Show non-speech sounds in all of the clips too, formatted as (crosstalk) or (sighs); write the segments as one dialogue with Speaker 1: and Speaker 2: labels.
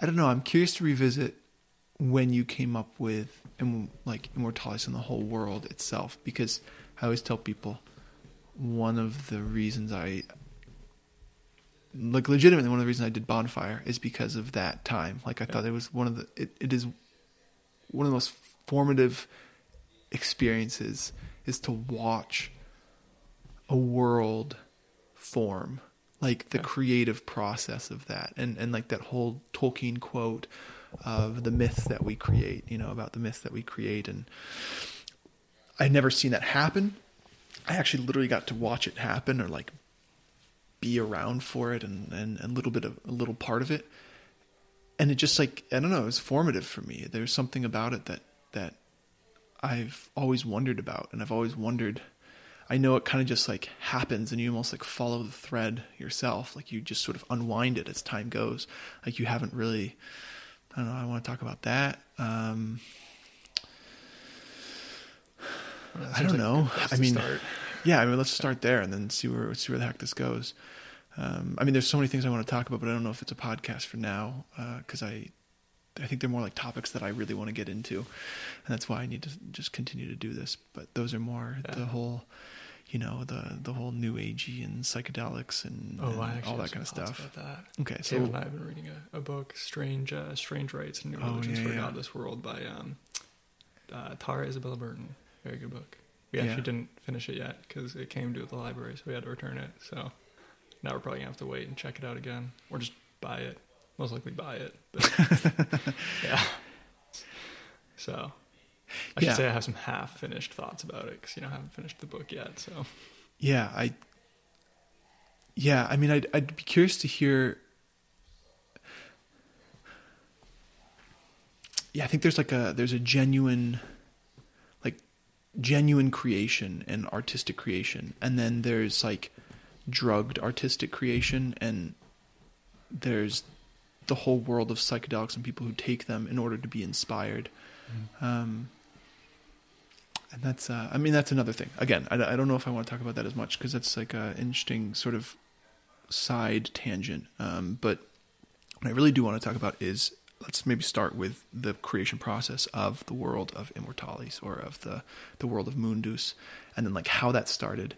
Speaker 1: I don't know. I'm curious to revisit when you came up with Im- like Immortalis and the whole world itself, because I always tell people one of the reasons I like legitimately one of the reasons I did Bonfire is because of that time. Like I thought it was one of the it, it is one of the most formative experiences is to watch a world form like the creative process of that and and like that whole Tolkien quote of the myths that we create you know about the myths that we create and I'd never seen that happen I actually literally got to watch it happen or like be around for it and and a little bit of a little part of it and it just like I don't know, it was formative for me. There's something about it that that I've always wondered about, and I've always wondered. I know it kind of just like happens, and you almost like follow the thread yourself. Like you just sort of unwind it as time goes. Like you haven't really. I don't know. I want to talk about that. Um,
Speaker 2: That
Speaker 1: I don't
Speaker 2: like
Speaker 1: know. I mean,
Speaker 2: start.
Speaker 1: yeah. I mean, let's start there and then see where see where the heck this goes. Um, I mean, there's so many things I want to talk about, but I don't know if it's a podcast for now because I I think they're more like topics that I really want to get into, and that's why I need to just continue to do this. But those are more
Speaker 2: Yeah.
Speaker 1: the whole, you know, the the whole new agey and psychedelics and,
Speaker 2: Oh,
Speaker 1: and
Speaker 2: I
Speaker 1: all that kind of stuff.
Speaker 2: That.
Speaker 1: Okay, so
Speaker 2: Caleb and I have been reading a, a book, Strange uh, Strange Rites and New
Speaker 1: Oh,
Speaker 2: Religions
Speaker 1: yeah,
Speaker 2: for
Speaker 1: yeah.
Speaker 2: Godless World by um, uh, Tara Isabella Burton. Very good book. We
Speaker 1: Yeah.
Speaker 2: actually didn't finish it yet because it came to the library, so we had to return it. So now we're probably gonna have to wait and check it out again, or just buy it. Most likely buy it. But (laughs) yeah. So I should
Speaker 1: Yeah.
Speaker 2: say I have some half finished thoughts about it because you know I haven't finished the book yet. So
Speaker 1: Yeah, I. Yeah, I mean, I'd I'd be curious to hear. Yeah, I think there's like a there's a genuine, like, genuine creation and artistic creation, and then there's like, drugged artistic creation, and there's the whole world of psychedelics and people who take them in order to be inspired. Um, and that's, uh, I mean, that's another thing. Again, I, I don't know if I want to talk about that as much because that's like an interesting sort of side tangent. Um, but what I really do want to talk about is let's maybe start with the creation process of the world of Immortalis or of the, the world of Mundus and then like how that started.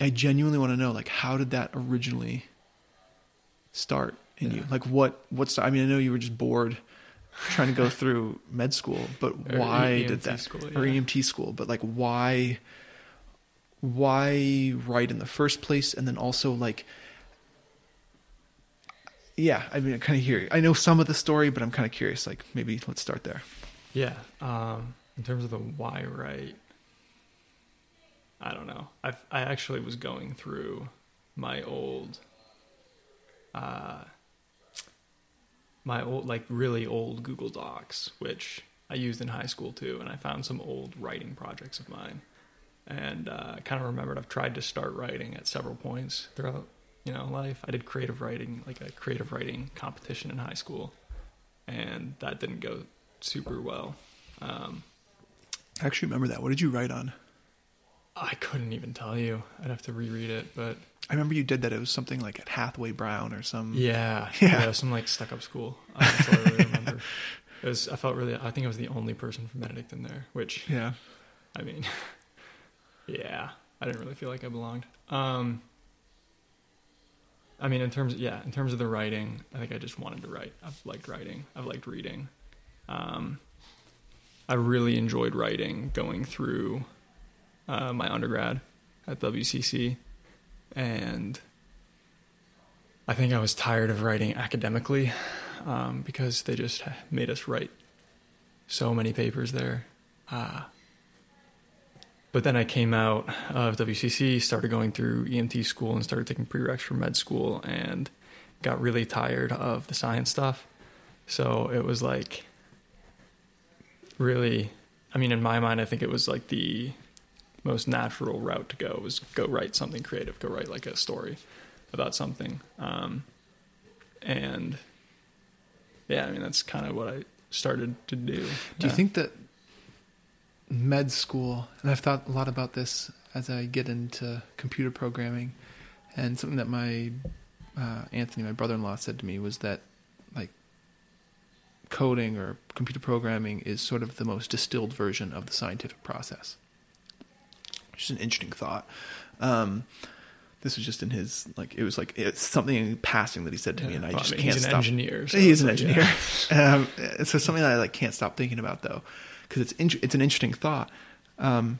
Speaker 1: I genuinely want to know like how did that originally start in you? Like what what's I mean I know you were just bored trying to go through med school, but why
Speaker 2: EMT
Speaker 1: did that
Speaker 2: school,
Speaker 1: or. EMT school, but like why why write in the first place and then also like yeah, I mean I kind of hear I know some of the story, but I'm kind of curious like maybe let's start there.
Speaker 2: Yeah. Um, in terms of the why right, I don't know. I I actually was going through my old, uh, my old like really old Google Docs, which I used in high school too, and I found some old writing projects of mine, and uh, I kind of remembered I've tried to start writing at several points throughout you know life. I did creative writing, like a creative writing competition in high school, and that didn't go super well. Um,
Speaker 1: I actually remember that. What did you write on?
Speaker 2: I couldn't even tell you. I'd have to reread it, but
Speaker 1: I remember you did that. It was something like at Hathaway Brown or some.
Speaker 2: yeah, (laughs)
Speaker 1: Yeah.
Speaker 2: yeah, some like stuck up school. That's all I really remember. It was. I felt really. I think I was the only person from Benedict in there, which
Speaker 1: Yeah.
Speaker 2: I mean, (laughs) yeah, I didn't really feel like I belonged. Um, I mean, in terms, yeah, in terms of the writing, I think I just wanted to write. I've liked writing. I've liked reading. Um, I really enjoyed writing going through uh, my undergrad at WCC, and I think I was tired of writing academically um, because they just made us write so many papers there. Uh, but then I came out of WCC, started going through EMT school, and started taking prereqs for med school, and got really tired of the science stuff. So it was like really, I mean, in my mind, I think it was like the most natural route to go was go write something creative, go write like a story about something. Um, and yeah, I mean, that's kind of what I started to do.
Speaker 1: Do
Speaker 2: Yeah.
Speaker 1: you think that med school, and I've thought a lot about this as I get into computer programming, and something that my uh, Anthony, my brother-in-law, said to me was that like coding or computer programming is sort of the most distilled version of the scientific process. Is an interesting thought. Um, this was just in his like it was like it's something in passing that he said to me, and I
Speaker 2: Well,
Speaker 1: just
Speaker 2: mean,
Speaker 1: can't
Speaker 2: he's an engineer. so
Speaker 1: He is an
Speaker 2: like,
Speaker 1: engineer.
Speaker 2: yeah. (laughs)
Speaker 1: um, so something that I like can't stop thinking about though, because it's in, it's an interesting thought. Um,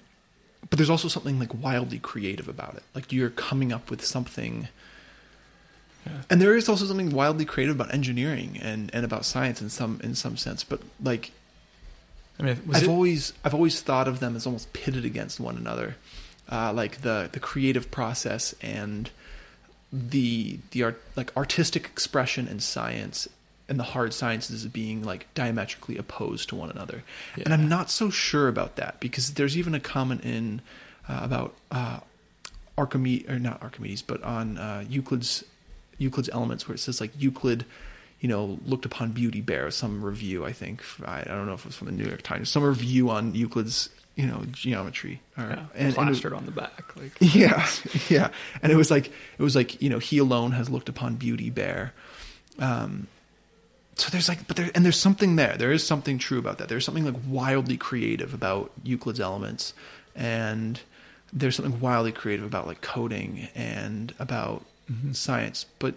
Speaker 1: but there's also something like wildly creative about it. Like you're coming up with something,
Speaker 2: Yeah.
Speaker 1: and there is also something wildly creative about engineering and, and about science in some in some sense. But like
Speaker 2: I mean,
Speaker 1: I've
Speaker 2: it,
Speaker 1: always I've always thought of them as almost pitted against one another, uh, like the the creative process and the the art like artistic expression and science and the hard sciences as being like diametrically opposed to one another. And I'm not so sure about that because there's even a comment in uh, about uh, Archimedes or not Archimedes, but on uh, Euclid's Euclid's Elements where it says like Euclid, you know, looked upon beauty bare. Some review, I think. I, I don't know if it was from the New York Times. Some review on Euclid's, you know, geometry. Or,
Speaker 2: yeah,
Speaker 1: and- and it-
Speaker 2: plastered on the back? Like, (laughs)
Speaker 1: yeah, yeah. And it was like it was like you know he alone has looked upon beauty bare. Um, so there's like, but there and there's something there. There is something true about that. There's something like wildly creative about Euclid's Elements, and there's something wildly creative about like coding and about science. But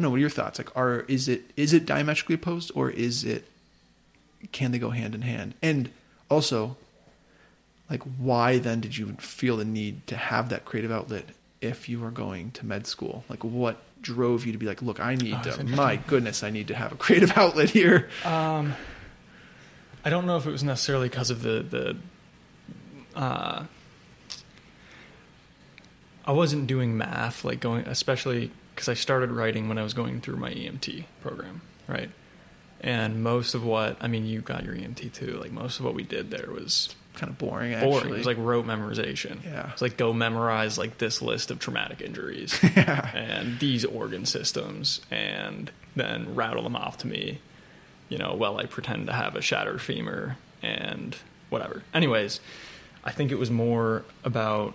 Speaker 1: don't know. What are your thoughts? Like, are is it is it diametrically opposed or is it can they go hand in hand? And also, like why then did you feel the need to have that creative outlet if you were going to med school like what drove you to be like look i need
Speaker 2: Oh,
Speaker 1: to my goodness i need to have a creative (laughs) outlet here
Speaker 2: Um, I don't know if it was necessarily because of the the. Uh, I wasn't doing math like going, especially because I started writing when I was going through my EMT program, right? And most of what I mean, you got your EMT too. Like most of what we did there was
Speaker 1: kind of boring actually
Speaker 2: boring. It was like rote memorization.
Speaker 1: Yeah.
Speaker 2: It's like go memorize like this list of traumatic injuries (laughs)
Speaker 1: yeah
Speaker 2: and these organ systems and then rattle them off to me you know well i pretend to have a shattered femur and whatever anyways i think it was more about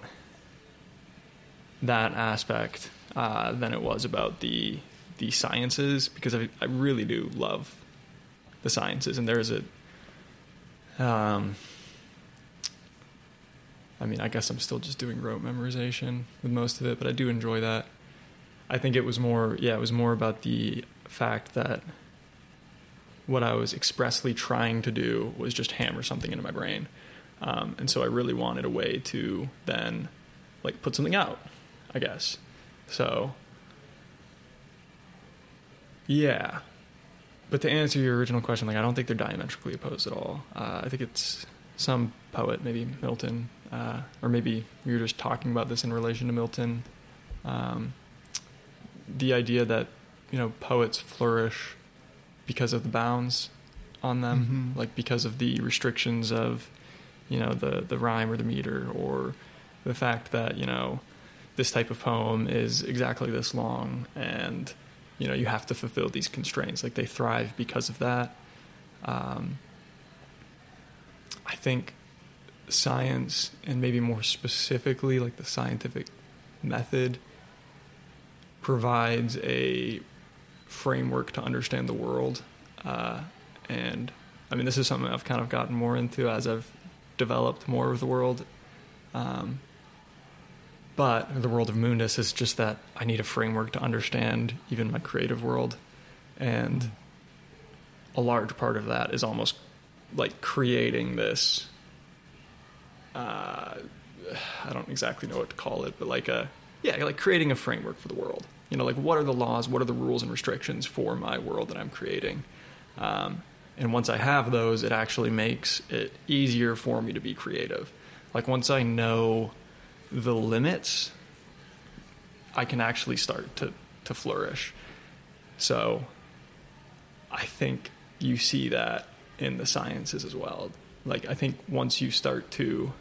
Speaker 2: that aspect uh, than it was about the the sciences because I, I really do love the sciences and there's a um I mean, I guess I'm still just doing rote memorization with most of it, but I do enjoy that. I think it was more, yeah, it was more about the fact that what I was expressly trying to do was just hammer something into my brain. Um, and so I really wanted a way to then, like, put something out, I guess. So, yeah. But to answer your original question, like, I don't think they're diametrically opposed at all. Uh, I think it's some poet, maybe Milton, uh, or maybe you were just talking about this in relation to Milton. Um, the idea that you know poets flourish because of the bounds on them,
Speaker 1: Mhm.
Speaker 2: like because of the restrictions of you know the the rhyme or the meter, or the fact that you know this type of poem is exactly this long, and you know you have to fulfill these constraints. Like they thrive because of that. Um, I think science, and maybe more specifically, like the scientific method, provides a framework to understand the world. Uh, and I mean, this is something I've kind of gotten more into as I've developed more of the world. Um, but the world of Mundus is just that I need a framework to understand even my creative world. And a large part of that is almost like creating this uh, I don't exactly know what to call it, but like a yeah, like creating a framework for the world. You know, like what are the laws, what are the rules and restrictions for my world that I'm creating? Um, and once I have those, it actually makes it easier for me to be creative. Like once I know the limits, I can actually start to to flourish. So I think you see that in the sciences as well. Like I think once you start to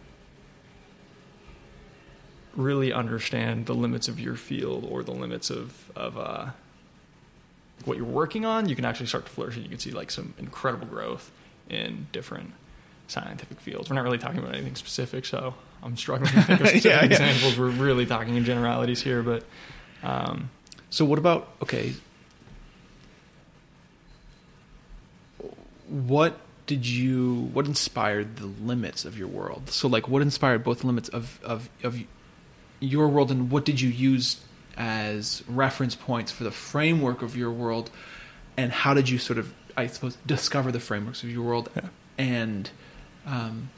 Speaker 2: really understand the limits of your field or the limits of of uh, what you're working on, you can actually start to flourish. and You can see like some incredible growth in different scientific fields. We're not really talking about anything specific, so I'm struggling to think of specific (laughs)
Speaker 1: Yeah, yeah.
Speaker 2: examples. We're really talking in generalities here, but um,
Speaker 1: So what about okay? What did you? What inspired the limits of your world? So like, what inspired both limits of of of your world, and what did you use as reference points for the framework of your world? And how did you sort of, I suppose, discover the frameworks of your world?
Speaker 2: Yeah.
Speaker 1: And um,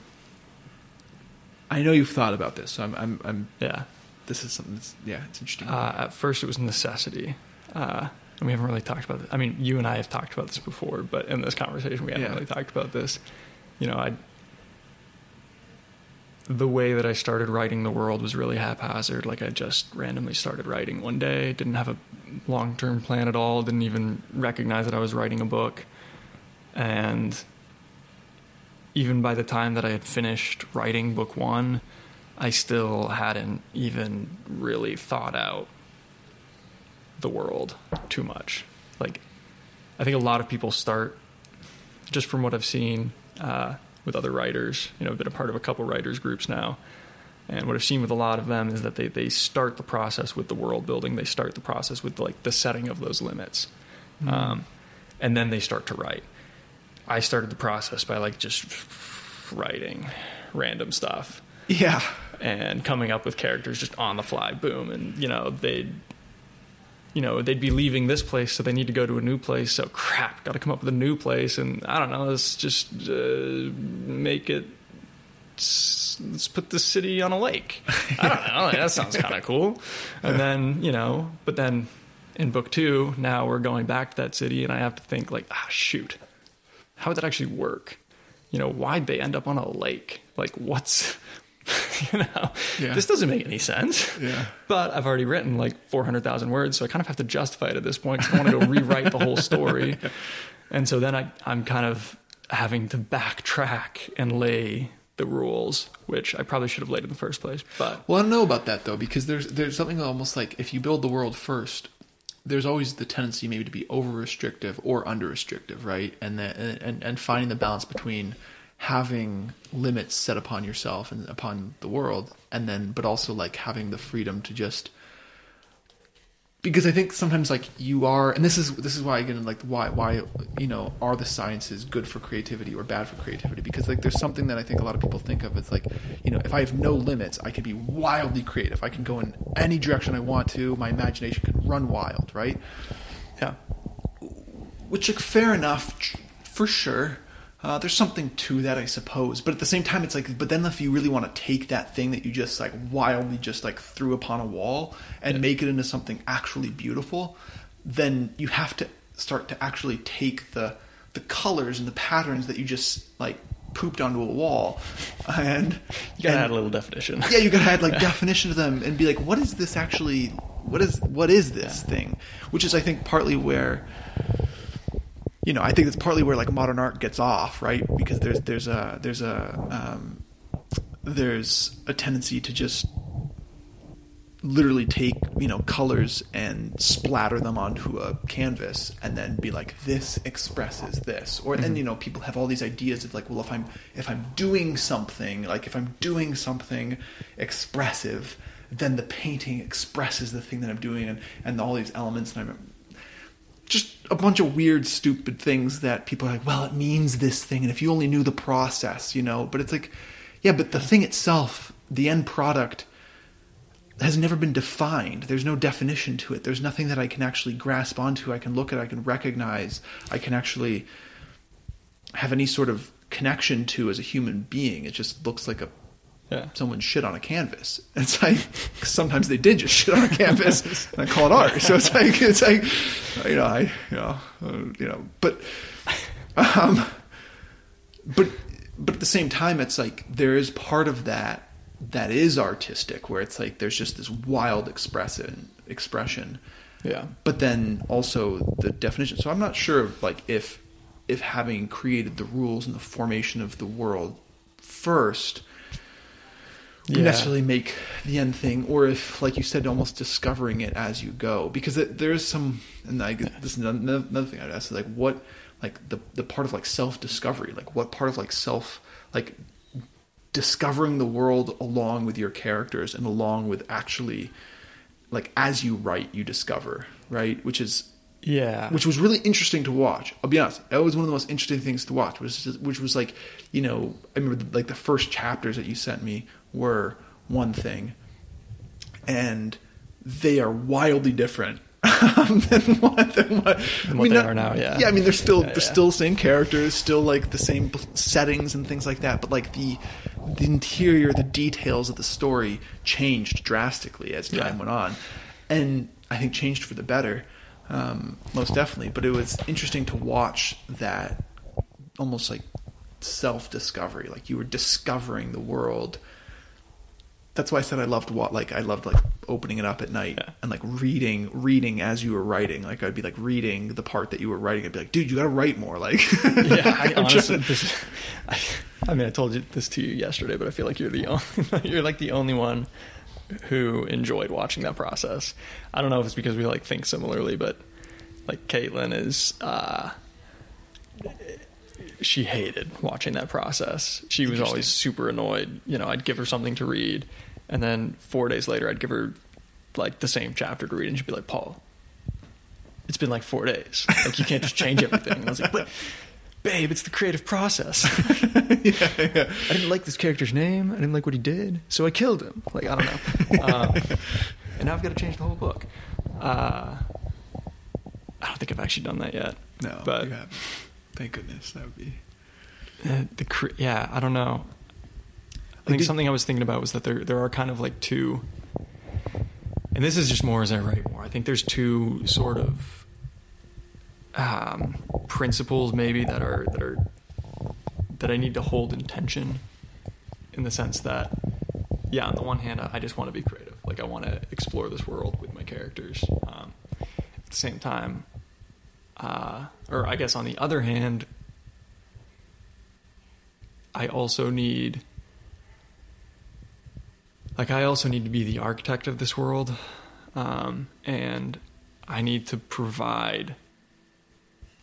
Speaker 1: I know you've thought about this, so I'm, I'm, I'm
Speaker 2: Yeah.
Speaker 1: this is something that's yeah, it's interesting.
Speaker 2: Uh, at first, it was necessity. Uh, and we haven't really talked about it. I mean, you and I have talked about this before, but in this conversation, we haven't
Speaker 1: Yeah.
Speaker 2: really talked about this. You know, I. The way that I started writing the world was really haphazard. Like I just randomly started writing one day. Didn't have a long-term plan at all. Didn't even recognize that I was writing a book. And even by the time that I had finished writing book one, I still hadn't even really thought out the world too much. Like, I think a lot of people start, just from what I've seen uh, with other writers, you know, I've been a part of a couple writers groups now. And what I've seen with a lot of them is that they, they start the process with the world building. They start the process with like the setting of those limits. Um, and then they start to write. I started the process by like just writing random stuff
Speaker 1: yeah,
Speaker 2: and coming up with characters just on the fly, boom, and you know they'd, you know, they'd be leaving this place, so they need to go to a new place. So crap, got to come up with a new place, and I don't know, let's just uh, make it. Let's put the city on a lake. I don't know. That sounds kind of cool. And then you know, but then in book two, now we're going back to that city, and I have to think like, ah, shoot, how would that actually work? You know, why'd they end up on a lake? Like, what's (laughs) you know,
Speaker 1: Yeah.
Speaker 2: this doesn't make any sense.
Speaker 1: Yeah.
Speaker 2: But I've already written like 400,000 words, so I kind of have to justify it at this point 'cause I want to go rewrite the whole story. (laughs) And so then I, I'm kind of having to backtrack and lay the rules, which I probably should have laid in the first place. But
Speaker 1: Well, I don't know about that though, because there's there's something almost like if you build the world first, there's always the tendency maybe to be over restrictive or under restrictive, right? And then and and finding the balance between having limits set upon yourself and upon the world, and then but also like having the freedom to just because I think sometimes like you are, and this is this is why again like why why you know are the sciences good for creativity or bad for creativity? Because like there's something that I think a lot of people think of. It's like you know if I have no limits, I can be wildly creative. I can go in any direction I want to. My imagination can run wild, right?
Speaker 2: yeah,
Speaker 1: Which like fair enough, for sure. Uh, there's something to that, I suppose. But at the same time, it's like, but then if you really want to take that thing that you just like wildly just like threw upon a wall and
Speaker 2: Yeah.
Speaker 1: make it into something actually beautiful, then you have to start to actually take the the colors and the patterns that you just like pooped onto a wall, and
Speaker 2: you gotta
Speaker 1: and-
Speaker 2: add a little definition.
Speaker 1: yeah, you gotta add like (laughs) definition to them and be like, what is this actually? What is what is this thing? Which is, I think, partly where, you know, I think it's partly where like modern art gets off, right? Because there's there's a there's a um, there's a tendency to just literally take you know colors and splatter them onto a canvas and then be like this expresses this or then you know people have all these ideas of like well if i'm if i'm doing something like if i'm doing something expressive then the painting expresses the thing that i'm doing and and all these elements and i'm just a bunch of weird stupid things that people are like well it means this thing and if you only knew the process you know but it's like yeah but the thing itself the end product has never been defined. There's no definition to it. There's nothing that I can actually grasp onto. I can look at. I can recognize. I can actually have any sort of connection to as a human being. It just looks like a
Speaker 2: Yeah.
Speaker 1: someone shit on a canvas. (laughs) It's like sometimes they did just shit on a canvas and I call it art. So it's like it's like you know I you know uh, you know but um but but at the same time it's like there is part of that that is artistic where it's like there's just this wild expression expression
Speaker 2: Yeah.
Speaker 1: but then also the definition so i'm not sure like if if having created the rules and the formation of the world first
Speaker 2: Yeah.
Speaker 1: necessarily make the end thing or if like you said almost discovering it as you go because it, there's some and I, this is another, another thing i'd ask is like what like the the part of like self discovery like what part of like self like discovering the world along with your characters and along with actually like as you write you discover right? Which is
Speaker 2: Yeah.
Speaker 1: which was really interesting to watch. I'll be honest, that was one of the most interesting things to watch. Was just, which was like, you know, I remember the, like the first chapters that you sent me were one thing, and they are wildly different (laughs) than what, than what,
Speaker 2: Than what they are now, yeah.
Speaker 1: yeah. I mean, they're still
Speaker 2: Yeah,
Speaker 1: they're
Speaker 2: yeah.
Speaker 1: still the same characters, still like the same settings and things like that. But like the the interior, the details of the story changed drastically as time
Speaker 2: Yeah.
Speaker 1: went on, and I think changed for the better, um, most definitely. But it was interesting to watch that almost like self discovery, like you were discovering the world. That's why I said I loved what like I loved like opening it up at night
Speaker 2: Yeah.
Speaker 1: and like reading reading as you were writing. Like I'd be like reading the part that you were writing. I'd be like, dude, you got to write more. Like (laughs)
Speaker 2: yeah, I (laughs)
Speaker 1: I'm
Speaker 2: honestly,
Speaker 1: trying-
Speaker 2: this, I, (laughs) I mean, I told you this to you yesterday, but I feel like you're the only, you're like the only one who enjoyed watching that process. I don't know if it's because we like think similarly, but like Caitlin is, uh, she hated watching that process. She was always super annoyed. You know, I'd give her something to read, and then four days later, I'd give her like the same chapter to read, and she'd be like, "Paul, it's been like four days. Like you can't just change everything." And I was like, "But, babe, it's the creative process. (laughs)
Speaker 1: yeah, yeah.
Speaker 2: I didn't like this character's name. I didn't like what he did, so I killed him. Like I don't know. (laughs) Um, and now I've got to change the whole book. Uh, I don't think I've actually done that yet.
Speaker 1: No,
Speaker 2: but
Speaker 1: you haven't. Thank goodness. That would be.
Speaker 2: Uh, the cre- yeah, I don't know. I think something I was thinking about was that there there are kind of like two, and this is just more as I write more. I think there's two sort of um, principles maybe that are that are that I need to hold in tension, in the sense that yeah, on the one hand, I I just want to be creative. Like I want to explore this world with my characters. Um, at the same time, uh, or I guess on the other hand, I also need like I also need to be the architect of this world, um, and I need to provide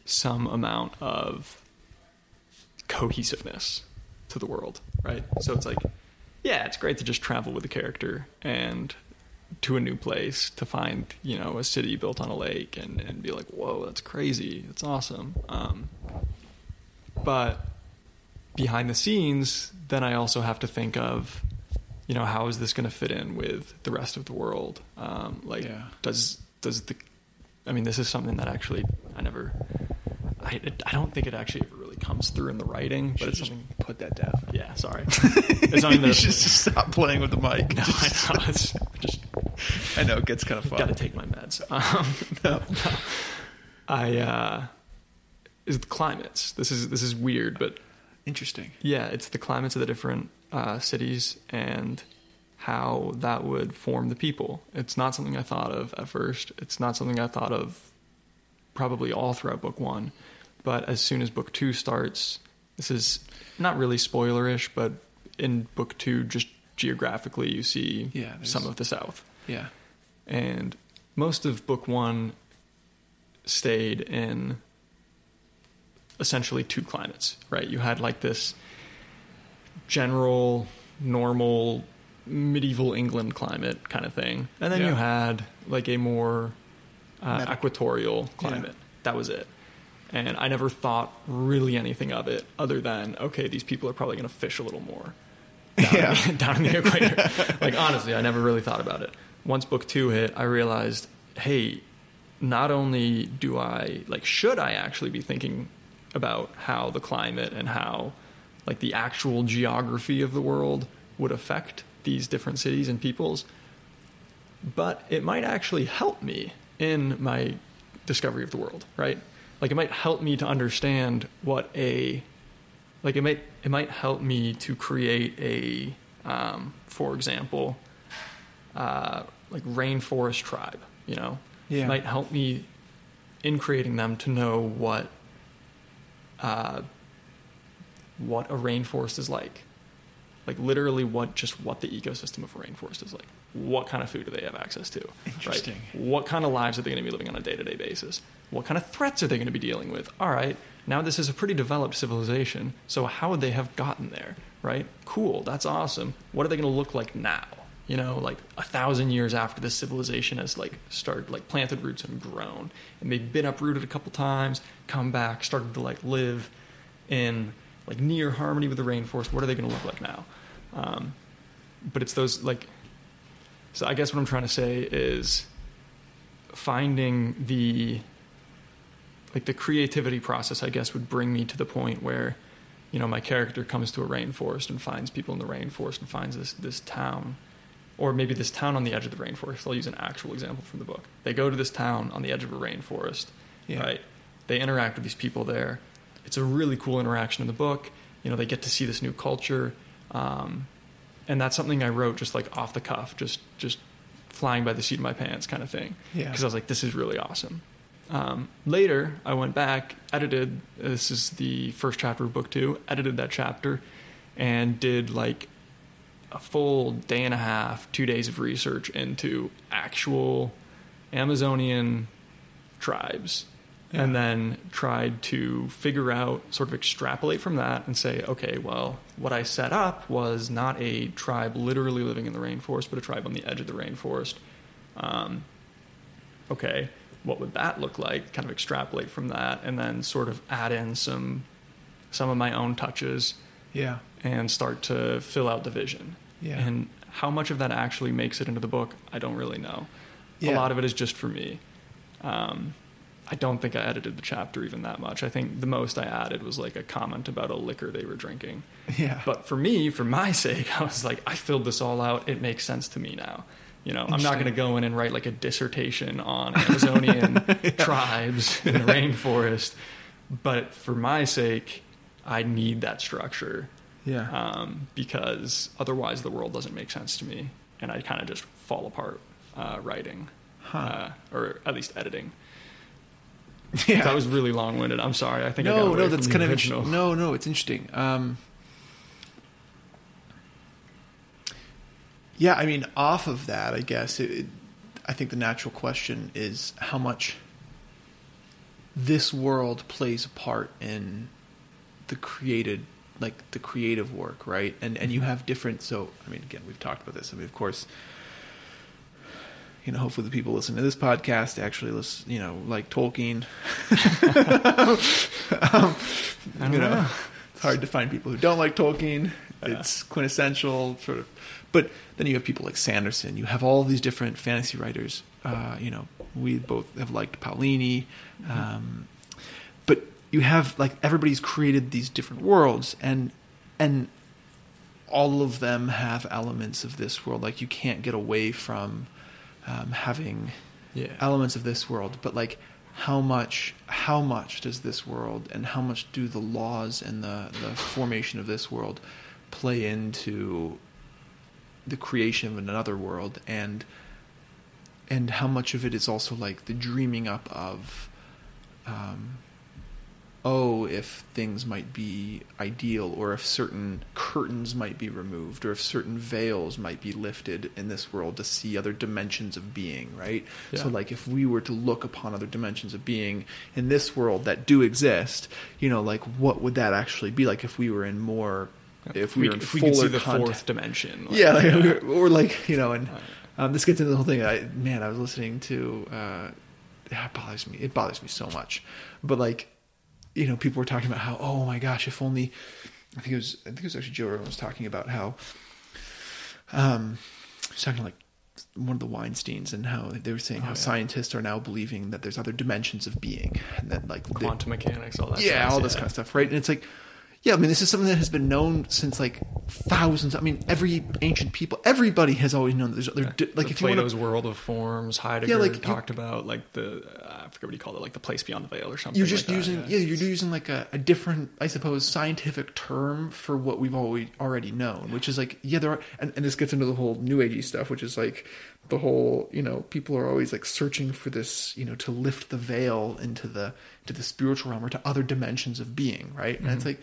Speaker 2: some amount of cohesiveness to the world, right? So it's like, yeah, it's great to just travel with the character and to a new place to find, you know, a city built on a lake and, and be like, whoa, that's crazy, that's awesome. Um, but behind the scenes, then I also have to think of, you know, how is this going to fit in with the rest of the world? Um, like,
Speaker 1: Yeah.
Speaker 2: does does the, I mean, this is something that actually I never, I I don't think it actually ever really comes through in the writing, but it's something.
Speaker 1: put that down.
Speaker 2: Yeah, sorry. (laughs) It's something
Speaker 1: you should just stop playing with the mic.
Speaker 2: no, I know. It's just
Speaker 1: I know it gets kind of fun.
Speaker 2: got to take my meds. (laughs) Um,
Speaker 1: No.
Speaker 2: no. (laughs) I uh, is the climates. This is this is weird, but
Speaker 1: Interesting.
Speaker 2: yeah, it's the climates of the different uh, cities and how that would form the people. It's not something I thought of at first. It's not something I thought of probably all throughout book one. But as soon as book two starts, this is not really spoilerish, but in book two, just geographically, you see
Speaker 1: Yeah,
Speaker 2: some of the South.
Speaker 1: Yeah.
Speaker 2: And most of book one stayed in essentially two climates, right? You had like this general, normal, medieval England climate kind of thing. And then
Speaker 1: Yeah.
Speaker 2: you had like a more uh, equatorial climate. That was it. And I never thought really anything of it other than, okay, these people are probably going to fish a little more down,
Speaker 1: Yeah.
Speaker 2: in, (laughs) down in the equator. (laughs) like honestly, I never really thought about it. Once book two hit, I realized, hey, not only do I like, should I actually be thinking about how the climate and how like the actual geography of the world would affect these different cities and peoples, but it might actually help me in my discovery of the world, right? Like it might help me to understand what a like it might it might help me to create a um, for example uh, like rainforest tribe you know
Speaker 1: Yeah.
Speaker 2: it might help me in creating them to know what uh, what a rainforest is like. Like literally what just what the ecosystem of a rainforest is like. What kind of food do they have access to
Speaker 1: Interesting.
Speaker 2: right? what kind of lives are they going to be living on a day-to-day basis? What kind of threats are they going to be dealing with? All right now this is a pretty developed civilization so how would they have gotten there right? Cool that's awesome. What are they going to look like now? You know, like a thousand years after this civilization has like started, like planted roots and grown, and they've been uprooted a couple times, come back, started to like live in like near harmony with the rainforest. What are they going to look like now? Um, but it's those like, so I guess what I'm trying to say is finding the like the creativity process. I guess would bring me to the point where you know, my character comes to a rainforest and finds people in the rainforest and finds this this town, or maybe this town on the edge of the rainforest. I'll use an actual example from the book. They go to this town on the edge of a rainforest,
Speaker 1: Yeah.
Speaker 2: right? They interact with these people there. It's a really cool interaction in the book. You know, they get to see this new culture, um, and that's something I wrote just like off the cuff, just just flying by the seat of my pants kind of thing.
Speaker 1: Yeah.
Speaker 2: Because I was like, this is really awesome. Um, later, I went back, edited. This is the first chapter of book two. Edited that chapter, and did like a full day and a half, two days of research into actual Amazonian tribes, and then tried to figure out, sort of extrapolate from that, and say, okay, well, what I set up was not a tribe literally living in the rainforest, but a tribe on the edge of the rainforest. Um, okay, what would that look like? Kind of extrapolate from that, and then sort of add in some some of my own touches
Speaker 1: Yeah.
Speaker 2: and start to fill out the vision.
Speaker 1: Yeah.
Speaker 2: And how much of that actually makes it into the book, I don't really know.
Speaker 1: Yeah.
Speaker 2: A lot of it is just for me. Um, I don't think I edited the chapter even that much. I think the most I added was like a comment about a liquor they were drinking.
Speaker 1: Yeah.
Speaker 2: But for me, for my (laughs) sake, I was like, I filled this all out. It makes sense to me now. You know, I'm not going to go in and write like a dissertation on Amazonian (laughs) (laughs) tribes in the rainforest. But for my sake, I need that structure
Speaker 1: yeah.
Speaker 2: um, because otherwise the world doesn't make sense to me, and I kind of just fall apart uh, writing,
Speaker 1: Huh.
Speaker 2: uh, or at least editing.
Speaker 1: Yeah.
Speaker 2: That was really long winded. I'm sorry. I think I got
Speaker 1: no,
Speaker 2: away
Speaker 1: no, that's kind of
Speaker 2: original.
Speaker 1: No, no, it's interesting. Um, yeah, I mean, off of that, I guess it, it, I think the natural question is how much this world plays a part in the created, like the creative work, right? And and you have different. So, I mean, again, we've talked about this. I mean, of course. You know, hopefully the people listening to this podcast actually listen, you know, like Tolkien. (laughs) um,
Speaker 2: I don't
Speaker 1: you know,
Speaker 2: know.
Speaker 1: it's hard to find people who don't like Tolkien. It's quintessential, sort of. But then you have people like Sanderson. You have all these different fantasy writers. Uh, you know, we both have liked Paolini. Um, but you have like everybody's created these different worlds, and and all of them have elements of this world. Like you can't get away from um, having
Speaker 2: Yeah.
Speaker 1: elements of this world, but like how much how much does this world and how much do the laws and the, the formation of this world play into the creation of another world and and how much of it is also like the dreaming up of um, oh if things might be ideal or if certain curtains might be removed or if certain veils might be lifted in this world to see other dimensions of being right so like if we were to look upon other dimensions of being in this world that do exist you know like what would that actually be like if we were in more if we, were in
Speaker 2: if we
Speaker 1: fuller
Speaker 2: could see the
Speaker 1: contact-
Speaker 2: fourth dimension. like,
Speaker 1: yeah, like, or like you know, and um, this gets into the whole thing. I man, I was listening to. Uh, it bothers me. It bothers me so much. But like, you know, people were talking about how, oh my gosh, if only. I think it was. I think it was actually Joe Rogan was talking about how. Um, he's talking like one of the Weinsteins and how they were saying
Speaker 2: Oh,
Speaker 1: how
Speaker 2: yeah.
Speaker 1: scientists are now believing that there's other dimensions of being and that like they-
Speaker 2: quantum mechanics, all that.
Speaker 1: yeah, all this kind of stuff, right? And it's like, yeah, I mean, this is something that has been known since like thousands. I mean, every ancient people, everybody has always known. That there's other, di- like
Speaker 2: the
Speaker 1: if you
Speaker 2: Plato's
Speaker 1: to,
Speaker 2: world of forms, Heidegger
Speaker 1: Yeah, like, you-
Speaker 2: talked about like the I forget what he called it, like the place beyond the veil or something.
Speaker 1: you're just
Speaker 2: like that,
Speaker 1: using, yeah. you're using like a, a different, I suppose, scientific term for what we've always already known, which is like, yeah, there are, and, and this gets into the whole new agey stuff, which is like the whole, you know, people are always like searching for this, you know, to lift the veil into the to the spiritual realm or to other dimensions of being, right? And it's mm-hmm. like.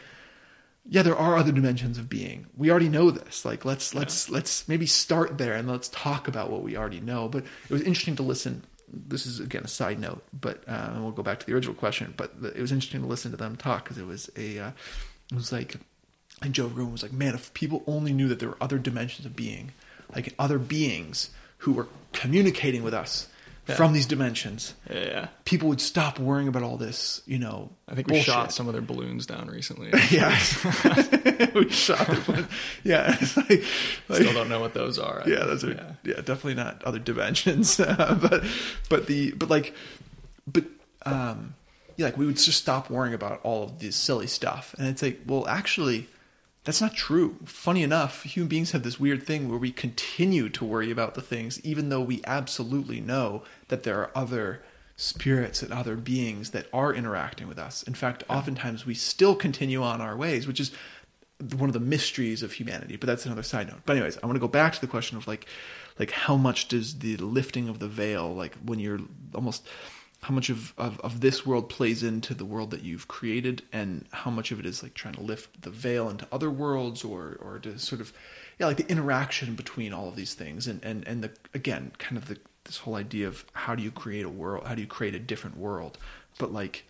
Speaker 1: Yeah there are other dimensions of being. We already know this. Like let's let's let's maybe start there and let's talk about what we already know. But it was interesting to listen. This is again a side note but uh, and we'll go back to the original question but the, it was interesting to listen to them talk because it was a uh, it was like and joe rogan was like man if people only knew that there were other dimensions of being like other beings who were communicating with us
Speaker 2: Yeah.
Speaker 1: from these dimensions,
Speaker 2: Yeah, yeah.
Speaker 1: people would stop worrying about all this, you know.
Speaker 2: I think we
Speaker 1: bullshit.
Speaker 2: shot some of their balloons down recently. (laughs)
Speaker 1: Yeah, (laughs) we shot them. Yeah, (laughs) it's like, like
Speaker 2: Still don't know what those are.
Speaker 1: yeah, those are
Speaker 2: Yeah.
Speaker 1: yeah, definitely not other dimensions. but but the but like but um yeah, like we would just stop worrying about all of this silly stuff, and it's like, well, actually, that's not true. Funny enough, human beings have this weird thing where we continue to worry about the things, even though we absolutely know that there are other spirits and other beings that are interacting with us. In fact, oftentimes we still continue on our ways, which is one of the mysteries of humanity. But that's another side note. But anyways, I want to go back to the question of like, like how much does the lifting of the veil, like when you're almost how much of, of, of this world plays into the world that you've created and how much of it is like trying to lift the veil into other worlds or or to sort of yeah like the interaction between all of these things and and and the again kind of the this whole idea of how do you create a world how do you create a different world but like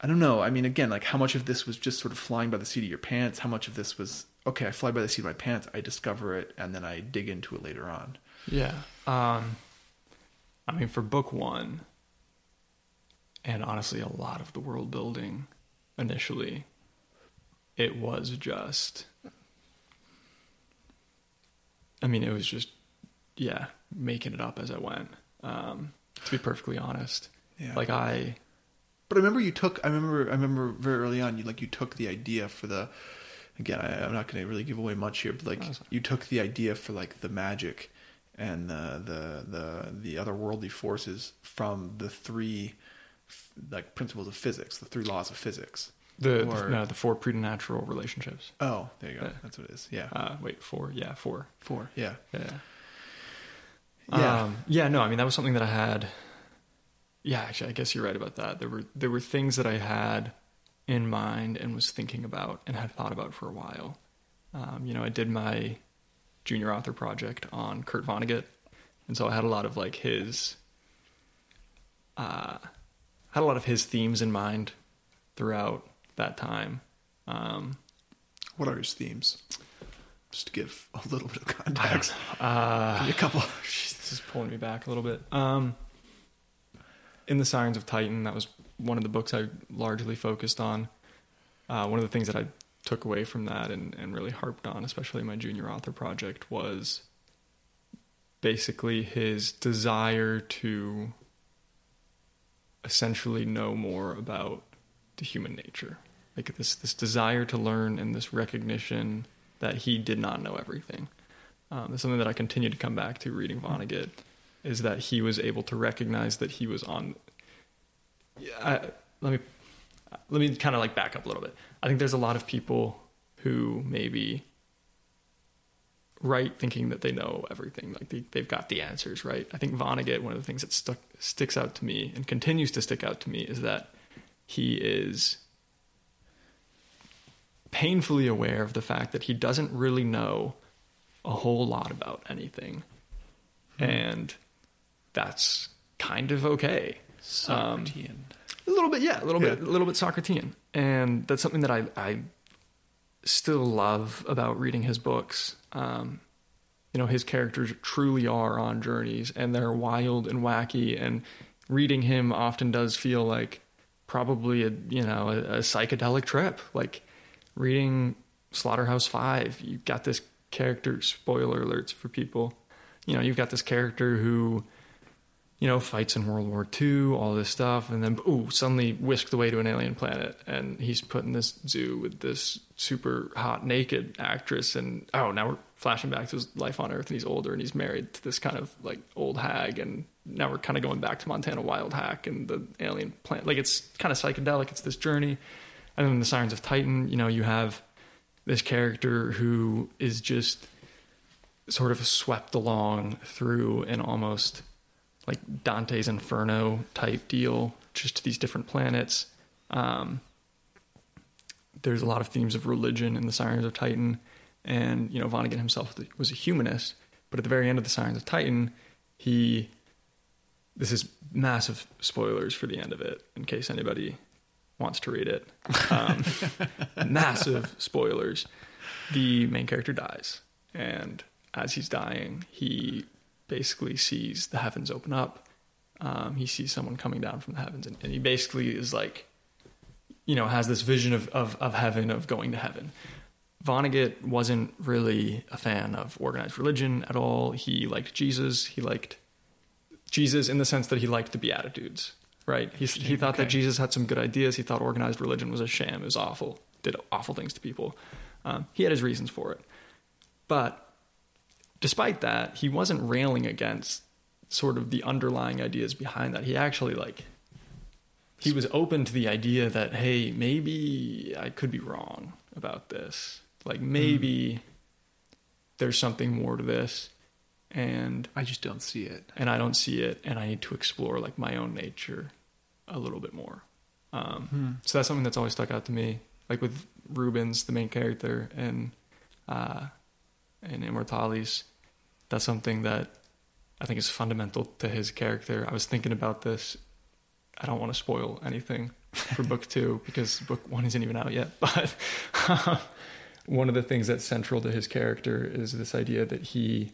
Speaker 1: I don't know. I mean, again, like how much of this was just sort of flying by the seat of your pants? How much of this was okay? I fly by the seat of my pants. I discover it, and then I dig into it later on.
Speaker 2: Yeah. Um, I mean, for book one, and honestly, a lot of the world building initially, it was just. I mean, it was just, yeah, making it up as I went. Um, to be perfectly honest,
Speaker 1: Yeah.
Speaker 2: like I,
Speaker 1: But I remember you took. I remember. I remember very early on. You like you took the idea for the. Again, I, I'm not going to really give away much here, but like you took the idea for like the magic and the the the the otherworldly forces from the three like principles of physics, the three laws of physics.
Speaker 2: the
Speaker 1: Or-
Speaker 2: no, the four preternatural relationships.
Speaker 1: Oh, there you go. That's what it is. Yeah,
Speaker 2: Uh, wait, four? Yeah, four.
Speaker 1: four. Yeah,
Speaker 2: Yeah.
Speaker 1: yeah.
Speaker 2: Um, yeah, no, I mean that was something that I had. Yeah, actually, I guess you're right about that. There were there were things that I had in mind and was thinking about and had thought about for a while. Um, you know, I did my junior author project on Kurt Vonnegut, and so I had a lot of like his, uh, had a lot of his themes in mind throughout that time. Um,
Speaker 1: What are his themes? Just to give a little bit of context. (laughs)
Speaker 2: uh,
Speaker 1: a couple. (laughs)
Speaker 2: This is pulling me back a little bit. Um, in the Sirens of Titan, that was one of the books I largely focused on. Uh, one of the things that I took away from that and, and really harped on, especially in my junior author project, was basically his desire to essentially know more about the human nature. Like this this desire to learn and this recognition that he did not know everything. Um, something that I continue to come back to reading Vonnegut is that he was able to recognize that he was on. Yeah, I, let me let me kind of like back up a little bit. I think there's a lot of people who maybe write thinking that they know everything, like they, they've got the answers, right? I think Vonnegut, one of the things that stuck sticks out to me and continues to stick out to me is that he is painfully aware of the fact that he doesn't really know a whole lot about anything. Hmm. And that's kind of okay.
Speaker 1: Um, Socratean.
Speaker 2: A little bit, yeah, a little bit, a little bit Socratean, and that's something that I I still love about reading his books. Um, you know, his characters truly are on journeys, and they're wild and wacky. And reading him often does feel like probably a you know a, a psychedelic trip. Like reading Slaughterhouse Five, you've got this character. Spoiler alerts for people. You know, you've got this character who you know, fights in World War II, all this stuff, and then ooh, suddenly whisked away to an alien planet, and he's put in this zoo with this super hot naked actress, and oh, now we're flashing back to his life on Earth, and he's older, and he's married to this kind of like old hag, and now we're kind of going back to Montana Wildhack and the alien planet. Like it's kind of psychedelic. It's this journey, and then the Sirens of Titan. You know, you have this character who is just sort of swept along through an almost like Dante's Inferno type deal, just to these different planets. Um, there's a lot of themes of religion in the Sirens of Titan, and you know Vonnegut himself was a humanist, but at the very end of the Sirens of Titan, he this is massive spoilers for the end of it in case anybody wants to read it. Um, (laughs) massive spoilers. The main character dies, and as he's dying, he basically sees the heavens open up. Um, he sees someone coming down from the heavens, and, and he basically is like, you know, has this vision of, of, of heaven, of going to heaven. Vonnegut wasn't really a fan of organized religion at all. He liked Jesus. He liked Jesus in the sense that he liked the Beatitudes, right? He, he thought that Jesus had some good ideas. He thought organized religion was a sham. It was awful. Did awful things to people. Um, he had his reasons for it. But despite that, he wasn't railing against sort of the underlying ideas behind that. He actually like he was open to the idea that hey, maybe I could be wrong about this. Like maybe there's something more to this and
Speaker 1: I just don't see it.
Speaker 2: and I don't see it and I need to explore like my own nature a little bit more. Um,
Speaker 1: Hmm.
Speaker 2: so that's something that's always stuck out to me. Like with Rubens, the main character, and uh, in Immortalis, that's something that I think is fundamental to his character. I was thinking about this. I don't want to spoil anything for book (laughs) two because book one isn't even out yet. (laughs) But one of the things that's central to his character is this idea that he,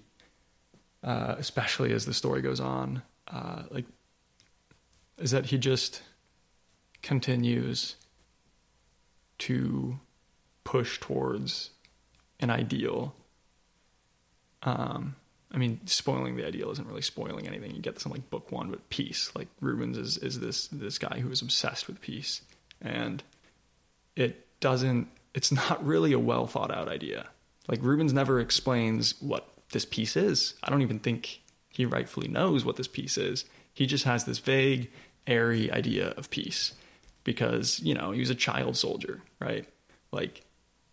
Speaker 2: uh, especially as the story goes on, uh, like, is that he just continues to push towards an ideal. Um, I mean, spoiling the ideal isn't really spoiling anything. You get this in like book one, but peace. Like Rubens is is this this guy who is obsessed with peace, and it doesn't. It's not really a well thought out idea. Like Rubens never explains what this peace is. I don't even think he rightfully knows what this peace is. He just has this vague, airy idea of peace because, you know, he was a child soldier, right? Like,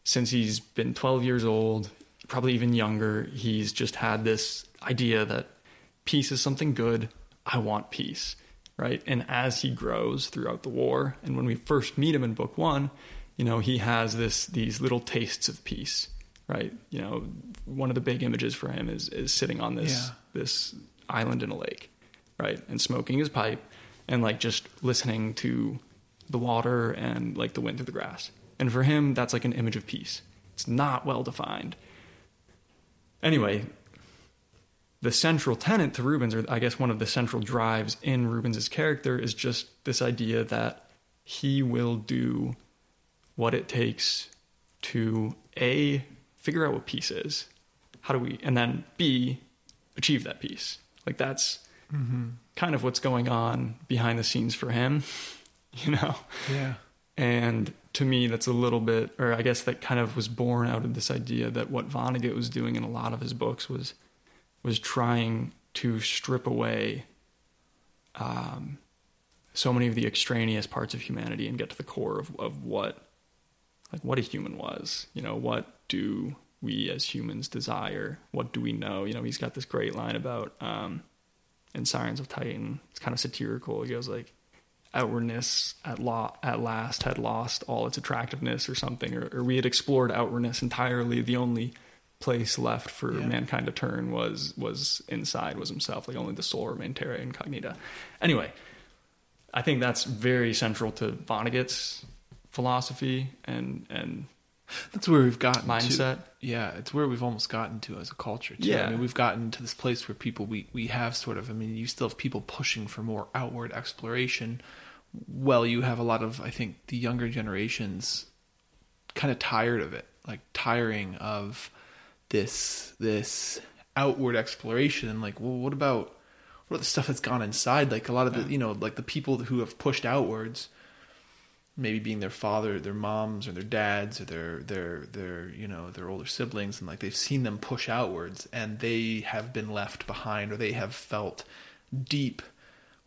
Speaker 2: since he's been 12 years old, probably even younger, he's just had this idea that peace is something good. I want peace, right? And as he grows throughout the war, and when we first meet him in book one, you know, he has this these little tastes of peace, right? You know, one of the big images for him is is sitting on this
Speaker 1: Yeah.
Speaker 2: this island in a lake, right, and smoking his pipe, and like just listening to the water and like the wind through the grass. And for him, that's like an image of peace. It's not well defined. Anyway, the central tenet to Rubens, or I guess one of the central drives in Rubens's character, is just this idea that he will do what it takes to a figure out what peace is. How do we, and then b achieve that peace. Like that's mm-hmm. kind of what's going on behind the scenes for him, (laughs) you know.
Speaker 1: Yeah.
Speaker 2: And to me, that's a little bit, or I guess that kind of was born out of this idea that what Vonnegut was doing in a lot of his books was was trying to strip away um, so many of the extraneous parts of humanity and get to the core of, of what like what a human was. You know, what do we as humans desire? What do we know? You know, he's got this great line about um, in Sirens of Titan. It's kind of satirical. He goes like, outwardness at law at last had lost all its attractiveness or something or, or we had explored outwardness entirely the only place left for
Speaker 1: Yeah.
Speaker 2: mankind to turn was was inside was himself like only the soul remained terra incognita anyway i think that's very central to vonnegut's philosophy and and
Speaker 1: That's where we've gotten
Speaker 2: mindset
Speaker 1: To. Yeah, it's where we've almost gotten to as a culture. Too.
Speaker 2: Yeah.
Speaker 1: I mean, we've gotten to this place where people we we have sort of. I mean, you still have people pushing for more outward exploration. Well, you have a lot of I think the younger generations kind of tired of it, like tiring of this this outward exploration. Like, well, what about what about the stuff that's gone inside? Like a lot of the you know like the people who have pushed outwards maybe being their father, their moms, or their dads, or their their their you know their older siblings, and like they've seen them push outwards, and they have been left behind, or they have felt deep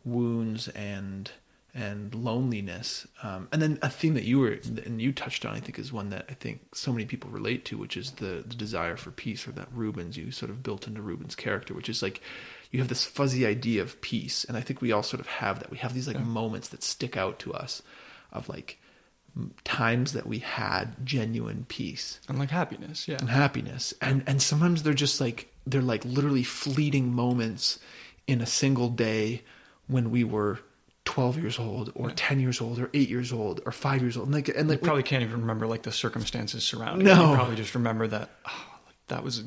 Speaker 1: wounds and and loneliness. Um, and then a theme that you were and you touched on, I think, is one that I think so many people relate to, which is the the desire for peace, or that Rubens you sort of built into Rubens' character, which is like you have this fuzzy idea of peace, and I think we all sort of have that. We have these like moments that stick out to us of like times that we had genuine peace
Speaker 2: and like happiness yeah
Speaker 1: and happiness and and sometimes they're just like they're like literally fleeting moments in a single day when we were 12 years old or 10 years old or 8 years old or 5 years old and like and
Speaker 2: you
Speaker 1: like
Speaker 2: probably can't even remember like the circumstances surrounding
Speaker 1: No.
Speaker 2: it. You probably just remember that oh, that was a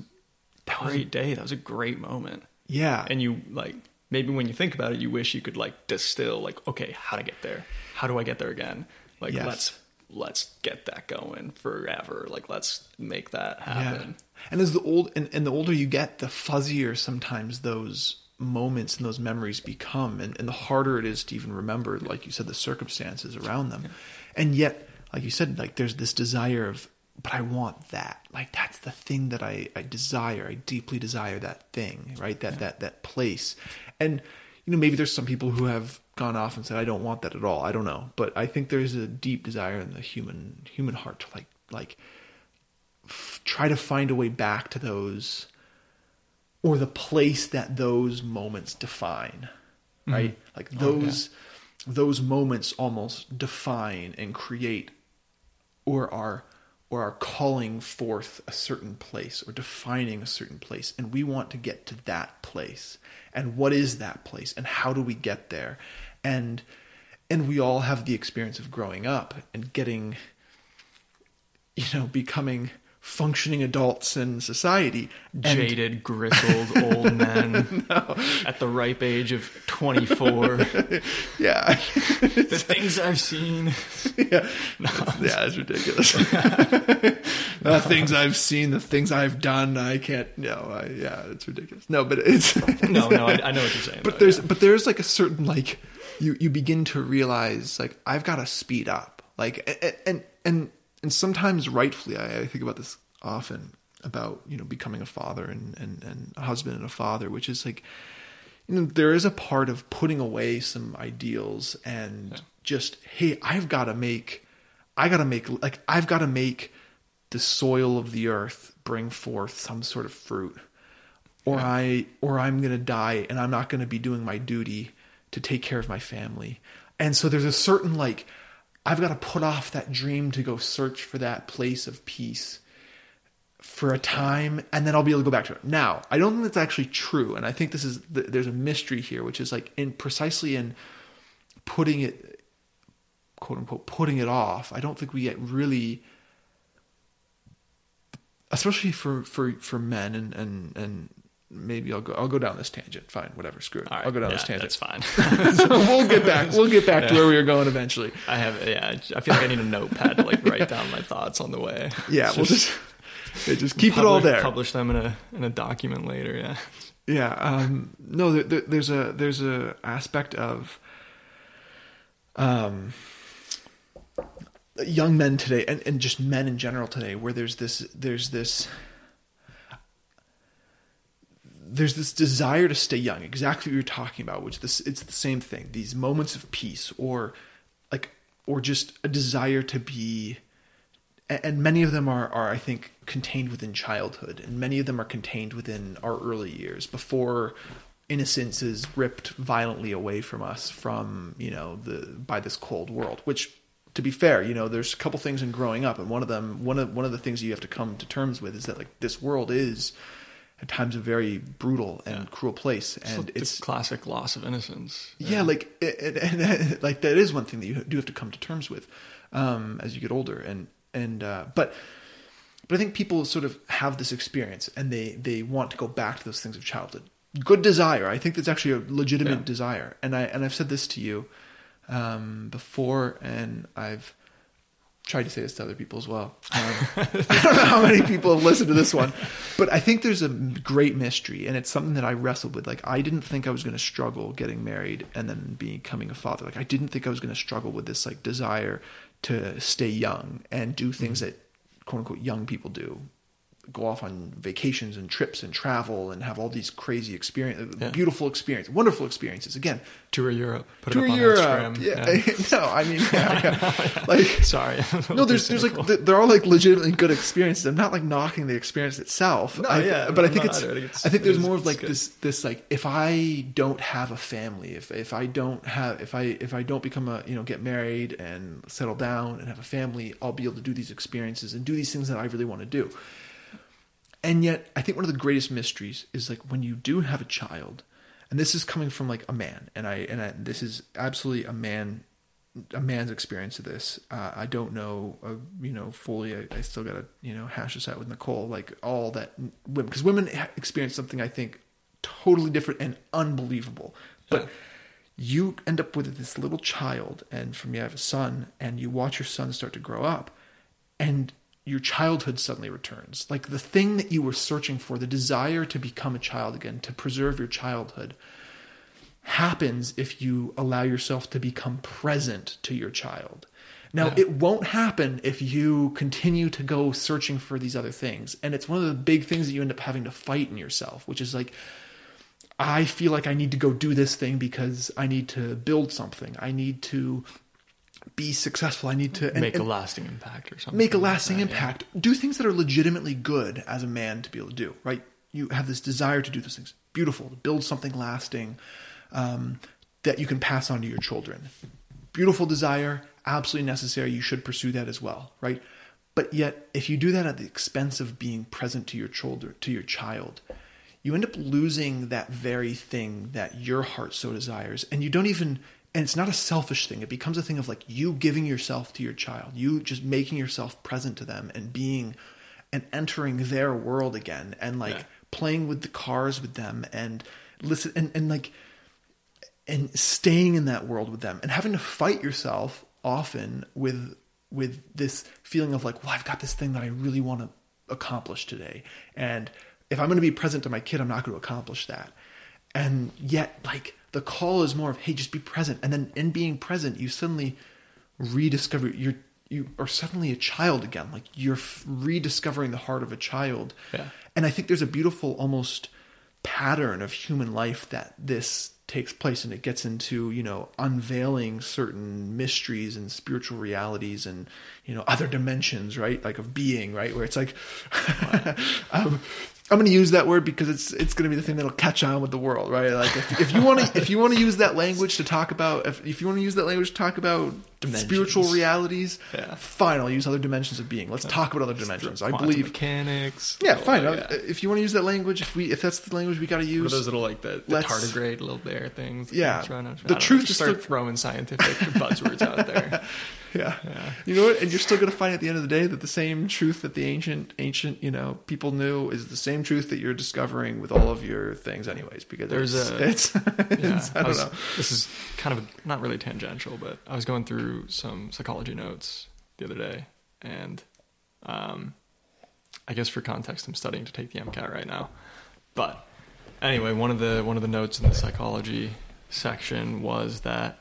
Speaker 1: that was
Speaker 2: great day. That was a great moment.
Speaker 1: yeah,
Speaker 2: And you like maybe when you think about it, you wish you could like distill like okay, how to get there? How do I get there again? Like
Speaker 1: Yes.
Speaker 2: let's let's get that going forever. Like let's make that happen.
Speaker 1: And as the old and, and the older you get, the fuzzier sometimes those moments and those memories become, and, and the harder it is to even remember, like you said, the circumstances around them. And yet, like you said, like there's this desire of, but I want that. Like that's the thing that I, I desire. I deeply desire that thing, right? That that that place. And you know, maybe there's some people who have gone off and said, I don't want that at all. I don't know. But I think there's a deep desire in the human human heart to like like f- try to find a way back to those or the place that those moments define mm-hmm. right like oh, those those moments almost define and create or are or are calling forth a certain place or defining a certain place and we want to get to that place. And what is that place? And how do we get there? And and we all have the experience of growing up and getting you know becoming functioning adults in society and
Speaker 2: Jaded, grizzled old (laughs) men at the ripe age of 24. (laughs)
Speaker 1: yeah (laughs)
Speaker 2: the things I've seen.
Speaker 1: yeah yeah it's ridiculous the things i've seen the things i've done i can't no I, yeah it's ridiculous no but it's
Speaker 2: No, no, I, I know what you're saying.
Speaker 1: but
Speaker 2: though,
Speaker 1: there's
Speaker 2: yeah.
Speaker 1: but there's like a certain like you you begin to realize like I've got to speed up like and and and, and sometimes rightfully I, I think about this often about you know becoming a father and and and a husband and a father which is like you know there is a part of putting away some ideals and just hey I've got to make I got to make like I've got to make the soil of the earth bring forth some sort of fruit or I or I'm going to die and I'm not going to be doing my duty to take care of my family. And so there's a certain like I've got to put off that dream to go search for that place of peace for a time and then I'll be able to go back to it. Now, I don't think that's actually true and I think this is th- there's a mystery here which is like in precisely in putting it quote unquote putting it off. I don't think we get really especially for for for men and and and maybe I'll go I'll go down this tangent. Fine, whatever, screw it.
Speaker 2: Right,
Speaker 1: I'll go down
Speaker 2: yeah,
Speaker 1: this tangent.
Speaker 2: That's fine. (laughs)
Speaker 1: so we'll get back. We'll get back to where we were going eventually.
Speaker 2: I have, yeah. I feel like I need a notepad to like write down my thoughts on the way.
Speaker 1: Yeah, we'll just yeah, just keep it
Speaker 2: Publish-
Speaker 1: all there.
Speaker 2: Publish them in a in a document later. Yeah.
Speaker 1: Yeah. Um, no, there, there, there's a there's a aspect of um, young men today, and, and just men in general today, where there's this there's this there's this desire to stay young. Exactly what you're talking about, which this it's the same thing. These moments of peace, or like, or just a desire to be and many of them are, are I think contained within childhood, and many of them are contained within our early years before innocence is ripped violently away from us from you know the by this cold world. Which, to be fair, you know there's a couple things in growing up, and one of them one of one of the things you have to come to terms with is that like this world is at times a very brutal and
Speaker 2: Yeah.
Speaker 1: cruel place,
Speaker 2: It's
Speaker 1: and
Speaker 2: like the
Speaker 1: it's
Speaker 2: classic loss of innocence.
Speaker 1: yeah, like it, (laughs) and, and, like that is one thing that you do have to come to terms with um, as you get older, and and uh, but but I think people sort of have this experience and they they want to go back to those things of childhood. Good desire, I think that's actually a legitimate
Speaker 2: Yeah.
Speaker 1: desire, and I and I've said this to you um, before, and I've tried to say this to other people as well. (laughs) Um, I don't know how many people have listened to this one, but I think there's a great mystery, and it's something that I wrestled with. Like, I didn't think I was going to struggle getting married and then becoming a father. Like, I didn't think I was going to struggle with this like desire to stay young and do things that quote unquote young people do. Go off on vacations and trips and travel and have all these crazy experience,
Speaker 2: Yeah.
Speaker 1: beautiful experience, wonderful experiences. Again,
Speaker 2: Tour Europe. Put
Speaker 1: tour
Speaker 2: it up on
Speaker 1: Europe.
Speaker 2: Instagram.
Speaker 1: Yeah. (laughs) no, I mean, (laughs) yeah, yeah. (laughs) like
Speaker 2: Sorry.
Speaker 1: no, there's there's like th- they're all like legitimately good experiences. I'm not like knocking the experience itself.
Speaker 2: No,
Speaker 1: I-
Speaker 2: yeah,
Speaker 1: but I think
Speaker 2: not
Speaker 1: it's.
Speaker 2: I think it's-
Speaker 1: I think there's
Speaker 2: is-
Speaker 1: more of like
Speaker 2: good.
Speaker 1: this this like if I don't have a family, if if I don't have if I if I don't become a you know get married and settle down and have a family, I'll be able to do these experiences and do these things that I really want to do. And yet, I think one of the greatest mysteries is like when you do have a child, and this is coming from like a man, and I and I, this is absolutely a man a man's experience of this. Uh, I don't know, uh, you know, fully. I, I still got to, you know, hash this out with Nicole, like all that women, because women experience something I think totally different and unbelievable. But
Speaker 2: Yeah.
Speaker 1: you end up with this little child, and for me, I have a son, and you watch your son start to grow up, and your childhood suddenly returns. Like the thing that you were searching for, the desire to become a child again, to preserve your childhood, happens if you allow yourself to become present to your child. Now,
Speaker 2: Yeah.
Speaker 1: it won't happen if you continue to go searching for these other things. And it's one of the big things that you end up having to fight in yourself, which is like, I feel like I need to go do this thing because I need to build something. I need to be successful. I need to and-
Speaker 2: make a
Speaker 1: and
Speaker 2: lasting impact or something.
Speaker 1: make a
Speaker 2: like
Speaker 1: lasting
Speaker 2: that, yeah.
Speaker 1: impact. Do things that are legitimately good as a man to be able to do, right? You have this desire to do those things. Beautiful. To build something lasting um, that you can pass on to your children. Beautiful desire, absolutely necessary. You should pursue that as well, right? But yet, if you do that at the expense of being present to your children, to your child, you end up losing that very thing that your heart so desires, and you don't even. And it's not a selfish thing. It becomes a thing of like you giving yourself to your child, you just making yourself present to them and being and entering their world again, and like
Speaker 2: Yeah.
Speaker 1: playing with the cars with them and listen and, and like and staying in that world with them and having to fight yourself often with with this feeling of like well i've got this thing that i really want to accomplish today and if i'm going to be present to my kid i'm not going to accomplish that and yet like the call is more of hey just be present. And then in being present you suddenly rediscover you're you are suddenly a child again. Like you're rediscovering the heart of a child.
Speaker 2: Yeah.
Speaker 1: and i think there's a beautiful almost pattern of human life that this takes place and it gets into you know unveiling certain mysteries and spiritual realities and you know other dimensions right? Like of being right? Where it's like (laughs) um, I'm going to use that word because it's it's going to be the thing that'll catch on with the world, right? Like if, if you want to if you want to use that language to talk about if, if you want to use that language to talk about
Speaker 2: Dimensions.
Speaker 1: spiritual realities,
Speaker 2: Yeah.
Speaker 1: fine. I'll use other dimensions of being. Let's talk about other dimensions. I believe.
Speaker 2: mechanics.
Speaker 1: Yeah,
Speaker 2: oh,
Speaker 1: fine.
Speaker 2: yeah.
Speaker 1: Uh, If you want to use that language, if we if that's the language we got to
Speaker 2: What
Speaker 1: use,
Speaker 2: those little like the, the tardigrade little bear things?
Speaker 1: Yeah.
Speaker 2: Trying to-
Speaker 1: The
Speaker 2: know,
Speaker 1: truth
Speaker 2: just
Speaker 1: is
Speaker 2: start
Speaker 1: still-
Speaker 2: throwing scientific (laughs) buzzwords out there. (laughs) (laughs)
Speaker 1: yeah.
Speaker 2: Yeah.
Speaker 1: You know what? And you're still going to find at the end of the day that the same truth that the ancient ancient you know people knew is the same truth that you're discovering with all of your things, anyways. Because
Speaker 2: There's
Speaker 1: it's,
Speaker 2: a-
Speaker 1: it's, (laughs)
Speaker 2: Yeah,
Speaker 1: it's- I don't
Speaker 2: was-
Speaker 1: know.
Speaker 2: This is kind of not really tangential, but I was going through some psychology notes the other day, and um, I guess for context, I'm studying to take the MCAT right now. But anyway, one of the one of the notes in the psychology section was that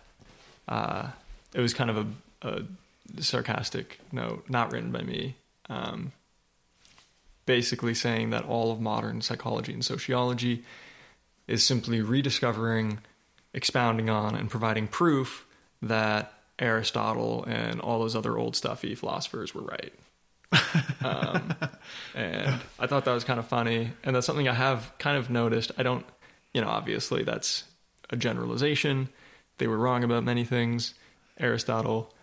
Speaker 2: uh, it was kind of a, a sarcastic note, not written by me. Um, basically saying that all of modern psychology and sociology is simply rediscovering, expounding on, and providing proof that Aristotle and all those other old stuffy philosophers were right. um, (laughs) and I thought that was kind of funny, and that's something I have kind of noticed. I don't, you know, obviously that's a generalization. They were wrong about many things. Aristotle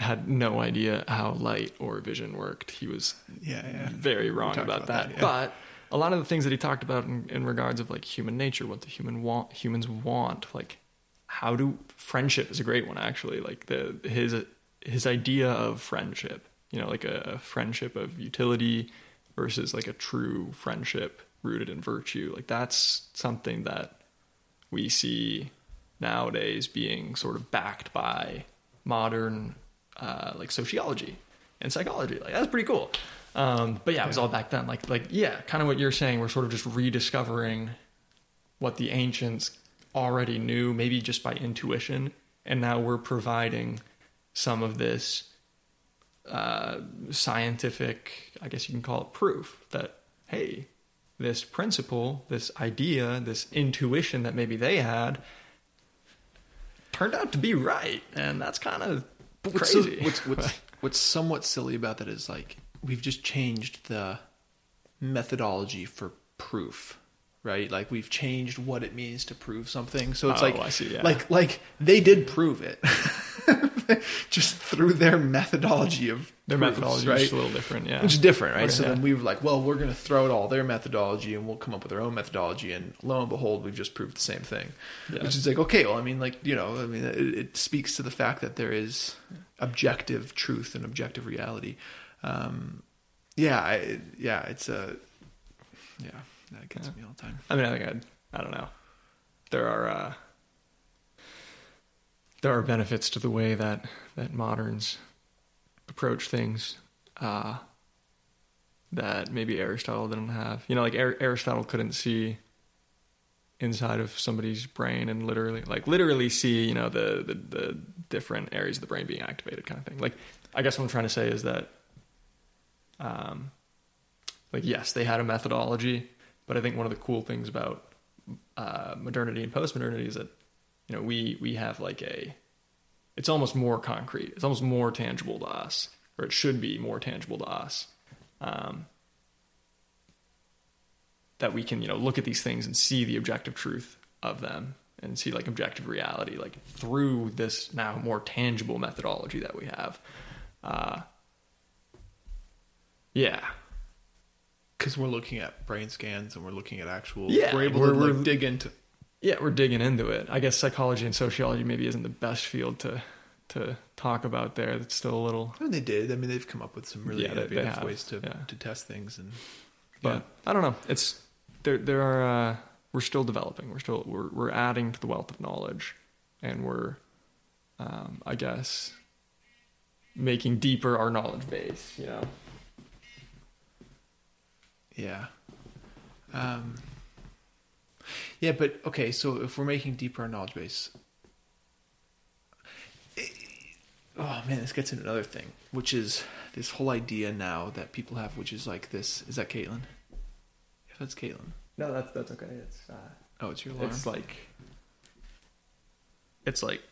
Speaker 2: had no idea how light or vision worked. He was
Speaker 1: Yeah, yeah.
Speaker 2: very wrong about,
Speaker 1: about
Speaker 2: that.
Speaker 1: that, yeah.
Speaker 2: But a lot of the things that he talked about in, in regards of like human nature, what the human want, humans want, like how do friendship is a great one actually. Like the his his idea of friendship, you know, like a, a friendship of utility versus like a true friendship rooted in virtue. Like that's something that we see nowadays being sort of backed by modern uh, like sociology and psychology. Like that's pretty cool. Um, but yeah, it was all back then. Like like yeah, kind of what you're saying. We're sort of just rediscovering what the ancients already knew, maybe just by intuition, and now we're providing some of this uh, scientific, I guess you can call it proof that hey, this principle, this idea, this intuition that maybe they had turned out to be right, and that's kind of
Speaker 1: But what's, so, what's (laughs) what's what's somewhat silly about that is like we've just changed the methodology for proof, right? Like we've changed what it means to prove something. So it's
Speaker 2: Oh,
Speaker 1: like
Speaker 2: see, yeah.
Speaker 1: like like they did prove it. (laughs) (laughs) just through their methodology of
Speaker 2: Their
Speaker 1: proofs,
Speaker 2: methodology
Speaker 1: right?
Speaker 2: just a little different. Yeah.
Speaker 1: which is different, right?
Speaker 2: Okay,
Speaker 1: so then we were like, well, we're going to throw out all their methodology and we'll come up with our own methodology, and lo and behold, we've just proved the same thing.
Speaker 2: Yeah.
Speaker 1: Which is like, okay, well, I mean, like you know, I mean, it, it speaks to the fact that there is objective truth and objective reality. Um, yeah, I, yeah, it's a, yeah, that gets
Speaker 2: Yeah.
Speaker 1: me all the time.
Speaker 2: I mean, I think I'd, I don't know. There are uh, there are benefits to the way that that moderns approach things uh, that maybe Aristotle didn't have. You know, like Ar- Aristotle couldn't see inside of somebody's brain and literally, like, literally see, you know, the the, the different areas of the brain being activated, kind of thing. Like, I guess what I'm trying to say is that, um, like, yes, they had a methodology, but I think one of the cool things about uh, modernity and post-modernity is that you know we we have like a it's almost more concrete it's almost more tangible to us or it should be more tangible to us um, that we can you know look at these things and see the objective truth of them and see like objective reality like through this now more tangible methodology that we have uh, yeah
Speaker 1: Because we're looking at brain scans and we're looking at actual.
Speaker 2: Yeah,
Speaker 1: we're able
Speaker 2: we're-
Speaker 1: to like, dig into.
Speaker 2: Yeah we're digging into it i guess psychology and sociology maybe isn't the best field to to talk about there it's still a little
Speaker 1: I mean, they did. I mean, they've come up with some really
Speaker 2: Yeah,
Speaker 1: innovative
Speaker 2: have,
Speaker 1: ways to
Speaker 2: yeah.
Speaker 1: to test things, and
Speaker 2: but
Speaker 1: yeah.
Speaker 2: i don't know it's there there are uh we're still developing we're still we're we're adding to the wealth of knowledge and we're um i guess making deeper our knowledge base you know
Speaker 1: Yeah. Um, yeah, but okay, so if we're making deeper our knowledge base. Oh man, this gets into another thing, which is this whole idea now that people have, which is like this. Is that Caitlin? If that's Caitlin.
Speaker 2: no that's that's okay it's uh
Speaker 1: Oh, it's your alarm.
Speaker 2: it's like it's like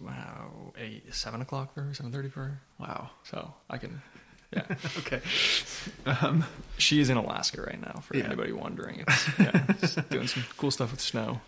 Speaker 2: wow eight seven o'clock for her seven thirty for her
Speaker 1: wow.
Speaker 2: so i can yeah (laughs)
Speaker 1: Okay. Um,
Speaker 2: She is in Alaska right now, for
Speaker 1: Yeah.
Speaker 2: anybody wondering. It's, (laughs) yeah, it's doing some cool stuff with snow,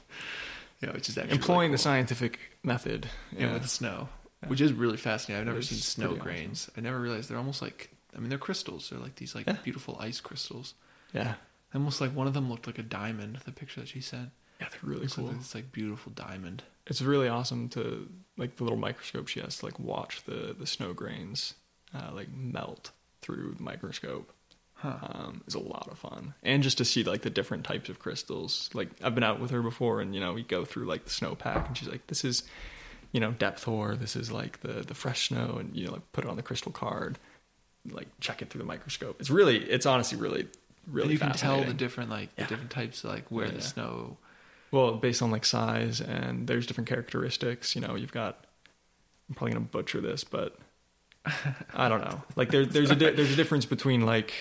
Speaker 1: yeah, which is actually
Speaker 2: employing
Speaker 1: really
Speaker 2: the scientific method.
Speaker 1: yeah, with snow, which is really fascinating. I've never
Speaker 2: It's
Speaker 1: seen snow grains. I never realized they're almost like. I mean, they're crystals. They're like these like beautiful ice crystals.
Speaker 2: yeah,
Speaker 1: Almost like one of them looked like a diamond. The picture that she sent.
Speaker 2: yeah. They're really cool.
Speaker 1: like this like beautiful diamond.
Speaker 2: It's really awesome to like the little microscope she has to like watch the the snow grains uh, like melt through the microscope.
Speaker 1: Huh.
Speaker 2: Um, is a lot of fun, and just to see like the different types of crystals. Like I've been out with her before, and you know we go through like the snowpack, and she's like, "This is, you know, depth hoar. This is like the the fresh snow," and you know, like put it on the crystal card, like check it through the microscope. It's really, it's honestly really, really.
Speaker 1: and you can tell the different like
Speaker 2: Yeah.
Speaker 1: the different types like where
Speaker 2: Yeah,
Speaker 1: the
Speaker 2: yeah.
Speaker 1: snow.
Speaker 2: Well, based on like size and there's different characteristics. You know, you've got. I'm probably gonna butcher this, but I don't know. Like there, there's a di- there's a difference between like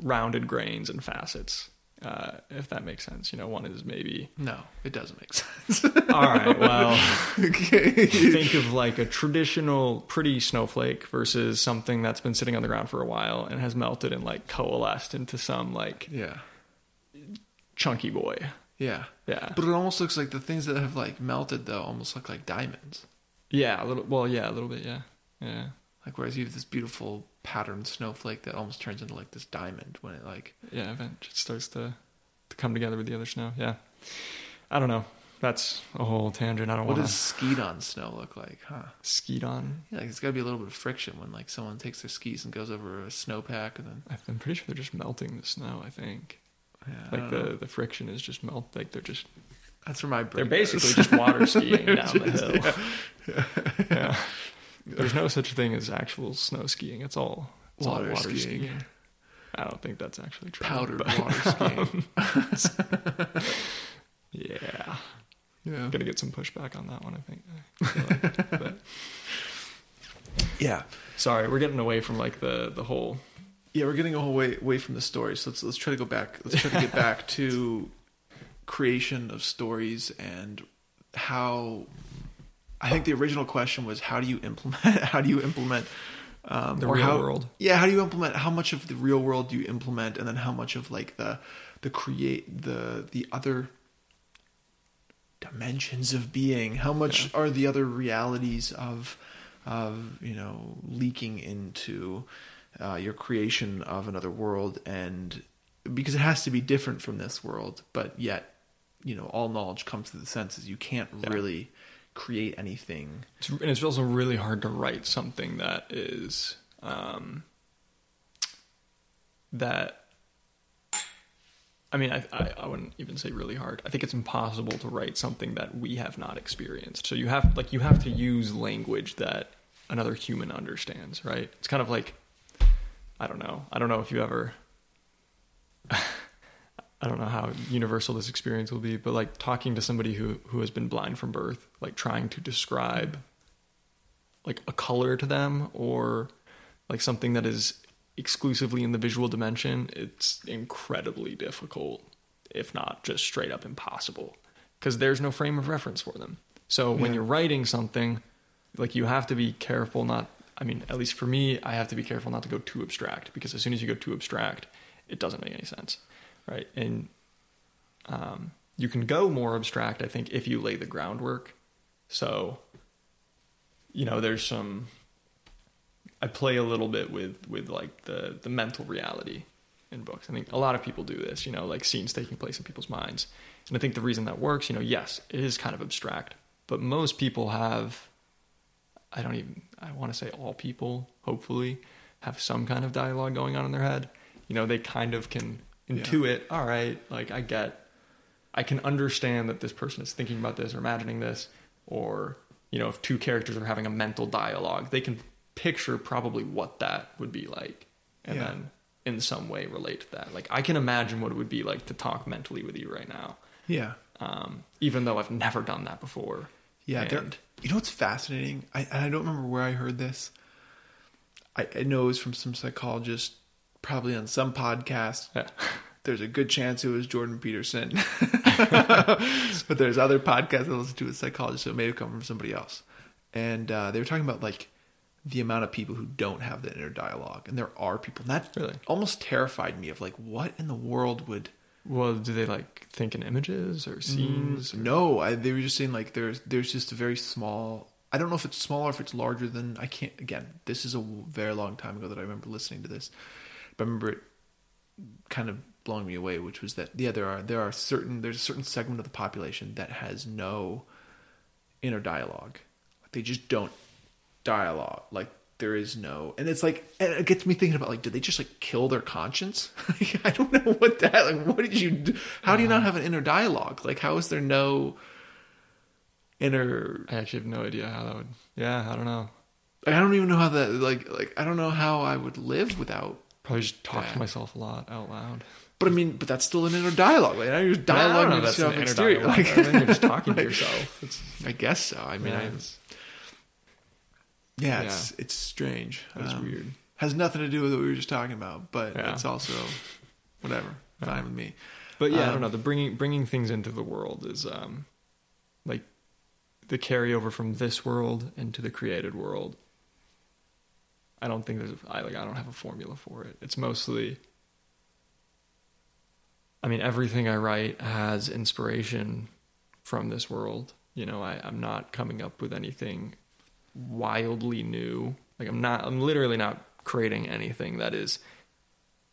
Speaker 2: rounded grains and facets, uh, if that makes sense. You know, one is maybe.
Speaker 1: No, it doesn't make sense. (laughs)
Speaker 2: All right, well,
Speaker 1: okay.
Speaker 2: think of like a traditional pretty snowflake versus something that's been sitting on the ground for a while and has melted and like coalesced into some like
Speaker 1: yeah,
Speaker 2: chunky boy.
Speaker 1: yeah.
Speaker 2: Yeah.
Speaker 1: But it almost looks like the things that have like melted though almost look like diamonds.
Speaker 2: Yeah, a little. Well, yeah, a little bit. Yeah, yeah.
Speaker 1: Like whereas you have this beautiful patterned snowflake that almost turns into like this diamond when it like
Speaker 2: yeah, event just starts to to come together with the other snow. Yeah, I don't know. That's a whole tangent. I don't
Speaker 1: what
Speaker 2: want
Speaker 1: does skied on snow look like, huh?
Speaker 2: Skied on.
Speaker 1: Yeah, like it's got to be a little bit of friction when like someone takes their skis and goes over a snowpack and then
Speaker 2: I'm pretty sure they're just melting the snow. I think
Speaker 1: yeah,
Speaker 2: like the
Speaker 1: know.
Speaker 2: the friction is just melt. Like they're just
Speaker 1: that's where my
Speaker 2: they're basically
Speaker 1: goes.
Speaker 2: just water (laughs) skiing down the (laughs)
Speaker 1: just-
Speaker 2: hill. Yeah. There's no such thing as actual snow skiing. It's all it's all
Speaker 1: Water
Speaker 2: water
Speaker 1: skiing.
Speaker 2: skiing. I don't think that's actually true.
Speaker 1: powdered
Speaker 2: but-
Speaker 1: water um, skiing. (laughs)
Speaker 2: Yeah,
Speaker 1: yeah.
Speaker 2: gonna get some pushback on that one. I think. I like. but (laughs)
Speaker 1: Yeah.
Speaker 2: sorry, we're getting away from like the the whole.
Speaker 1: Yeah, we're getting a whole way away from the story. So let's let's try to go back. Let's try to get back (laughs) to creation of stories and how. I think the original question was how do you implement (laughs) how do you implement um,
Speaker 2: The real
Speaker 1: how,
Speaker 2: world.
Speaker 1: Yeah, how do you implement how much of the real world do you implement, and then how much of like the the create the the other dimensions of being? How much are the other realities of of you know leaking into uh, your creation of another world, and because it has to be different from this world, but yet you know all knowledge comes through the senses. You can't
Speaker 2: Yeah.
Speaker 1: really create anything.
Speaker 2: And it's also really hard to write something that is um, that. I mean, I, I I wouldn't even say really hard. I think it's impossible to write something that we have not experienced. So you have like you have to use language that another human understands, right? It's kind of like I don't know. I don't know if you ever. I don't know how universal this experience will be, but like talking to somebody who who has been blind from birth, like trying to describe like a color to them or like something that is exclusively in the visual dimension, it's incredibly difficult, if not just straight up impossible, because there's no frame of reference for them. So when
Speaker 1: Yeah.
Speaker 2: you're writing something, like you have to be careful not I mean, at least for me, I have to be careful not to go too abstract because as soon as you go too abstract, it doesn't make any sense. Right? And um, you can go more abstract, I think, if you lay the groundwork. So, you know, there's some. I play a little bit with with like the the mental reality in books. I think a lot of people do this. You know, like scenes taking place in people's minds, and I think the reason that works, you know, yes, it is kind of abstract, but most people have. I don't even. I want to say all people, hopefully, have some kind of dialogue going on in their head. You know, they kind of can
Speaker 1: Yeah.
Speaker 2: intuit. All right, like I get I can understand that this person is thinking about this or imagining this, or you know, if two characters are having a mental dialogue, they can picture probably what that would be like, and
Speaker 1: Yeah.
Speaker 2: then in some way relate to that. Like I can imagine what it would be like to talk mentally with you right now,
Speaker 1: Yeah.
Speaker 2: um, even though I've never done that before.
Speaker 1: Yeah, there-
Speaker 2: And-
Speaker 1: you know what's fascinating? I and I don't remember where I heard this. I, I know it was from some psychologist, probably on some podcast.
Speaker 2: Yeah.
Speaker 1: There's a good chance it was Jordan Peterson, (laughs) but there's other podcasts I listen to with psychologists, so it may have come from somebody else. And uh, they were talking about like the amount of people who don't have the inner dialogue, and there are people. And that
Speaker 2: Really?
Speaker 1: almost terrified me. Of like, what in the world would
Speaker 2: Well, do they like think in images or scenes? or-
Speaker 1: No, I, they were just saying like there's there's just a very small. I don't know if it's smaller, if it's larger than I can't. Again, this is a very long time ago that I remember listening to this, but I remember it kind of blowing me away, which was that yeah, there are there are certain there's a certain segment of the population that has no inner dialogue. They just don't dialogue. Like there is no, and it's like and it gets me thinking about like, did they just like kill their conscience? (laughs) Like, I don't know what that. Like, what did you? do? How do you not uh-huh. have an inner dialogue? Like, how is there no inner?
Speaker 2: I actually have no idea how that would. Yeah, I don't know.
Speaker 1: Like, I don't even know how that. Like, like I don't know how I would live without.
Speaker 2: Probably just talk
Speaker 1: Yeah.
Speaker 2: to myself a lot out loud.
Speaker 1: But I mean, but that's still an inner dialogue. Like, you're just
Speaker 2: I
Speaker 1: dialoguing with yourself exterior.
Speaker 2: dialogue.
Speaker 1: Like,
Speaker 2: I you're just talking to (laughs)
Speaker 1: like,
Speaker 2: yourself. It's,
Speaker 1: I guess so. I mean,
Speaker 2: Yeah.
Speaker 1: I,
Speaker 2: it's-
Speaker 1: yeah, it's it's strange.
Speaker 2: That's
Speaker 1: Um,
Speaker 2: weird.
Speaker 1: Has nothing to do with what we were just talking about, but it's also whatever. Fine with me.
Speaker 2: But yeah, I
Speaker 1: Um,
Speaker 2: don't know. The bringing bringing things into the world is um, like the carryover from this world into the created world. I don't think there's. A, I like. I don't have a formula for it. It's mostly. I mean, everything I write has inspiration from this world. You know, I, I'm not coming up with anything wildly new. Like I'm not. I'm literally not creating anything that is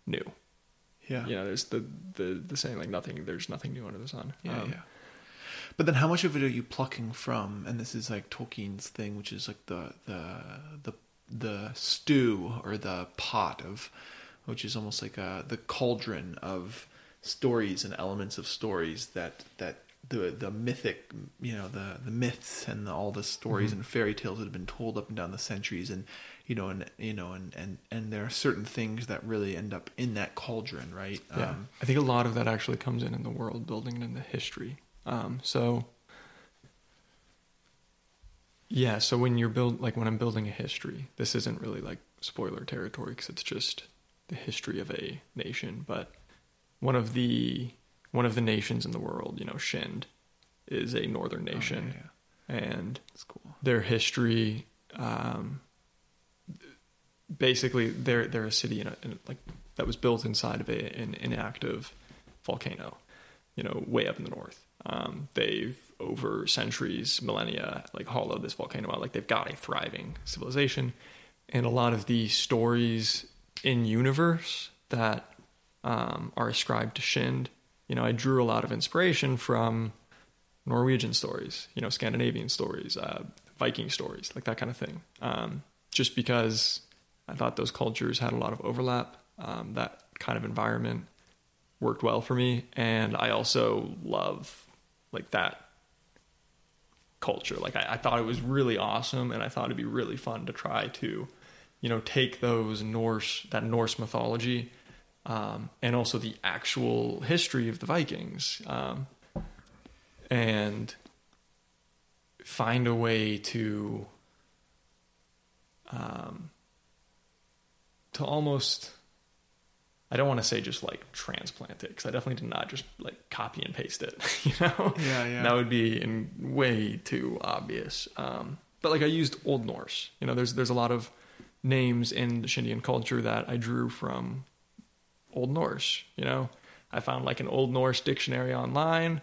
Speaker 2: new
Speaker 1: Yeah.
Speaker 2: you know, there's the, the the saying like nothing. There's nothing new under the sun.
Speaker 1: Yeah,
Speaker 2: Um,
Speaker 1: yeah. But then, how much of it are you plucking from? And this is like Tolkien's thing, which is like the the the the stew or the pot of, which is almost like a the cauldron of stories and elements of stories that that the the mythic, you know, the the myths and the, all the stories
Speaker 2: Mm-hmm.
Speaker 1: and fairy tales that have been told up and down the centuries, and you know, and you know, and and and there are certain things that really end up in that cauldron, right?
Speaker 2: Yeah,
Speaker 1: Um,
Speaker 2: I think a lot of that actually comes in in the world building and in the history. Um, so yeah, so when you're build like when I'm building a history, this isn't really like spoiler territory because it's just the history of a nation. But one of the one of the nations in the world, you know, Shind, is a northern
Speaker 1: oh, yeah,
Speaker 2: nation,
Speaker 1: yeah.
Speaker 2: and
Speaker 1: cool.
Speaker 2: their history um, basically they're they're a city in a, in like that was built inside of a, an inactive volcano you know way up in the north Um, they've over centuries, millennia, like hollowed this volcano out. Like they've got a thriving civilization, and a lot of the stories in universe that um, are ascribed to Shind. You know, I drew a lot of inspiration from Norwegian stories, you know, Scandinavian stories, uh, Viking stories, like that kind of thing. Um, just because I thought those cultures had a lot of overlap, um, that kind of environment worked well for me, and I also love like that culture. Like I, I thought it was really awesome, and I thought it'd be really fun to try to, you know, take those Norse that Norse mythology, um, and also the actual history of the Vikings, um, and find a way to, um, to almost. I don't want to say just like transplant it because I definitely did not just like copy and paste it. (laughs) You know,
Speaker 1: Yeah, yeah.
Speaker 2: that would be in way too obvious. Um, but like I used Old Norse. You know, there's there's a lot of names in the Shindian culture that I drew from Old Norse. You know, I found like an Old Norse dictionary online,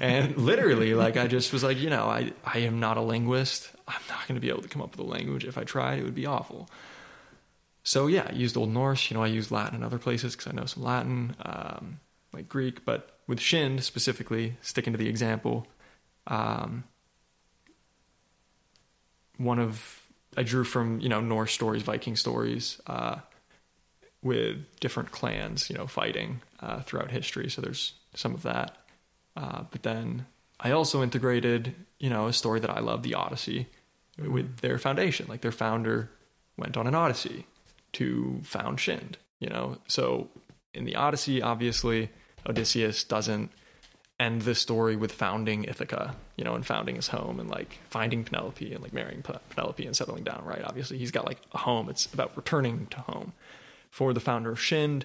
Speaker 2: and (laughs) literally, like I just was like, you know, I I am not a linguist. I'm not going to be able to come up with a language. If I tried, it would be awful. So yeah, I used Old Norse. You know, I used Latin in other places because I know some Latin, um, like Greek. But with Shind specifically, sticking to the example, um, one of I drew from you know Norse stories, Viking stories, uh, with different clans, you know, fighting uh, throughout history. So there's some of that. Uh, but then I also integrated, you know, a story that I love, the Odyssey, with their foundation. Like their founder went on an Odyssey to found Shind, you know. So in the Odyssey, obviously, Odysseus doesn't end the story with founding Ithaca, you know, and founding his home and like finding Penelope and like marrying Penelope and settling down, right? Obviously, he's got like a home. It's about returning to home. For the founder of Shind,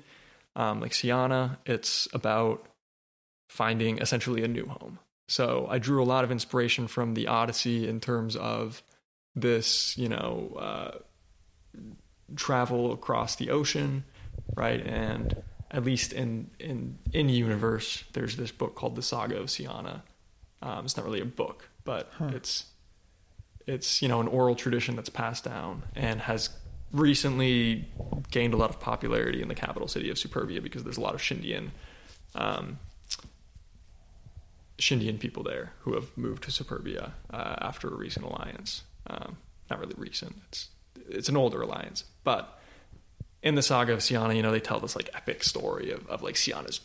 Speaker 2: um, like Siana, it's about finding essentially a new home. So I drew a lot of inspiration from the Odyssey in terms of this, you know, uh, travel across the ocean, right? And at least in in in universe, there's this book called the Saga of Siana. Um, it's not really a book, but it's it's you know an oral tradition that's passed down and has recently gained a lot of popularity in the capital city of Superbia because there's a lot of Shindian um, Shindian people there who have moved to Superbia uh, after a recent alliance. Um, not really recent; it's it's an older alliance, but in the saga of Siana, you know, they tell this like epic story of, of like Siana's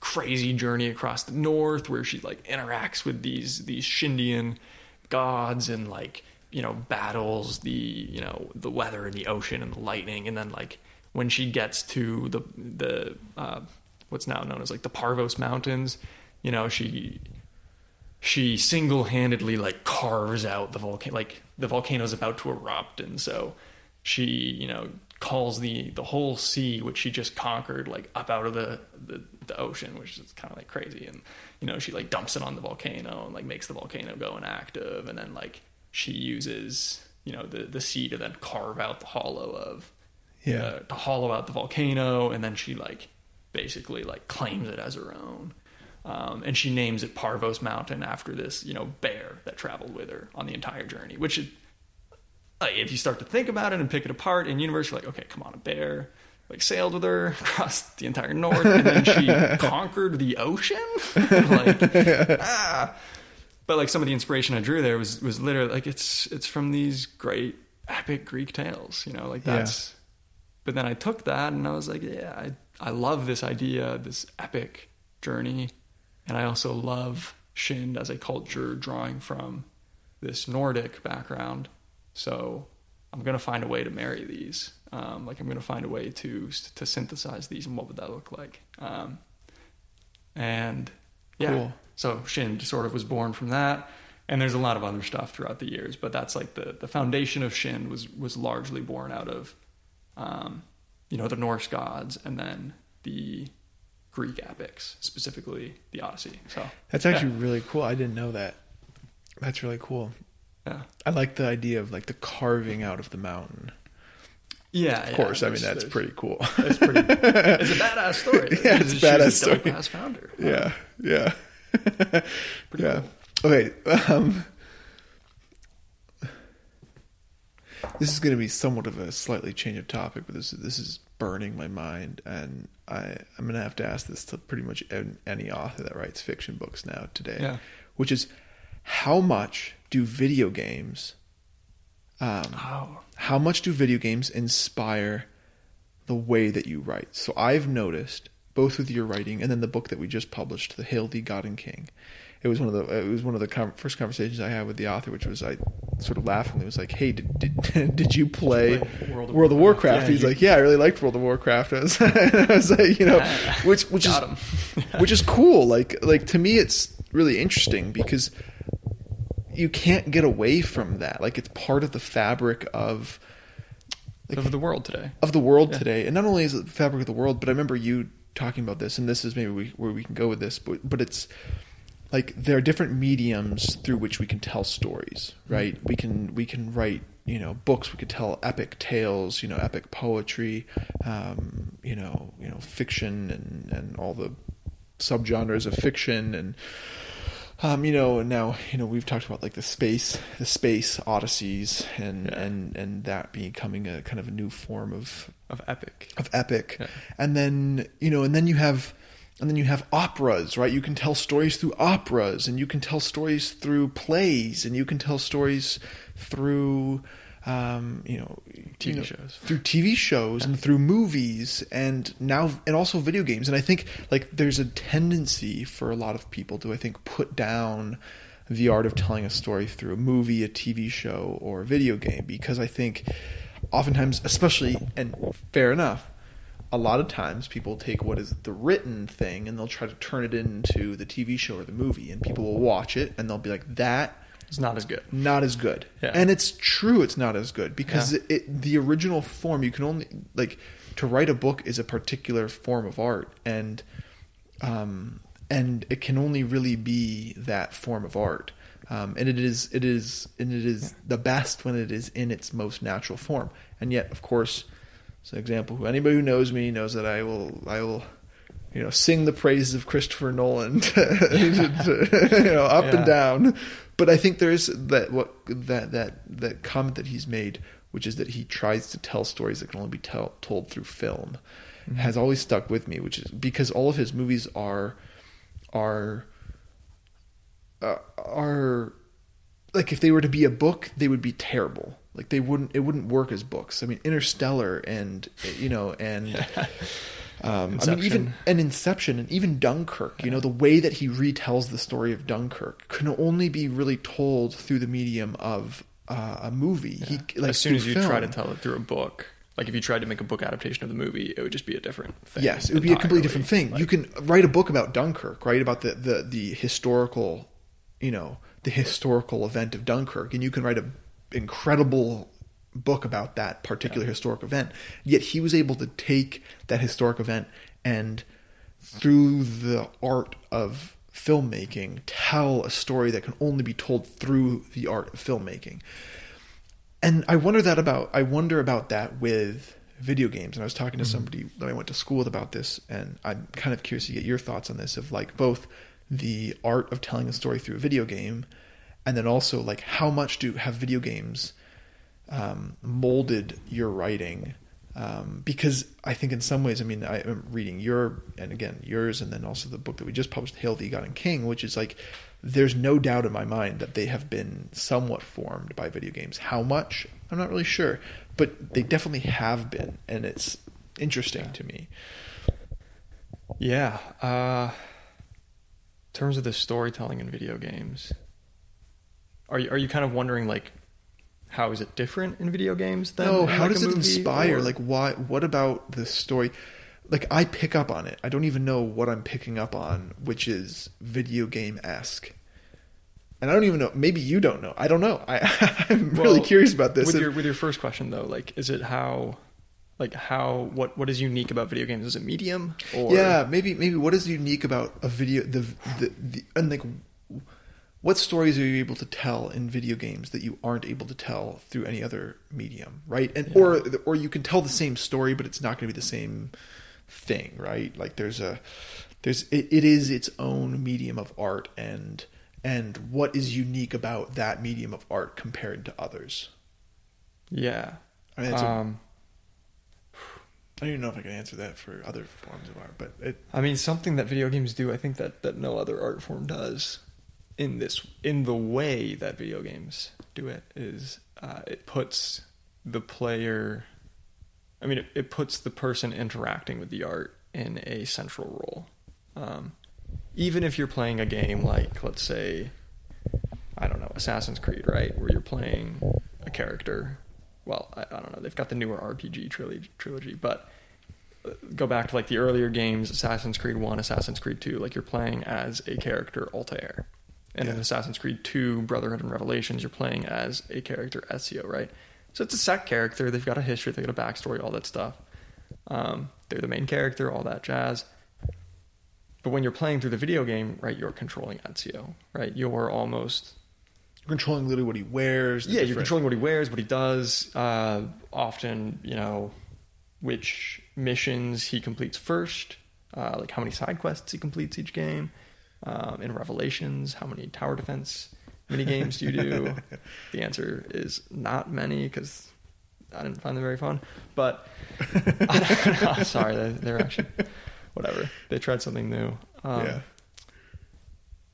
Speaker 2: crazy journey across the north where she like interacts with these these Shindian gods and like you know battles the you know the weather and the ocean and the lightning. And then like when she gets to the the uh, what's now known as like the Parvos Mountains, you know she she single-handedly like carves out the volcano like the volcano's about to erupt and so she you know calls the the whole sea which she just conquered like up out of the the, the ocean which is kind of like crazy. And you know she like dumps it on the volcano and like makes the volcano go inactive. And then like she uses you know the the sea to then carve out the hollow of
Speaker 1: Yeah.
Speaker 2: uh, to hollow out the volcano. And then she like basically like claims it as her own um, and she names it Parvos Mountain after this, you know, bear that traveled with her on the entire journey. Which, is, like, if you start to think about it and pick it apart in universe, you're like, okay, come on, a bear like sailed with her (laughs) across the entire north, and then she (laughs) conquered the ocean. (laughs) like, ah. But like some of the inspiration I drew there was was literally like it's it's from these great epic Greek tales, you know, like
Speaker 1: Yeah.
Speaker 2: that's. But then I took that and I was like, yeah, I I love this idea, this epic journey, and I also love Shind as a culture drawing from this Nordic background. So I'm gonna find a way to marry these. Um, like I'm gonna find a way to to synthesize these, and what would that look like? Um, and yeah,
Speaker 1: Cool.
Speaker 2: so Shind sort of was born from that. And there's a lot of other stuff throughout the years, but that's like the the foundation of Shind was was largely born out of, um, you know, the Norse gods, and then the Greek epics, specifically the Odyssey. So
Speaker 1: That's actually really cool. I didn't know that. That's really cool.
Speaker 2: yeah,
Speaker 1: I like the idea of like the carving out of the mountain.
Speaker 2: yeah.
Speaker 1: Of course, I mean that's pretty cool.
Speaker 2: It's pretty. It's a badass (laughs) story.
Speaker 1: Yeah, it's a
Speaker 2: She was
Speaker 1: badass story.
Speaker 2: dope-ass founder.
Speaker 1: yeah, yeah. (laughs)
Speaker 2: Pretty
Speaker 1: yeah. Okay. Um, this is going to be somewhat of a slightly change of topic, but this this is burning my mind, and I I'm going to have to ask this to pretty much any author that writes fiction books now today,
Speaker 2: Yeah.
Speaker 1: which is how much do video games, um,
Speaker 2: Oh.
Speaker 1: how much do video games inspire the way that you write? So I've noticed both with your writing and then the book that we just published, The Hail Thee God and King. It was one of the it was one of the com- first conversations I had with the author, which was I sort of laughingly was like, "Hey, did did, (laughs) did you play World
Speaker 2: World
Speaker 1: of,
Speaker 2: of
Speaker 1: Warcraft?"
Speaker 2: Warcraft? Yeah,
Speaker 1: He's
Speaker 2: you-
Speaker 1: like, "Yeah, I really liked World of Warcraft." I was, (laughs) I was like, you know, (laughs) which which is which is cool. Like like to me, it's really interesting because you can't get away from that. Like it's part of the fabric of
Speaker 2: of the world today.
Speaker 1: of the world
Speaker 2: Yeah.
Speaker 1: today. And not only is it the fabric of the world, but I remember you talking about this, and this is maybe we, where we can go with this, but but it's like there are different mediums through which we can tell stories, right? We can we can write you know books, we could tell epic tales, you know, epic poetry, um, you know, you know, fiction and and all the subgenres of fiction and um, you know, and now you know we've talked about like the space, the space odysseys, and
Speaker 2: Yeah.
Speaker 1: and and that becoming a kind of a new form of
Speaker 2: Of epic.
Speaker 1: of epic,
Speaker 2: Yeah.
Speaker 1: and then you know, and then you have, and then you have operas, right? You can tell stories through operas, and you can tell stories through plays, and you can tell stories through, um, you know,
Speaker 2: TV
Speaker 1: you know,
Speaker 2: shows.
Speaker 1: through TV shows and through movies, and now and also video games. And I think like there's a tendency for a lot of people to I think put down the art of telling a story through a movie, a TV show, or a video game because I think oftentimes, especially and fair enough, a lot of times people take what is the written thing and they'll try to turn it into the TV show or the movie, and people will watch it and they'll be like that
Speaker 2: It's not as good.
Speaker 1: not as good.
Speaker 2: Yeah.
Speaker 1: And it's true it's not as good because
Speaker 2: Yeah.
Speaker 1: it, it, the original form you can only like to write a book is a particular form of art and um and it can only really be that form of art. Um, and it is it is and it is the best when it is in its most natural form. And yet of course an example who anybody who knows me knows that I will I will you know sing the praises of Christopher Nolan (laughs) you know up
Speaker 2: Yeah.
Speaker 1: and down but I think there is that what that that that comment that he's made which is that he tries to tell stories that can only be tell, told through film
Speaker 2: Mm-hmm.
Speaker 1: has always stuck with me which is because all of his movies are are uh, are like if they were to be a book they would be terrible like they wouldn't it wouldn't work as books i mean interstellar and you know and (laughs) um, I mean, even an Inception and even Dunkirk, you know, the way that he retells the story of Dunkirk can only be really told through the medium of uh, a movie. He, like,
Speaker 2: as soon as you try to tell it through a book, like if you tried to make a book adaptation of the movie, it would just be a different thing.
Speaker 1: Yes, it would be a completely different thing.
Speaker 2: Like,
Speaker 1: you can write a book about Dunkirk, right? About the, the, the historical, you know, the historical event of Dunkirk, and you can write an incredible book about that particular historic event. Yet he was able to take that historic event and, through the art of filmmaking, tell a story that can only be told through the art of filmmaking and I wonder that about I wonder about that with video games. And I was talking to mm-hmm. somebody that I went to school with about this, and I'm kind of curious to get your thoughts on this of like both the art of telling a story through a video game, and then also like how much do have video games um, molded your writing? Um, because I think in some ways, I mean, I am reading your and again yours, and then also the book that we just published, Hail the God and King, which is like there's no doubt in my mind that they have been somewhat formed by video games. How much? I'm not really sure, but they definitely have been, and it's interesting to me.
Speaker 2: Yeah. Uh, in terms of the storytelling in video games, are you are you kind of wondering like how is it different in video games than
Speaker 1: No, how
Speaker 2: like,
Speaker 1: does it inspire?
Speaker 2: or-
Speaker 1: Like, why? What about the story? Like, I pick up on it. I don't even know what I'm picking up on, which is video game esque. And I don't even know. Maybe you don't know. I don't know. I, (laughs) I'm really curious about this.
Speaker 2: With
Speaker 1: And-
Speaker 2: your with your first question though, like is it how like how what what is unique about video games? Is it medium or
Speaker 1: yeah, maybe maybe what is unique about a video the the, the and like what stories are you able to tell in video games that you aren't able to tell through any other medium, right? And
Speaker 2: Yeah.
Speaker 1: or or you can tell the same story, but it's not going to be the same thing, right? Like there's a there's it, it is its own medium of art and and what is unique about that medium of art compared to others.
Speaker 2: Yeah.
Speaker 1: I mean,
Speaker 2: Um,
Speaker 1: I don't even know if I can answer that for other forms of art, but it
Speaker 2: I mean, something that video games do, I think that, that no other art form does in this in the way that video games do it is uh, it puts the player. I mean, it, it puts the person interacting with the art in a central role. Um, even if you're playing a game like, let's say, I don't know, Assassin's Creed, right, where you're playing a character. Well, I, I don't know. They've got the newer RPG trilogy, trilogy, but uh, go back to like the earlier games, Assassin's Creed One, Assassin's Creed Two. Like you're playing as a character Altair, and in Assassin's Creed Two, Brotherhood and Revelations, you're playing as a character Ezio, right? So it's a set character. They've got a history, they've got a backstory, all that stuff. Um, they're the main character, all that jazz. But when you're playing through the video game, right, you're controlling Ezio, right? You're almost you're
Speaker 1: controlling literally what he wears.
Speaker 2: yeah, you're controlling what he wears, what he does. Uh, often, you know, which missions he completes first, uh, like how many side quests he completes each game. Um, in Revelations, how many tower defense mini games do you do? (laughs) the answer is not many because I didn't find them very fun. But I don't know. Sorry, they, they're actually whatever. They tried something new. Um,
Speaker 1: yeah.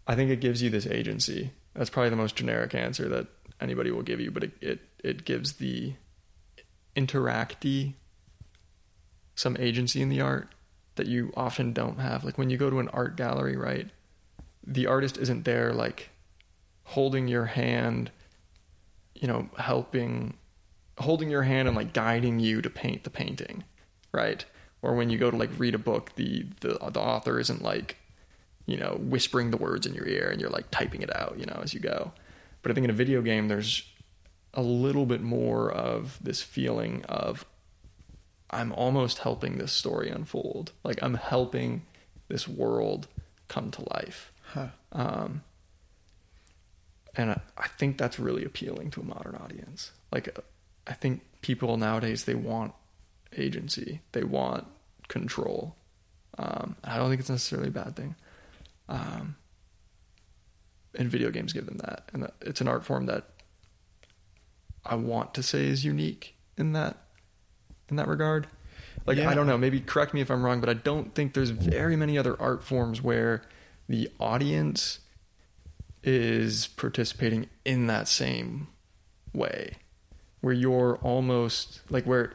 Speaker 2: I think it gives you this agency. That's probably the most generic answer that anybody will give you, but it it, it gives the interactee some agency in the art that you often don't have. Like when you go to an art gallery, right? The artist isn't there like holding your hand, you know, helping holding your hand and like guiding you to paint the painting, right? Or when you go to like read a book, the the the author isn't like you know, whispering the words in your ear and you're like typing it out, you know, as you go. But I think in a video game, there's a little bit more of this feeling of I'm almost helping this story unfold. Like I'm helping this world come to life.
Speaker 1: Huh.
Speaker 2: Um, and I, I think that's really appealing to a modern audience. Like, uh, I think people nowadays they want agency, they want control. Um, I don't think it's necessarily a bad thing. Um, and video games give them that, and it's an art form that I want to say is unique in that in that regard. Like
Speaker 1: Yeah.
Speaker 2: I don't know, maybe correct me if I'm wrong, but I don't think there's very many other art forms where the audience is participating in that same way where you're almost like where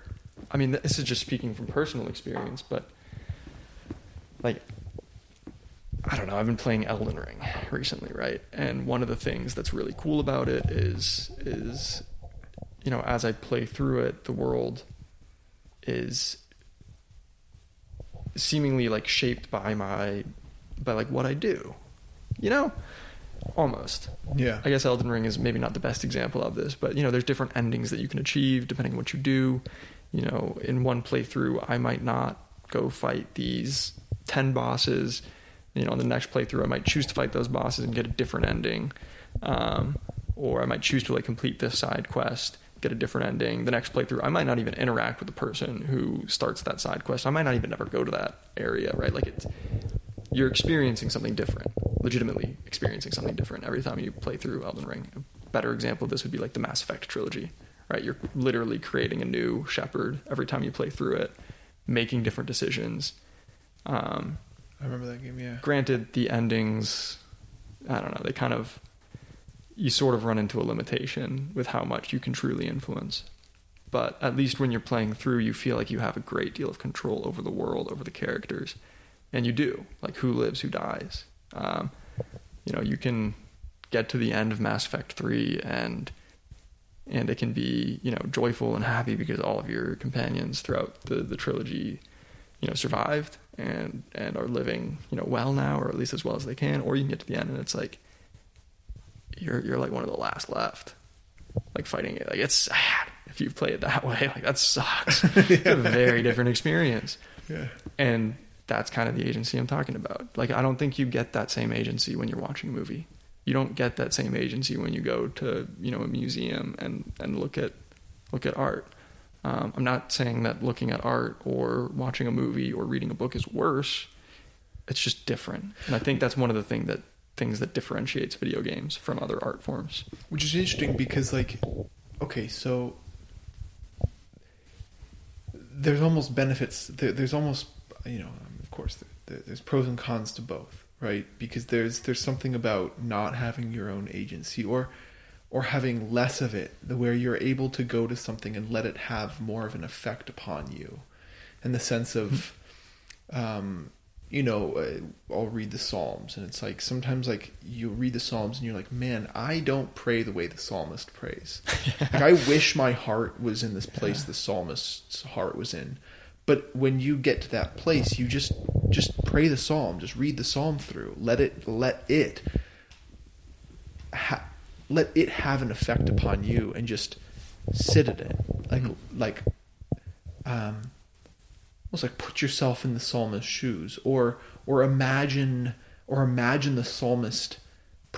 Speaker 2: I mean this is just speaking from personal experience, but like I don't know, I've been playing Elden Ring recently, right? And one of the things that's really cool about it is is you know, as I play through it, the world is seemingly like shaped by my by like what I do. You know? Almost.
Speaker 1: Yeah.
Speaker 2: I guess Elden Ring is maybe not the best example of this, but you know, there's different endings that you can achieve depending on what you do. You know, in one playthrough, I might not go fight these 10 bosses. You know, in the next playthrough, I might choose to fight those bosses and get a different ending. Um, or I might choose to like complete this side quest, get a different ending. The next playthrough, I might not even interact with the person who starts that side quest. I might not even ever go to that area, right? Like it's you're experiencing something different, legitimately experiencing something different every time you play through Elden Ring. A better example of this would be like the Mass Effect trilogy, right? You're literally creating a new Shepard every time you play through it, making different decisions. Um,
Speaker 1: I remember that game. Yeah.
Speaker 2: granted, the endings, I don't know, they kind of, you sort of run into a limitation with how much you can truly influence. But at least when you're playing through, you feel like you have a great deal of control over the world, over the characters. And you do. Like, who lives, who dies. Um, you know, you can get to the end of Mass Effect 3 and and it can be you know joyful and happy because all of your companions throughout the, the trilogy you know survived and and are living you know well now or at least as well as they can or you can get to the end and it's like you're you're like one of the last left like fighting it like it's sad if you play it that (laughs) way like that sucks (laughs) it's a very different experience
Speaker 1: Yeah.
Speaker 2: and that's kind of the agency I'm talking about. Like, I don't think you get that same agency when you're watching a movie. You don't get that same agency when you go to, you know, a museum and, and look at look at art. Um, I'm not saying that looking at art or watching a movie or reading a book is worse. it's just different. And I think that's one of the thing that things that differentiates video games from other art forms.
Speaker 1: Which is interesting because, like, okay, so there's almost benefits. There, there's almost, you know, course, there, there's pros and cons to both, right? Because there's there's something about not having your own agency or or having less of it, where you're able to go to something and let it have more of an effect upon you, in the sense of, um, you know, uh, I'll read the Psalms, and it's like sometimes like you read the Psalms and you're like, man, I don't pray the way the psalmist prays. like, I (laughs) wish my heart was in this place
Speaker 2: Yeah.
Speaker 1: the psalmist's heart was in. But when you get to that place, you just just pray the psalm, just read the psalm through. Let it let it ha- let it have an effect upon you, and just sit in it, like
Speaker 2: Mhm.
Speaker 1: like um, almost like put yourself in the psalmist's shoes, or or imagine or imagine the psalmist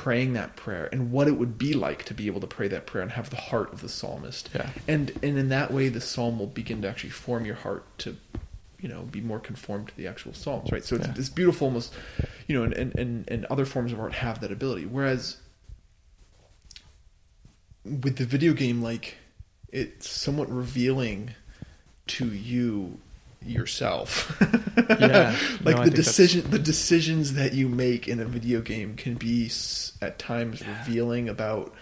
Speaker 1: praying that prayer and what it would be like to be able to pray that prayer and have the heart of the psalmist
Speaker 2: Yeah.
Speaker 1: and and in that way the psalm will begin to actually form your heart to you know be more conformed to the actual psalms right so it's
Speaker 2: Yeah.
Speaker 1: this beautiful almost you know and, and and and other forms of art have that ability whereas with the video game like it's somewhat revealing to you yourself. (laughs)
Speaker 2: Yeah.
Speaker 1: like
Speaker 2: No,
Speaker 1: the
Speaker 2: think that's-
Speaker 1: decision the decisions that you make in a video game can be at times revealing about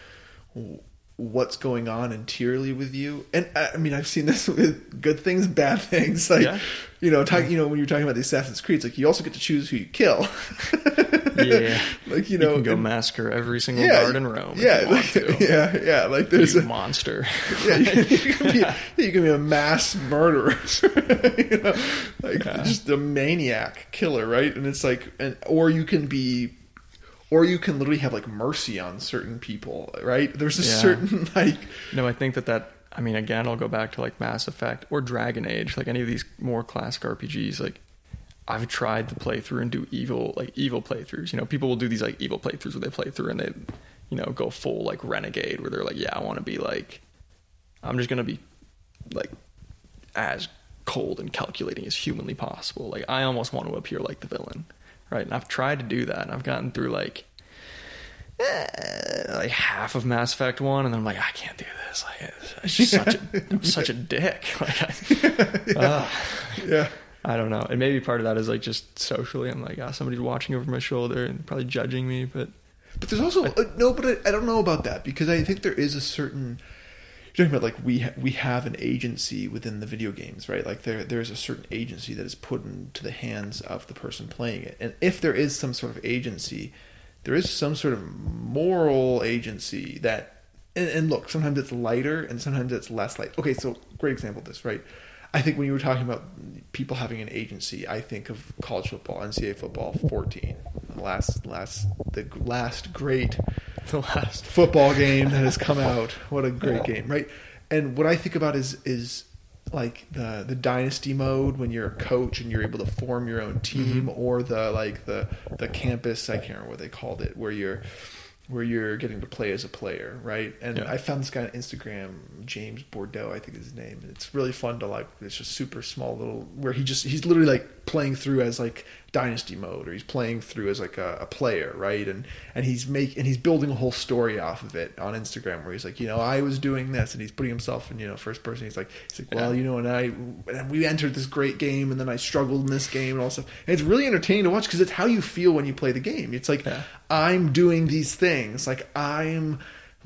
Speaker 1: what's going on interiorly with you. And i I mean i've seen this (laughs) with good things bad things. Like
Speaker 2: Yeah.
Speaker 1: you know talk, you know when you're talking about the assassin's creed like you also get to choose who you kill (laughs)
Speaker 2: Yeah.
Speaker 1: like you know, You,
Speaker 2: can go
Speaker 1: and-
Speaker 2: massacre every single
Speaker 1: yeah,
Speaker 2: guard in Rome.
Speaker 1: yeah
Speaker 2: you want to. (laughs)
Speaker 1: yeah yeah like there's
Speaker 2: you
Speaker 1: a
Speaker 2: monster. (laughs)
Speaker 1: yeah, you, you can (laughs) be, you can be a mass murderer, you know, like
Speaker 2: Yeah.
Speaker 1: just a maniac killer, right? And it's like, and or you can be, or you can literally have like mercy on certain people, right? There's a
Speaker 2: Yeah.
Speaker 1: certain like,
Speaker 2: No, I think that that. I mean, again, I'll go back to like Mass Effect or Dragon Age, like any of these more classic RPGs. Like, I've tried to play through and do evil, like evil playthroughs. You know, people will do these like evil playthroughs where they play through and they, you know, go full like renegade, where they're like, yeah, I want to be like, I'm just gonna be like as cold and calculating as humanly possible. Like, I almost want to appear like the villain, right? And I've tried to do that, and I've gotten through like eh, like half of Mass Effect one, and then I'm like, I can't do this. Like, it's just such a, I'm such a dick. (laughs) Like, I, (laughs) Ugh.
Speaker 1: yeah,
Speaker 2: I don't know. And maybe part of that is like just socially, I'm like, ah, somebody's watching over my shoulder and probably judging me. But
Speaker 1: but there's also uh, no, but I, I don't know about that because I think there is a certain. You're talking about like we ha- we have an agency within the video games, right? Like there there's a certain agency that is put into the hands of the person playing it, and if there is some sort of agency, there is some sort of moral agency that. And, and look, sometimes it's lighter, and sometimes it's less light. Okay, so great example of this, right? I think when you were talking about people having an agency, I think of college football, NCAA football, 14, the last last the last great (laughs)
Speaker 2: the last,
Speaker 1: football game that has (laughs) come out. What a great game, right? And what I think about is is like the the dynasty mode when you're a coach and you're able to form your own team, mm-hmm. or the like the the campus. I can't remember what they called it, where you're where you're getting to play as a player, right? And
Speaker 2: Yeah.
Speaker 1: I found this guy on Instagram, James Bordeaux, I think is his name. And it's really fun to like. It's just super small little where he just he's literally like playing through as like dynasty mode, or he's playing through as like a, a player, right? And and he's make and he's building a whole story off of it on Instagram, where he's like, you know, I was doing this, and he's putting himself in you know first person. He's like, he's like, well,
Speaker 2: Yeah.
Speaker 1: you know, and I and we entered this great game, and then I struggled in this game and all stuff. And it's really entertaining to watch because it's how you feel when you play the game. It's like
Speaker 2: Yeah.
Speaker 1: I'm doing these things. Like I'm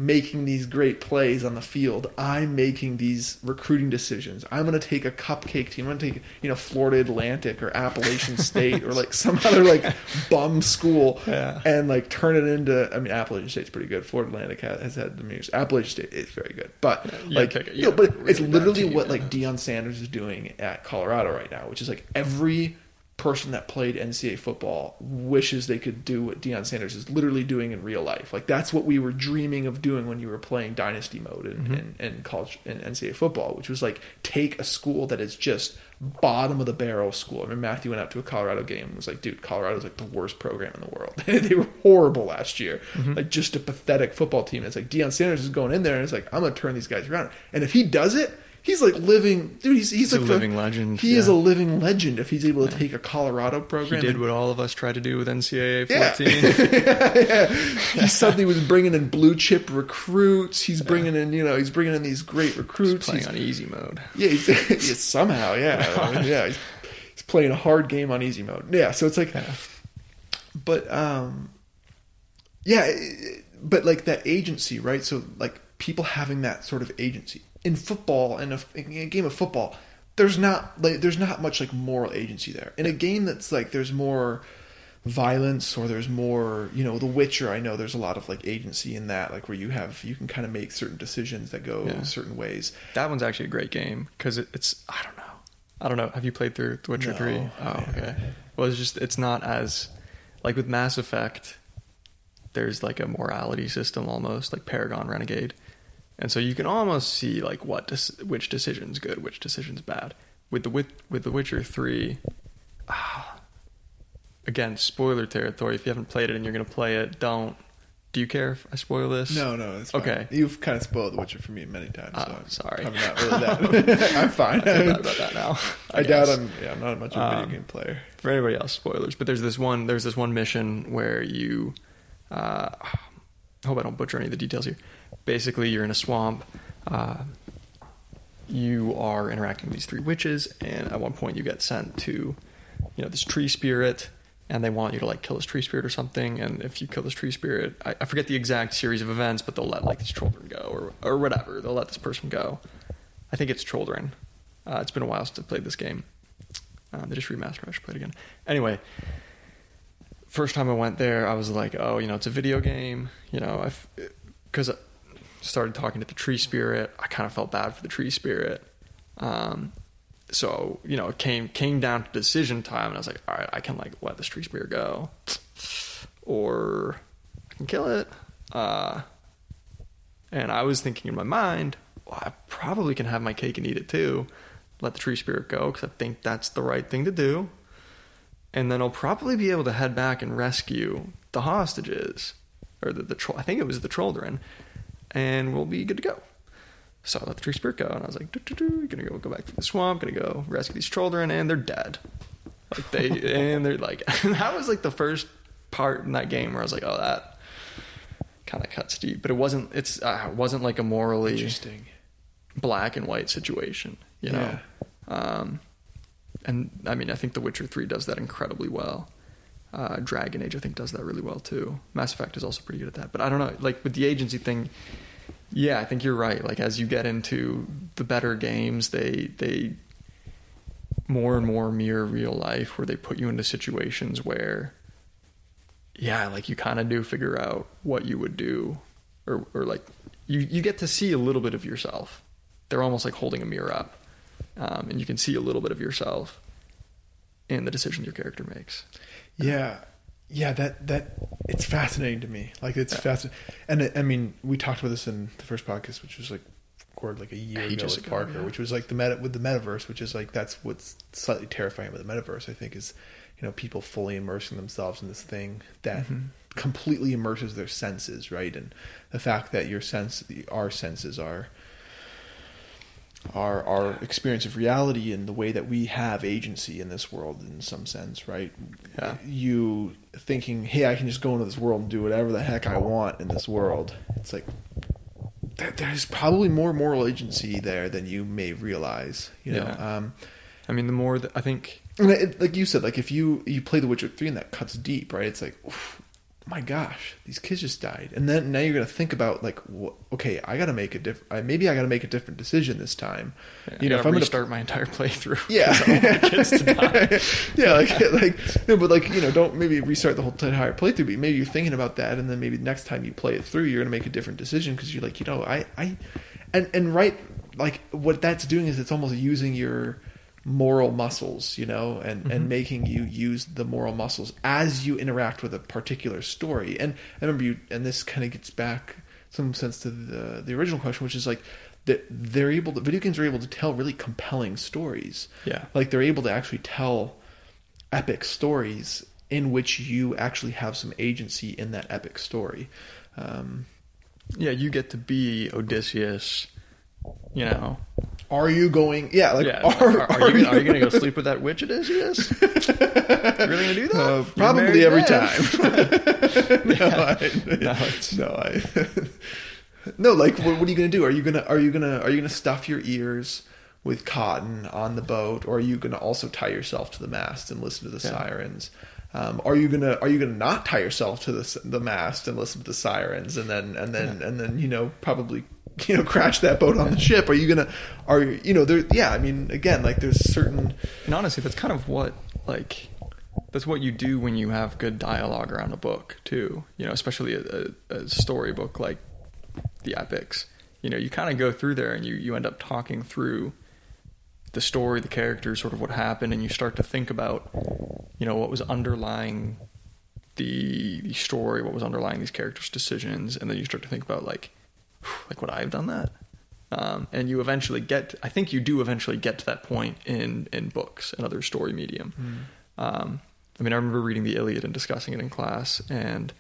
Speaker 1: making these great plays on the field. I'm making these recruiting decisions. I'm going to take a cupcake team. I'm going to take, you know, Florida Atlantic or Appalachian (laughs) State or like some other like bum school
Speaker 2: Yeah.
Speaker 1: and like turn it into, I mean, Appalachian State's pretty good. Florida Atlantic has, has had the music. Appalachian State is very good. But
Speaker 2: Yeah,
Speaker 1: like,
Speaker 2: it.
Speaker 1: you know, but it's
Speaker 2: really bad
Speaker 1: literally
Speaker 2: team,
Speaker 1: what
Speaker 2: yeah.
Speaker 1: like Deion Sanders is doing at Colorado right now, which is like every person that played NCAA football wishes they could do what Deion Sanders is literally doing in real life. Like that's what we were dreaming of doing when you were playing dynasty mode in,
Speaker 2: Mhm.
Speaker 1: in, in college in NCAA football, which was like take a school that is just bottom of the barrel school. I mean, Matthew went out to a Colorado game and was like, dude, Colorado's like the worst program in the world. (laughs) they were horrible last year.
Speaker 2: Mm-hmm.
Speaker 1: Like just a pathetic football team. It's like Deion Sanders is going in there and it's like, I'm gonna turn these guys around. And if he does it, he's like living, dude. He's he's,
Speaker 2: He's a living
Speaker 1: the,
Speaker 2: legend.
Speaker 1: He is a living legend if he's able to
Speaker 2: Yeah.
Speaker 1: take a Colorado program.
Speaker 2: He did
Speaker 1: and-
Speaker 2: what all of us try to do with NCAA
Speaker 1: yeah. (laughs)
Speaker 2: 14.
Speaker 1: yeah. He suddenly was bringing in blue chip recruits. He's bringing in, you know, he's bringing in these great
Speaker 2: He's
Speaker 1: recruits.
Speaker 2: playing
Speaker 1: He's-
Speaker 2: on easy mode.
Speaker 1: yeah, he's, (laughs) yeah, somehow, yeah, (laughs) yeah. He's, he's playing a hard game on easy mode. Yeah, so it's like,
Speaker 2: Yeah.
Speaker 1: but um, yeah, but like that agency, right? So like people having that sort of agency in football and a, in a game of football, there's not like there's not much like moral agency there. In a game that's like there's more violence or there's more you know the witcher i know there's a lot of like agency in that like where you have you can kind of make certain decisions that go
Speaker 2: Yeah.
Speaker 1: certain ways
Speaker 2: That one's actually a great game because it, it's I don't know. I don't know. Have you played through The Witcher Three?
Speaker 1: Oh, I
Speaker 2: Oh, okay. Well, it's just it's not as like with Mass Effect. There's like a morality system almost like Paragon Renegade, and so you can almost see like what which decision's good, which decision's bad. With the with with The Witcher Three, ah, again spoiler territory. If you haven't played it and you're gonna play it, don't. Do you care if I spoil this?
Speaker 1: No, no, it's fine.
Speaker 2: Okay.
Speaker 1: You've kind of spoiled The Witcher for me many times.
Speaker 2: Oh,
Speaker 1: so I'm
Speaker 2: sorry.
Speaker 1: I'm not really that. (laughs) (laughs) I'm fine.
Speaker 2: I feel bad about that now. (laughs)
Speaker 1: I, doubt. I'm. Yeah, I'm not a much of a video
Speaker 2: Um,
Speaker 1: game player.
Speaker 2: for anybody else spoilers but there's this one there's this one mission where you uh (sighs) I hope i don't butcher any of the details here basically you're in a swamp uh you are interacting with these three witches and at one point you get sent to you know this tree spirit and they want you to like kill this tree spirit or something and if you kill this tree spirit i, I forget the exact series of events but they'll let like these children go or, or whatever they'll let this person go i think it's children uh, it's been a while since i played this game um, they just remastered. I should play it again. Anyway, first time I went there, I was like, oh, you know, it's a video game. You know, because started talking to the tree spirit. I kind of felt bad for the tree spirit. Um, so you know, it came came down to decision time, and I was like, all right, I can like let this tree spirit go, or I can kill it. Uh, and I was thinking in my mind, well, I probably can have my cake and eat it too. Let the tree spirit go because I think that's the right thing to do. And then I'll probably be able to head back and rescue the hostages, or the, the troll. I think it was the Troldren, and we'll be good to go. So I let the tree spirit go, and I was like, "Doo-doo-doo, gonna go go back to the swamp, gonna go rescue these children, and they're dead. Like they, (laughs) and they're like, (laughs) that was like the first part in that game where I was like, oh, that kind of cuts deep, but it wasn't. It's uh, it wasn't like a morally
Speaker 1: Interesting.
Speaker 2: black and white situation, you know. Um, and I mean, I think The Witcher Three does that incredibly well. Uh, Dragon Age, I think, does that really well too. Mass Effect is also pretty good at that. But I don't know, like with the agency thing. Yeah, I think you're right. Like as you get into the better games, they they more and more mirror real life, where they put you into situations where, yeah, like you kind of do figure out what you would do, or or like you you get to see a little bit of yourself. They're almost like holding a mirror up, um, and you can see a little bit of yourself in the decisions your character makes.
Speaker 1: Yeah, yeah. That that it's fascinating to me. Like it's
Speaker 2: Yeah.
Speaker 1: fascinating. And it, I mean, we talked about this in the first podcast, which was like recorded like a year ago with
Speaker 2: ago,
Speaker 1: Parker,
Speaker 2: yeah.
Speaker 1: which was like the meta with the metaverse, which is like that's what's slightly terrifying about the metaverse. I think is you know people fully immersing themselves in this thing that
Speaker 2: Mhm.
Speaker 1: completely immerses their senses, right? And the fact that your sense, our senses are our our experience of reality and the way that we have agency in this world in some sense, right?
Speaker 2: Yeah.
Speaker 1: You thinking, hey, I can just go into this world and do whatever the heck I want in this world. It's like there, there's probably more moral agency there than you may realize. You know,
Speaker 2: Yeah.
Speaker 1: um,
Speaker 2: I mean, the more that I think,
Speaker 1: it, like you said, like if you you play The Witcher three and that cuts deep, right? It's like, oof, my gosh, these kids just died, and then now you're gonna think about like, wh- okay, I gotta make a different. Maybe I gotta make a different decision this time.
Speaker 2: you know, if I'm going to start my entire playthrough. (laughs)
Speaker 1: Yeah,
Speaker 2: I don't want the kids to die. (laughs)
Speaker 1: yeah, like (laughs) like no, but like you know, don't maybe restart the whole entire playthrough. But maybe you're thinking about that, and then maybe next time you play it through, you're gonna make a different decision because you're like, you know, I I, and and right, like what that's doing is it's almost using your moral muscles, you know, and
Speaker 2: Mhm.
Speaker 1: and making you use the moral muscles as you interact with a particular story. And I remember you, and this kind of gets back some sense to the the original question, which is like that they're able to video games are able to tell really compelling stories
Speaker 2: Yeah.
Speaker 1: like they're able to actually tell epic stories in which you actually have some agency in that epic story um,
Speaker 2: Yeah, you get to be Odysseus, you know,
Speaker 1: are you going? Yeah, like
Speaker 2: yeah.
Speaker 1: are,
Speaker 2: Are, are you, are you gonna go sleep with that witch? It is. Yes. (laughs) really gonna do that?
Speaker 1: Uh, probably every time. (laughs) (laughs) no, I,
Speaker 2: No, it's-
Speaker 1: no, I, no. Like, what, what are you gonna do? Are you gonna are you gonna are you gonna stuff your ears with cotton on the boat, or are you gonna also tie yourself to the mast and listen to the
Speaker 2: Yeah.
Speaker 1: sirens? Um, are you gonna are you gonna not tie yourself to the the mast and listen to the sirens, and then and then and then you know probably (laughs) you know crash that boat on the ship? Are you gonna are you you know there? Yeah, I mean, again, like there's certain
Speaker 2: And honestly, that's kind of what like that's what you do when you have good dialogue around a book too. You know, especially a, a, a storybook like the epics. You know, you kind of go through there and you you end up talking through the story, the characters, sort of what happened, and you start to think about you know what was underlying the the story, what was underlying these characters' decisions, and then you start to think about like (sighs) like would I have done that? Um, and you eventually get. I think you do eventually get to that point in in books and other story medium. Um, I mean, I remember reading the Iliad and discussing it in class, and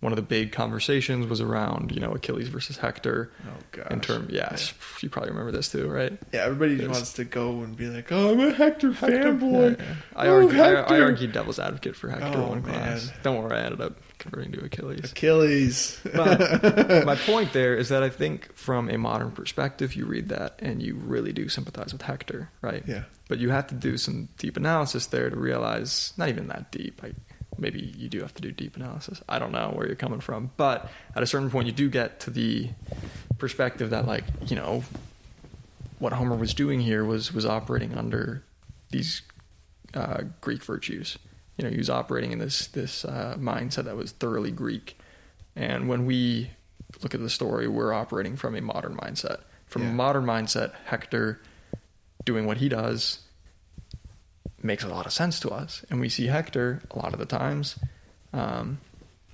Speaker 2: one of the big conversations was around you know Achilles versus Hector.
Speaker 1: Oh.
Speaker 2: In term, yeah, (sighs) you probably remember this too, right?
Speaker 1: Yeah, everybody
Speaker 2: Yes.
Speaker 1: wants to go and be like, "Oh, I'm a Hector, fanboy."
Speaker 2: Yeah, yeah. I,
Speaker 1: Oh,
Speaker 2: argue, I, I argued devil's advocate for Hector
Speaker 1: Oh,
Speaker 2: one class. Don't worry, I ended up converting to Achilles.
Speaker 1: Achilles.
Speaker 2: But (laughs) my point there is that I think from a modern perspective, you read that and you really do sympathize with Hector, right?
Speaker 1: Yeah.
Speaker 2: But you have to do some deep analysis there to realize, not even that deep. I, maybe you do have to do deep analysis. I don't know where you're coming from. But at a certain point, you do get to the perspective that, like, you know, what Homer was doing here was was operating under these uh, Greek virtues. You know, he was operating in this this uh, mindset that was thoroughly Greek. And when we look at the story, we're operating from a modern mindset. From
Speaker 1: Yeah.
Speaker 2: a modern mindset, Hector doing what he does makes a lot of sense to us. And we see Hector a lot of the times. Um,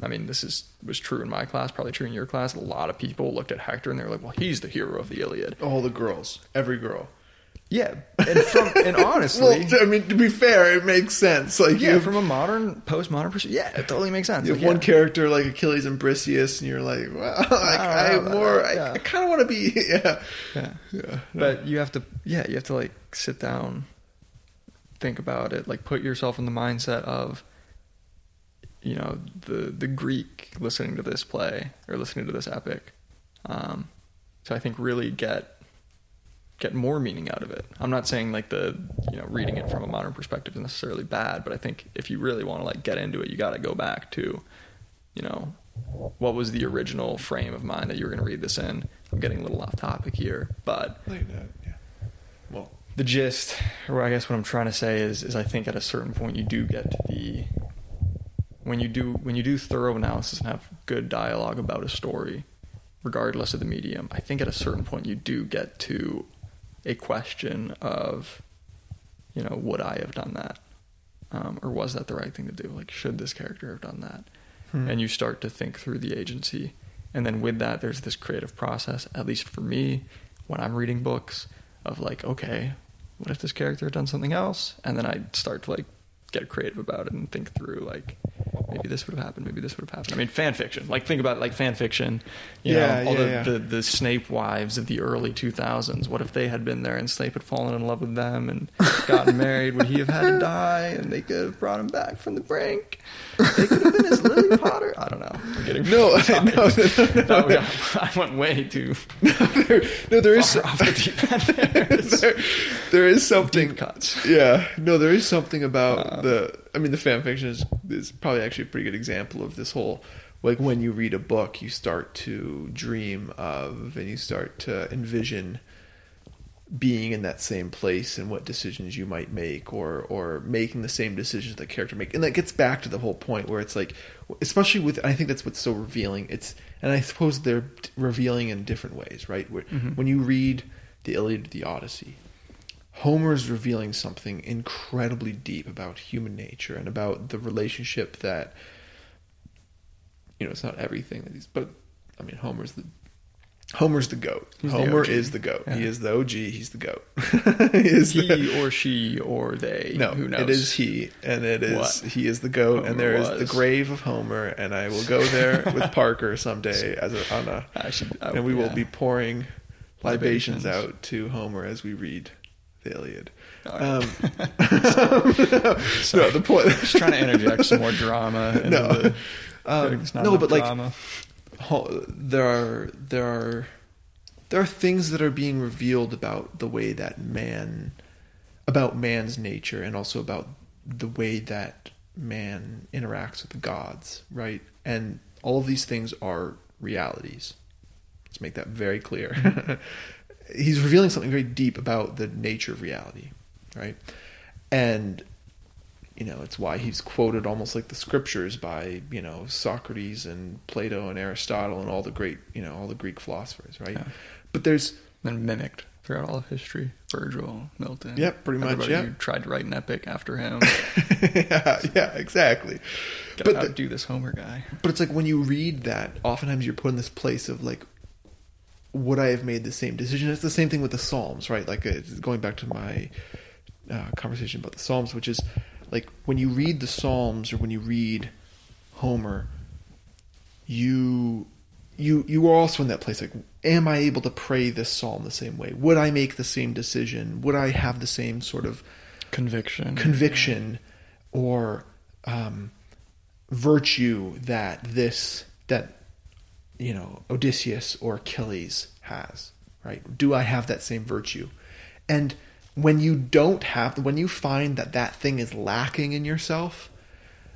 Speaker 2: I mean, this is was true in my class, probably true in your class. A lot of people looked at Hector and they were like, "Well, he's the hero of the Iliad."
Speaker 1: All the girls, every girl.
Speaker 2: Yeah, and from and (laughs) honestly,
Speaker 1: Well, I mean, to be fair, it makes sense. Like, you
Speaker 2: yeah, from a modern postmodern perspective, yeah, it totally makes sense.
Speaker 1: you have
Speaker 2: Like,
Speaker 1: one
Speaker 2: yeah.
Speaker 1: character like Achilles and Briseis, and you're like, well, (laughs) like, I,
Speaker 2: don't know,
Speaker 1: more,
Speaker 2: yeah.
Speaker 1: I, I kind of want to be, (laughs) yeah,
Speaker 2: Yeah.
Speaker 1: yeah.
Speaker 2: But you have to, yeah, you have to like sit down, think about it, like put yourself in the mindset of, you know, the the Greek listening to this play or listening to this epic. Um, so I think really get get more meaning out of it. I'm not saying like the you know reading it from a modern perspective is necessarily bad, but I think if you really want to like get into it, you got to go back to, you know, what was the original frame of mind that you were going to read this in. I'm getting a little off topic here, but
Speaker 1: yeah. Well,
Speaker 2: the gist, or I guess what I'm trying to say is, is I think at a certain point you do get to the when you do when you do thorough analysis and have good dialogue about a story, regardless of the medium. I think at a certain point you do get to a question of, you know, would I have done that, um, or was that the right thing to do? Like, should this character have done that?
Speaker 1: Hmm.
Speaker 2: And you start to think through the agency, and then with that, there's this creative process. At least for me, when I'm reading books, of like, okay, what if this character had done something else? And then I start to like get creative about it and think through like maybe this would have happened, maybe this would have happened. I mean, fan fiction. Like think about it, like fan fiction. You
Speaker 1: Yeah,
Speaker 2: know, all
Speaker 1: yeah,
Speaker 2: the,
Speaker 1: yeah.
Speaker 2: the the Snape wives of the early 2000s. What if they had been there and Snape had fallen in love with them and gotten married? Would he have had to (laughs) die? And they could have brought him back from the brink. They could have been his Lily Potter. I don't know. I'm getting (laughs)
Speaker 1: no, no, no, (laughs) no,
Speaker 2: That was- I went way too (laughs)
Speaker 1: there, no, there is
Speaker 2: off the deep end there.
Speaker 1: there, is something
Speaker 2: Deep cuts.
Speaker 1: Yeah, no, there is something about
Speaker 2: Uh,
Speaker 1: the. I mean, the fan fiction is is probably actually a pretty good example of this whole. Like when you read a book, you start to dream of and you start to envision being in that same place and what decisions you might make or or making the same decisions the character make. And that gets back to the whole point where it's like especially with i think that's what's so revealing. It's and i suppose they're revealing in different ways right? Where-
Speaker 2: Mhm.
Speaker 1: when you read the iliad the odyssey homer's revealing something incredibly deep about human nature and about the relationship that you know it's not everything that he's but i mean homer's the Homer's the goat.
Speaker 2: He's
Speaker 1: Homer
Speaker 2: OG.
Speaker 1: is the goat. He is the OG. He's the goat. (laughs) he is the-
Speaker 2: He or she or they.
Speaker 1: no,
Speaker 2: who knows?
Speaker 1: it is he, and it is
Speaker 2: What
Speaker 1: he is the goat,
Speaker 2: Homer
Speaker 1: and there is the grave of Homer, and I will go there (laughs) with Parker someday as a, on a,
Speaker 2: I should, I-
Speaker 1: and we will be pouring libations out to Homer as we read the Iliad.
Speaker 2: Right.
Speaker 1: Um, (laughs) no, the point.
Speaker 2: Just trying to interject some more drama.
Speaker 1: No.
Speaker 2: the,
Speaker 1: Um, no, but like
Speaker 2: drama.
Speaker 1: ho- there are there are there are things that are being revealed about the way that man about man's nature and also about the way that man interacts with the gods right? And all of these things are realities. Let's make that very clear. (laughs) He's revealing something very deep about the nature of reality right? And you know it's why he's quoted almost like the scriptures by you know Socrates and Plato and Aristotle and all the great you know all the Greek philosophers right
Speaker 2: Yeah.
Speaker 1: but there's
Speaker 2: Been mimicked throughout all of history. Virgil, Milton.
Speaker 1: Yep, pretty much, yeah.
Speaker 2: tried to write an epic after him. (laughs)
Speaker 1: yeah yeah exactly
Speaker 2: Gotta
Speaker 1: but the,
Speaker 2: outdo this Homer guy.
Speaker 1: but it's like when you read that oftentimes you're put in this place of like would I have made the same decision it's the same thing with the Psalms right like uh, going back to my uh, conversation about the Psalms which is like when you read the Psalms or when you read Homer you you you are also in that place like am i able to pray this psalm the same way? Would i make the same decision? Would i have the same sort of
Speaker 2: Conviction.
Speaker 1: conviction or um, virtue that this that you know odysseus or achilles has right? Do i have that same virtue? And when you don't have when you find that that thing is lacking in yourself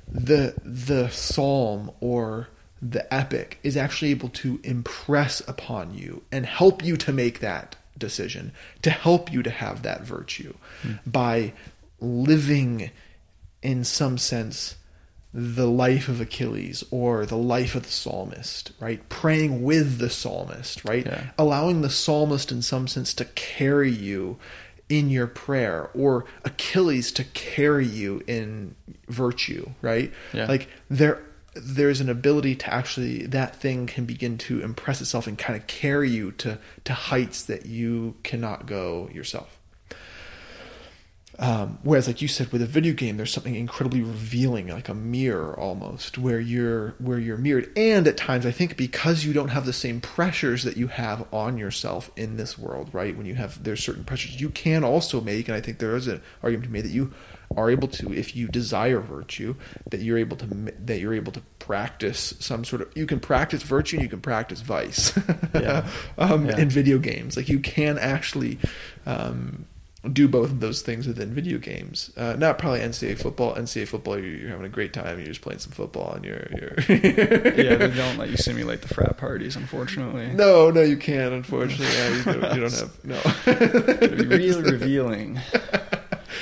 Speaker 1: the the psalm or the epic is actually able to impress upon you and help you to make that decision to help you to have that virtue hmm. by living in some sense the life of Achilles or the life of the psalmist, right? Praying with the psalmist, right?
Speaker 2: Yeah.
Speaker 1: Allowing the psalmist in some sense to carry you in your prayer or Achilles to carry you in virtue, right?
Speaker 2: Yeah.
Speaker 1: Like there there's an ability to actually that thing can begin to impress itself and kind of carry you to to heights that you cannot go yourself. Um, whereas, like you said, with a video game, there's something incredibly revealing, like a mirror almost, where you're where you're mirrored. And at times, I think because you don't have the same pressures that you have on yourself in this world, right? When you have there's certain pressures you can also make, and I think there is an argument to be made that you are able to, if you desire virtue, that you're able to that you're able to practice some sort of you can practice virtue and you can practice vice. (laughs)
Speaker 2: Yeah.
Speaker 1: um,
Speaker 2: Yeah.
Speaker 1: In video games, like you can actually. Um, do both of those things within video games. Uh, not probably NCAA football. NCAA football, you're, you're having a great time. You're just playing some football, and you're. you're (laughs)
Speaker 2: yeah, they don't let you simulate the frat parties, unfortunately.
Speaker 1: no, no, you can't. Unfortunately, yeah, you, don't, you don't (laughs) have no.
Speaker 2: Really (laughs) revealing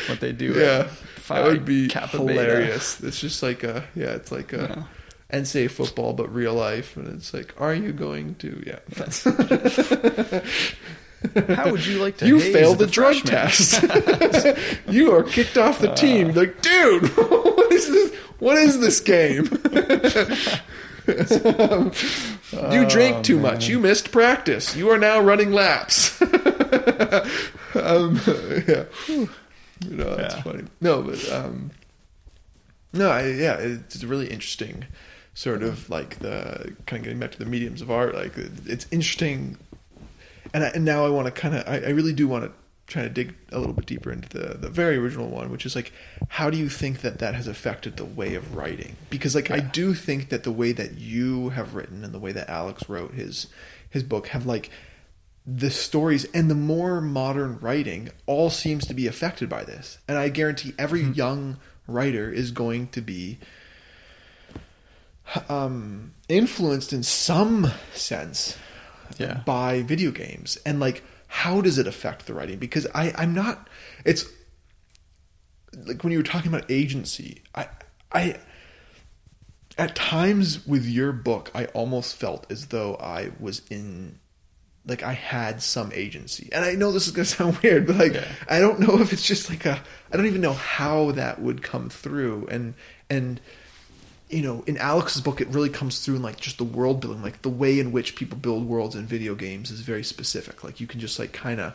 Speaker 2: what they do.
Speaker 1: yeah, that would be
Speaker 2: Kappa Beta.
Speaker 1: hilarious. It's just like a yeah, it's like a
Speaker 2: Yeah.
Speaker 1: NCAA football but real life, and it's like, are you going to? Yeah, that's. (laughs)
Speaker 2: How would you like to?
Speaker 1: you failed the,
Speaker 2: the
Speaker 1: drug test. (laughs) (laughs) you are kicked off the team. Like, dude, what is this? What is this game? you drank too much. You missed practice. You are now running laps. um, yeah, Whew. you know that's
Speaker 2: Yeah.
Speaker 1: funny. No, but um, no, I, yeah, it's really interesting. Sort of like the kind of getting back to the mediums of art. Like it's interesting and, I, and now I want to kind of, I, I really do want to try to dig a little bit deeper into the, the very original one, which is like, how do you think that that has affected the way of writing? Because like, I do think that the way that you have written and the way that Alex wrote his, his book have like, the stories and the more modern writing all seems to be affected by this. And I guarantee every young writer is going to be um, influenced in some sense
Speaker 2: Yeah.
Speaker 1: by video games and like how does it affect the writing because i i'm not it's like when you were talking about agency i i at times with your book i almost felt as though i was in like i had some agency and i know this is going (laughs) to sound weird but like
Speaker 2: Yeah.
Speaker 1: i don't know if it's just like a i don't even know how that would come through and and you know, in Alex's book, it really comes through in like just the world building, like the way in which people build worlds in video games is very specific. Like you can just like kind of,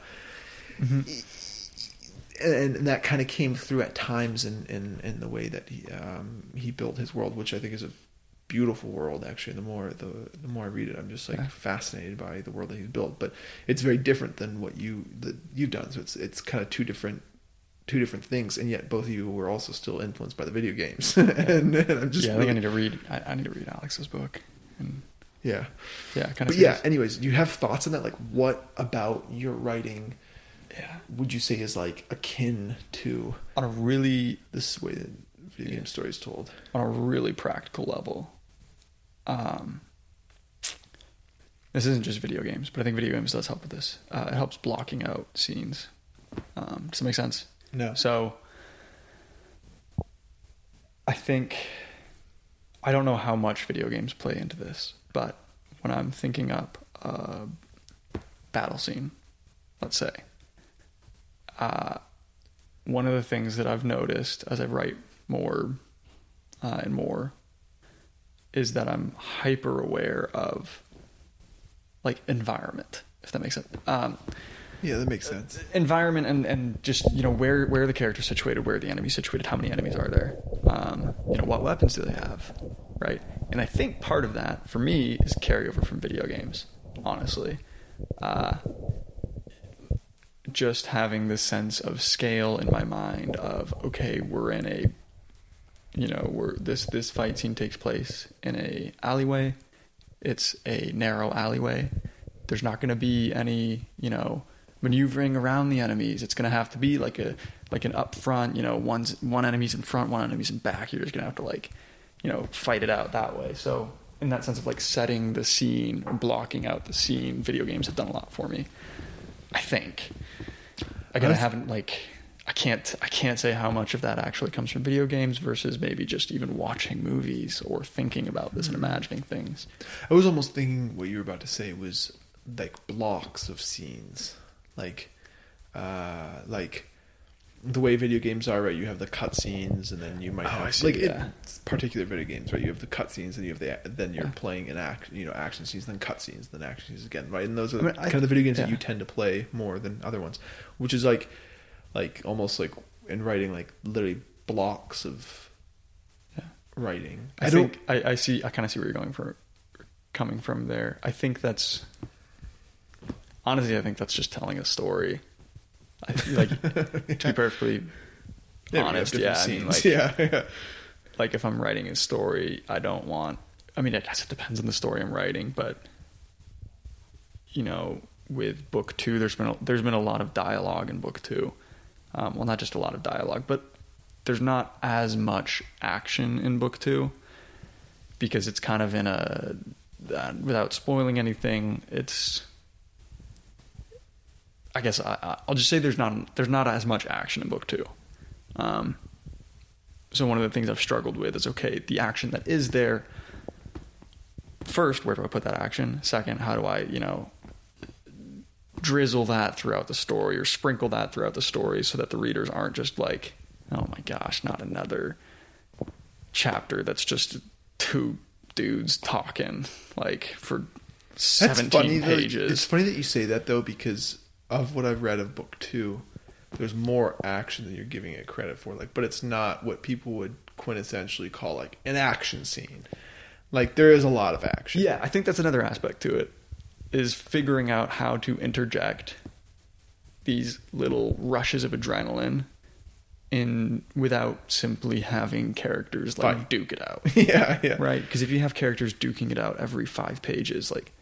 Speaker 1: and, and that kind of came through at times in, in, in the way that he um, he built his world, which I think is a beautiful world actually. The more the the more I read it, I'm just like
Speaker 2: Yeah.
Speaker 1: fascinated by the world that he's built. But it's very different than what you that you've done. So it's it's kind of two different two different things, and yet both of you were also still influenced by the video games. (laughs) and, and I'm just
Speaker 2: yeah, I think I need to read. I, I need to read Alex's book. And
Speaker 1: yeah.
Speaker 2: yeah, kind
Speaker 1: But
Speaker 2: of.
Speaker 1: yeah, anyways, do you have thoughts on that? Like, what about your writing
Speaker 2: yeah.
Speaker 1: would you say is like akin to
Speaker 2: On a really
Speaker 1: this way that video game story is told?
Speaker 2: on a really practical level. Um, this isn't just video games, but I think video games does help with this. Uh, it helps blocking out scenes. Um, does that make sense?
Speaker 1: No.
Speaker 2: So, I think I don't know how much video games play into this, but when I'm thinking up a battle scene, let's say, uh, one of the things that I've noticed as I write more uh, and more is that I'm hyper aware of like environment, if that makes sense. Um,
Speaker 1: Yeah, that makes sense.
Speaker 2: environment and, and just you know where where are the characters situated, where the enemies situated, how many enemies are there, um, you know what weapons do they have, right? And I think part of that for me is carryover from video games, honestly. Uh, just having this sense of scale in my mind of okay, we're in a you know, we're this this fight scene takes place in a alleyway. It's a narrow alleyway. There's not going to be any, you know, maneuvering around the enemies. It's going to have to be like a like an up front, you know, one's one enemy's in front, one enemy's in back. You're just going to have to like, you know, fight it out that way. So, in that sense of like setting the scene or blocking out the scene, video games have done a lot for me. I think. Again, I haven't like I can't I can't say how much of that actually comes from video games versus maybe just even watching movies or thinking about this and imagining things.
Speaker 1: I was almost thinking what you were about to say was like blocks of scenes, like, uh, like the way video games are. Right, you have the cutscenes, and then you might
Speaker 2: Oh,
Speaker 1: have
Speaker 2: I see,
Speaker 1: like
Speaker 2: yeah.
Speaker 1: in particular video games, right? You have the cutscenes, and you have the then you're
Speaker 2: Yeah.
Speaker 1: playing an act, you know, action scenes, then cutscenes, then action scenes again, right? And those are
Speaker 2: I mean,
Speaker 1: kind
Speaker 2: I-
Speaker 1: of the video games that you tend to play more than other ones, which is like, like almost like in writing, like literally blocks of
Speaker 2: Yeah.
Speaker 1: writing.
Speaker 2: I, think I, I see I kind of see where you're going for coming from there. I think that's honestly I think that's just telling a story. I (laughs) like to be perfectly
Speaker 1: Yeah,
Speaker 2: honest, yeah, I mean, like-
Speaker 1: yeah, yeah.
Speaker 2: like if I'm writing a story, I don't want. I mean, I guess it depends on the story I'm writing, but you know, with book two, there's been a, there's been a lot of dialogue in book two. Um, well, not just a lot of dialogue, but there's not as much action in book two because it's kind of in a uh, without spoiling anything. It's I guess I, I- I'll just say there's not there's not as much action in book two. Um, so one of the things I've struggled with is okay, the action that is there. First, where do I put that action? Second, how do I, you know, drizzle that throughout the story or sprinkle that throughout the story so that the readers aren't just like, oh my gosh, not another chapter that's just two dudes talking like for
Speaker 1: That's
Speaker 2: 17
Speaker 1: funny. though.
Speaker 2: pages.
Speaker 1: It's funny that you say that though, because of what I've read of book two, there's more action than you're giving it credit for. Like, but it's not what people would quintessentially call like an action scene. Like there is a lot of action.
Speaker 2: Yeah, I think that's another aspect to it is figuring out how to interject these little rushes of adrenaline in without simply having characters like
Speaker 1: Fight.
Speaker 2: duke it out. (laughs)
Speaker 1: yeah, yeah.
Speaker 2: right? Because if you have characters duking it out every 5 pages, like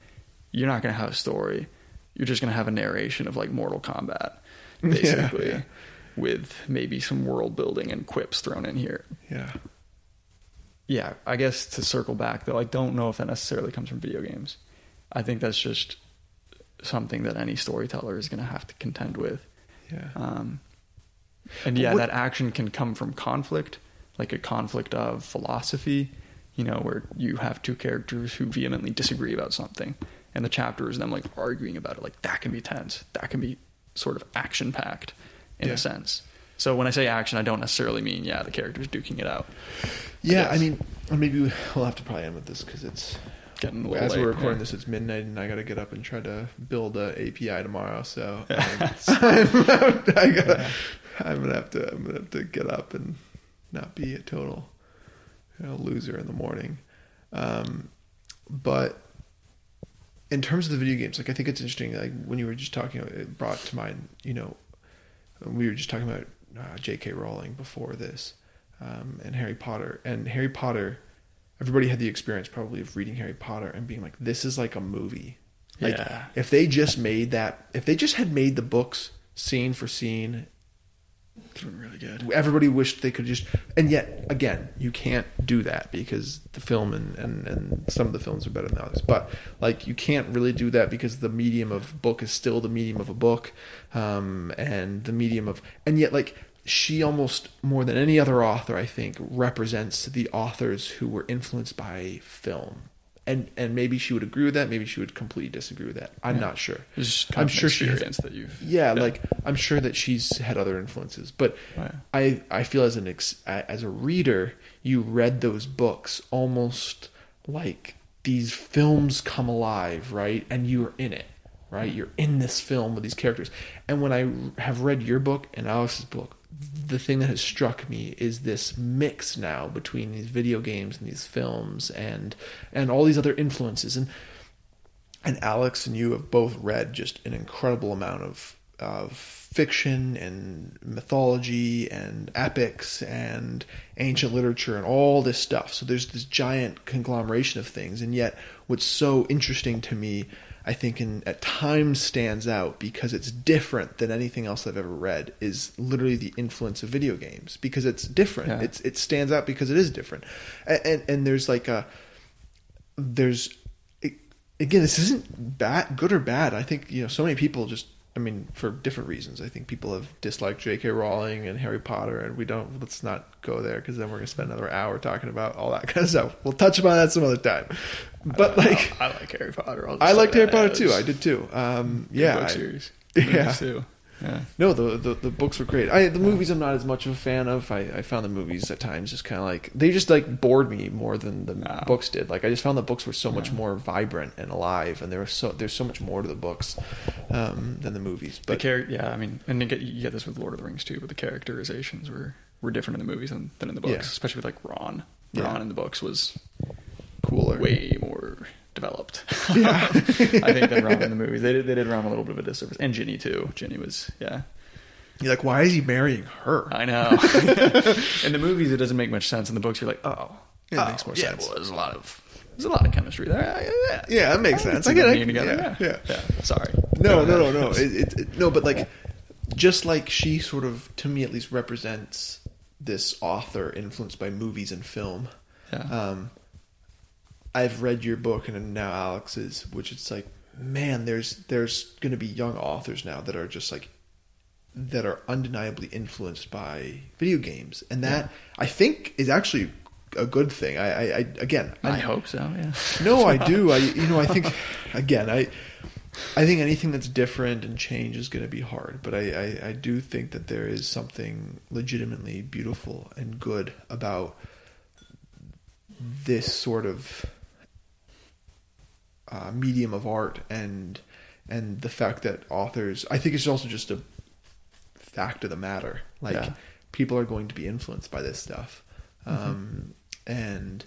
Speaker 2: you're not going to have a story. You're just going to have a narration of like Mortal Kombat (laughs) basically
Speaker 1: yeah.
Speaker 2: with maybe some world building and quips thrown in here
Speaker 1: Yeah.
Speaker 2: yeah, I guess to circle back though, I don't know if that necessarily comes from video games. I think that's just something that any storyteller is going to have to contend with.
Speaker 1: Yeah.
Speaker 2: Um, and yeah,
Speaker 1: what-
Speaker 2: that action can come from conflict, like a conflict of philosophy, you know, where you have two characters who vehemently disagree about something, and the chapter is them like arguing about it. Like that can be tense. That can be sort of action packed in
Speaker 1: Yeah.
Speaker 2: a sense. So when I say action, I don't necessarily mean yeah the characters duking it out.
Speaker 1: Yeah, I,
Speaker 2: guess.
Speaker 1: mean, maybe we'll have to probably end with this because it's
Speaker 2: Getting a little
Speaker 1: as
Speaker 2: late,
Speaker 1: we're recording
Speaker 2: yeah.
Speaker 1: this, it's midnight, and I got to get up and try to build a API tomorrow. So um, I gotta, I'm gonna have to, I'm gonna have to get up and not be a total you know, loser in the morning. Um, but in terms of the video games, like I think it's interesting. Like when you were just talking, it brought to mind, you know, we were just talking about uh, J.K. Rowling before this, um, and Harry Potter. And Harry Potter, everybody had the experience probably of reading Harry Potter and being like, "This is like a movie." Like
Speaker 2: Yeah.
Speaker 1: if they just made that, if they just had made the books scene for scene
Speaker 2: It's been really good.
Speaker 1: everybody wished they could just and yet again you can't do that because the film and, and, and some of the films are better than others but like you can't really do that because the medium of book is still the medium of a book um, and the medium of and yet like she almost more than any other author i think represents the authors who were influenced by film and and maybe she would agree with that maybe she would completely disagree with that i'm
Speaker 2: Yeah.
Speaker 1: not sure
Speaker 2: It's just kind
Speaker 1: I'm sure she has-
Speaker 2: that you've.
Speaker 1: yeah, like I'm sure that she's had other influences, but oh,
Speaker 2: Right.
Speaker 1: I I feel as an ex, as a reader, you read those books almost like these films come alive, right? And you're in it, right? You're in this film with these characters. And when I have read your book and Alex's book, the thing that has struck me is this mix now between these video games and these films and and all these other influences and and Alex and you have both read just an incredible amount of of fiction and mythology and epics and ancient literature and all this stuff. So there's this giant conglomeration of things, and yet what's so interesting to me, I think, in at times stands out because it's different than anything else I've ever read. Is literally the influence of video games because it's different.
Speaker 2: Yeah.
Speaker 1: It's it stands out because it is different, and and, and there's like a there's again this isn't bad good or bad i think you know so many people just i mean for different reasons i think people have disliked j.k rowling and harry potter and we don't let's not go there because then we're going to spend another hour talking about all that (laughs) kind of stuff we'll touch upon that some other time but like
Speaker 2: I, like Harry Potter.
Speaker 1: I liked harry potter too i did too um yeah
Speaker 2: book
Speaker 1: I-
Speaker 2: series. (laughs)
Speaker 1: yeah.
Speaker 2: Too. Yeah.
Speaker 1: no, the, the the books were great. I the movies I'm not as much of a fan of. I, I found the movies at times just kind of like they just like bored me more than the
Speaker 2: No.
Speaker 1: books did. Like I just found the books were so much
Speaker 2: Yeah.
Speaker 1: more vibrant and alive, and there was so there's so much more to the books um, than the movies.
Speaker 2: the
Speaker 1: But
Speaker 2: char- yeah, I mean, and you get, you get this with Lord of the Rings too, but the characterizations were were different in the movies than, than in the books,
Speaker 1: Yeah.
Speaker 2: especially with like Ron.
Speaker 1: Yeah.
Speaker 2: Ron in the books was
Speaker 1: cooler.
Speaker 2: way more developed.
Speaker 1: Yeah. (laughs)
Speaker 2: I think than Ron in the (laughs) movies. They did they did Ron a little bit of a disservice, and Ginny too. Ginny was yeah.
Speaker 1: You're like, why is he marrying her?
Speaker 2: I know. (laughs) in the movies, it doesn't make much sense. In the books, you're like, oh,
Speaker 1: It
Speaker 2: oh,
Speaker 1: makes more
Speaker 2: yeah,
Speaker 1: sense.
Speaker 2: Well, there's a lot of there's a lot of chemistry there. Yeah, yeah,
Speaker 1: Yeah, that makes
Speaker 2: I
Speaker 1: sense. I get it.
Speaker 2: together.
Speaker 1: Yeah,
Speaker 2: Yeah, yeah. Sorry.
Speaker 1: No, no, no, no. It, it, it, no, but like, just like she sort of, to me at least, represents this author influenced by movies and film.
Speaker 2: Yeah.
Speaker 1: Um, I've read your book and now Alex's, which it's like, man, there's there's going to be young authors now that are just like that are undeniably influenced by video games, and that I think is actually a good thing. I, I, I again,
Speaker 2: I hope so. Yeah.
Speaker 1: no, I (laughs) do. I you know I think again I I think anything that's different and change is going to be hard, but I, I I do think that there is something legitimately beautiful and good about this sort of uh, medium of art and and the fact that authors I think it's also just a fact of the matter. Like
Speaker 2: Yeah.
Speaker 1: people are going to be influenced by this stuff. Um, and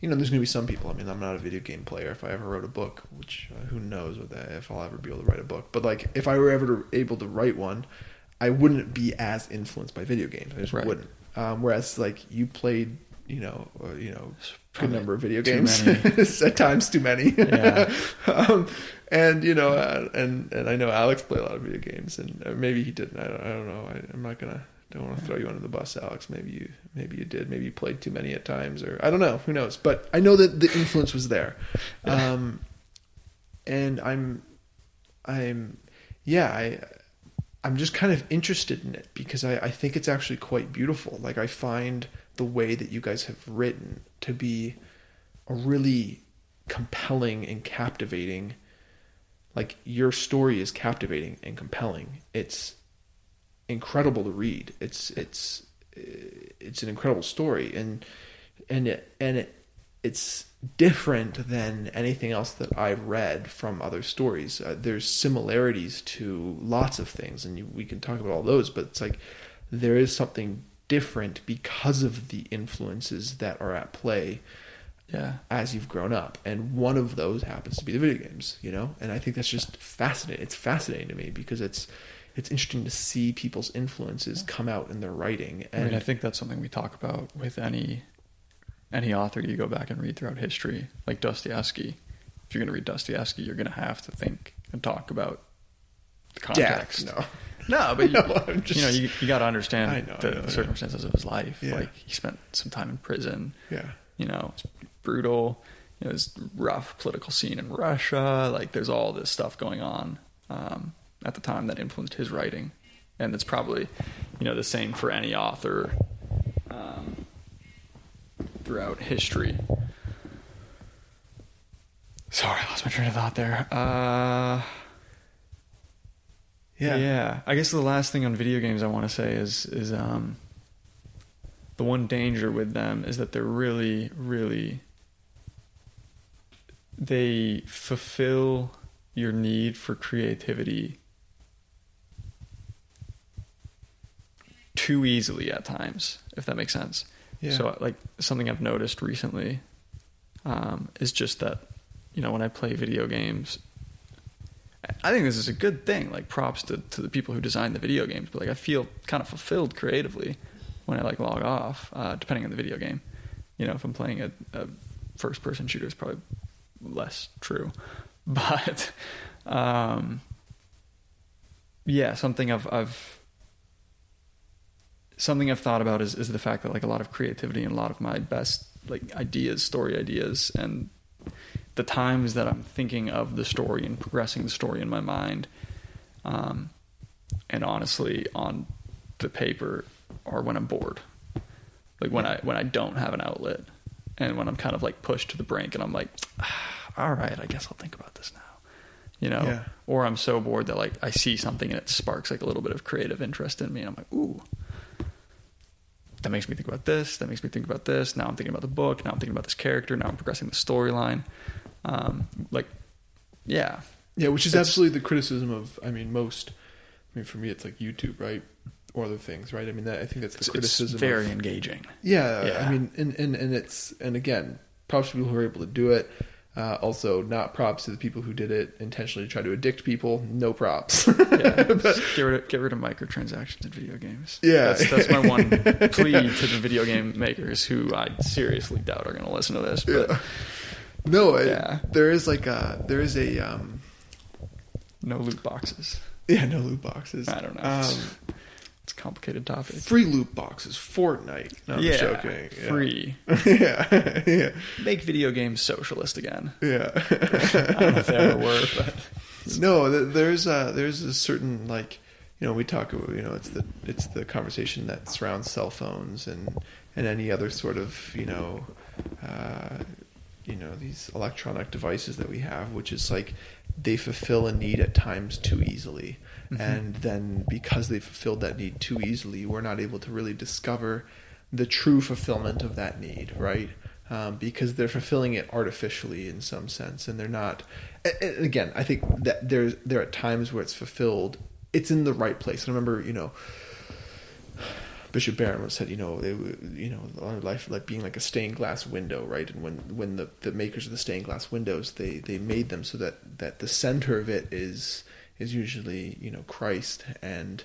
Speaker 1: you know there's going to be some people I mean I'm not a video game player. If I ever wrote a book which uh, who knows that, if I'll ever be able to write a book. But like if I were ever to, able to write one I wouldn't be as influenced by video games. I just
Speaker 2: Right.
Speaker 1: wouldn't. Um, whereas like you played you know uh, you know good number of video games. (laughs) at times too many.
Speaker 2: Yeah. (laughs)
Speaker 1: um, and you know uh, and and I know Alex played a lot of video games and uh, maybe he didn't. I don't, I don't know. I, I'm not gonna don't want to throw you under the bus Alex. Maybe you maybe you did. Maybe you played too many at times or I don't know. Who knows? But I know that the influence was there. Um, and I'm I'm yeah I I'm just kind of interested in it because I, I think it's actually quite beautiful. Like I find the way that you guys have written to be a really compelling and captivating. Like your story is captivating and compelling. It's incredible to read. It's it's it's an incredible story and and it, and it, it's different than anything else that I've read from other stories. Uh, there's similarities to lots of things, and you, we can talk about all those. But it's like there is something different because of the influences that are at play,
Speaker 2: Yeah.
Speaker 1: as you've grown up and one of those happens to be the video games you know and i think that's just fascinating it's fascinating to me because it's it's interesting to see people's influences come out in their writing
Speaker 2: I
Speaker 1: and
Speaker 2: mean, I think that's something we talk about with any any author you go back and read throughout history, like Dostoevsky. If you're going to read Dostoevsky, you're going to have to think and talk about the context.
Speaker 1: death no
Speaker 2: No, but (laughs) you,
Speaker 1: No, I'm
Speaker 2: you know, you, you got to understand
Speaker 1: know,
Speaker 2: the
Speaker 1: know,
Speaker 2: circumstances of his life.
Speaker 1: Yeah.
Speaker 2: Like he spent some time in prison.
Speaker 1: yeah
Speaker 2: You know, it's brutal. You know, there's rough political scene in Russia. Like there's all this stuff going on um, at the time that influenced his writing, and it's probably you know the same for any author um, throughout history. Sorry, I lost my train of thought there. Uh,
Speaker 1: yeah
Speaker 2: yeah. I guess the last thing on video games I want to say is is um the one danger with them is that they're really really they fulfill your need for creativity too easily at times, if that makes sense.
Speaker 1: Yeah.
Speaker 2: So like something I've noticed recently um, is just that you know when I play video games, I think this is a good thing. Like props to, to the people who designed the video games, but like I feel kind of fulfilled creatively when I like log off, uh, depending on the video game. You know, if I'm playing a, a first person shooter, it's probably less true, (laughs) but um, yeah, something I've I've something I've thought about is, is the fact that like a lot of creativity and a lot of my best like ideas, story ideas, and the times that I'm thinking of the story and progressing the story in my mind, um, and honestly on the paper, are when I'm bored, like when I when I don't have an outlet, and when I'm kind of like pushed to the brink, and I'm like, ah, all right, I guess I'll think about this now, you know,
Speaker 1: Yeah.
Speaker 2: or I'm so bored that like I see something and it sparks like a little bit of creative interest in me, and I'm like, ooh. That makes me think about this. That makes me think about this. Now I'm thinking about the book. Now I'm thinking about this character. Now I'm progressing the storyline. Um, like, yeah,
Speaker 1: Yeah, which is
Speaker 2: It's-
Speaker 1: absolutely the criticism of. I mean, most. I mean, for me, it's like YouTube, right, or other things, right? I mean, that, I think that's the
Speaker 2: it's,
Speaker 1: criticism.
Speaker 2: it's very
Speaker 1: Of,
Speaker 2: engaging.
Speaker 1: yeah,
Speaker 2: Yeah.
Speaker 1: I mean, and, and and it's and again, props to people who are able to do it. Uh, also, not props to the people who did it intentionally to try to addict people. No props.
Speaker 2: Yeah, (laughs) Just get rid of, get rid of microtransactions in video games.
Speaker 1: Yeah.
Speaker 2: that's, that's my one (laughs) plea to the video game makers who I seriously doubt are going to listen to this. But
Speaker 1: Yeah. No, it,
Speaker 2: Yeah.
Speaker 1: there is like a there is a um,
Speaker 2: no loot boxes.
Speaker 1: yeah no loot boxes.
Speaker 2: I don't know.
Speaker 1: Um,
Speaker 2: It's a complicated topic.
Speaker 1: free loot boxes, Fortnite. No, I'm
Speaker 2: yeah,
Speaker 1: joking. Yeah.
Speaker 2: free. (laughs)
Speaker 1: yeah, (laughs) yeah,
Speaker 2: Make video games socialist again.
Speaker 1: yeah. (laughs)
Speaker 2: I don't know if they ever were, but
Speaker 1: No, there's a, there's a certain like you know we talk about you know it's the it's the conversation that surrounds cell phones and and any other sort of you know uh, you know these electronic devices that we have, which is like they fulfill a need at times too easily,
Speaker 2: Mhm.
Speaker 1: and then because they fulfilled that need too easily, we're not able to really discover the true fulfillment of that need, right? Um, because they're fulfilling it artificially in some sense, and they're not. And again, I think that there's there are times where it's fulfilled. It's in the right place. I remember, you know, Bishop Barron said, you know, they, you know, our life like being like a stained glass window, right? And when when the, the makers of the stained glass windows, they they made them so that that the center of it is is usually you know Christ, and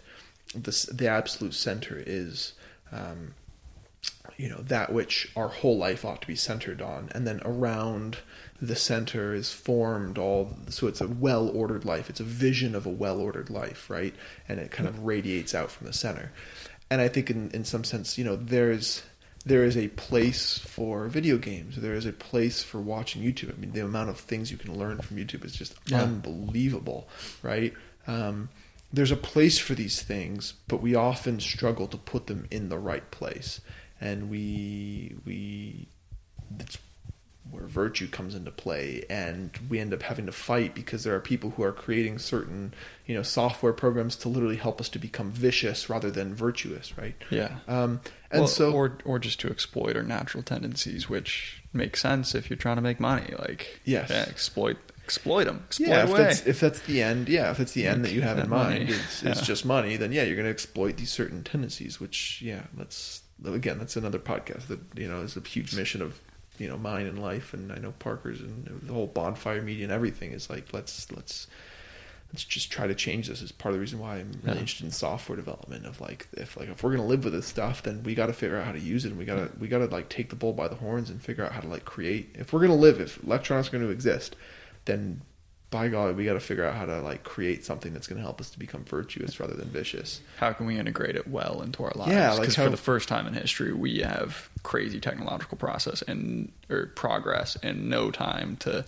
Speaker 1: the the absolute center is. Um, you know that which our whole life ought to be centered on and then around the center is formed all so it's a well ordered life it's a vision of a well ordered life right and it kind of radiates out from the center and i think in, in some sense you know there's there is a place for video games. There is a place for watching youtube. I mean the amount of things you can learn from youtube is just
Speaker 2: Yeah.
Speaker 1: unbelievable right? Um, there's a place for these things, but we often struggle to put them in the right place, and we we that's where virtue comes into play, and we end up having to fight because there are people who are creating certain you know software programs to literally help us to become vicious rather than virtuous, right?
Speaker 2: yeah.
Speaker 1: Um, and
Speaker 2: Well,
Speaker 1: so
Speaker 2: or or just to exploit our natural tendencies, which makes sense if you're trying to make money. Like,
Speaker 1: Yes.
Speaker 2: yeah, exploit exploit them, exploit
Speaker 1: yeah, if
Speaker 2: away.
Speaker 1: that's if that's the end, yeah, if that's the end that you have in
Speaker 2: That money.
Speaker 1: mind, it's, it's just money. Then yeah, you're going to exploit these certain tendencies. Which yeah, that's again, that's another podcast that you know is a huge mission of you know mine in life, and I know Parker's and the whole bonfire media and everything is like let's let's let's just try to change this. Is part of the reason why I'm really
Speaker 3: Yeah.
Speaker 1: interested in software development. Of like if like if we're gonna live with this stuff, then we got to figure out how to use it, and we gotta we gotta like take the bull by the horns and figure out how to like create. If we're gonna live, if electronics are going to exist, then by God, we got to figure out how to like create something that's going to help us to become virtuous rather than vicious.
Speaker 2: How can we integrate it well into our lives?
Speaker 1: Yeah, like
Speaker 2: because
Speaker 1: how-
Speaker 2: for the first time in history, we have crazy technological process and or progress and no time to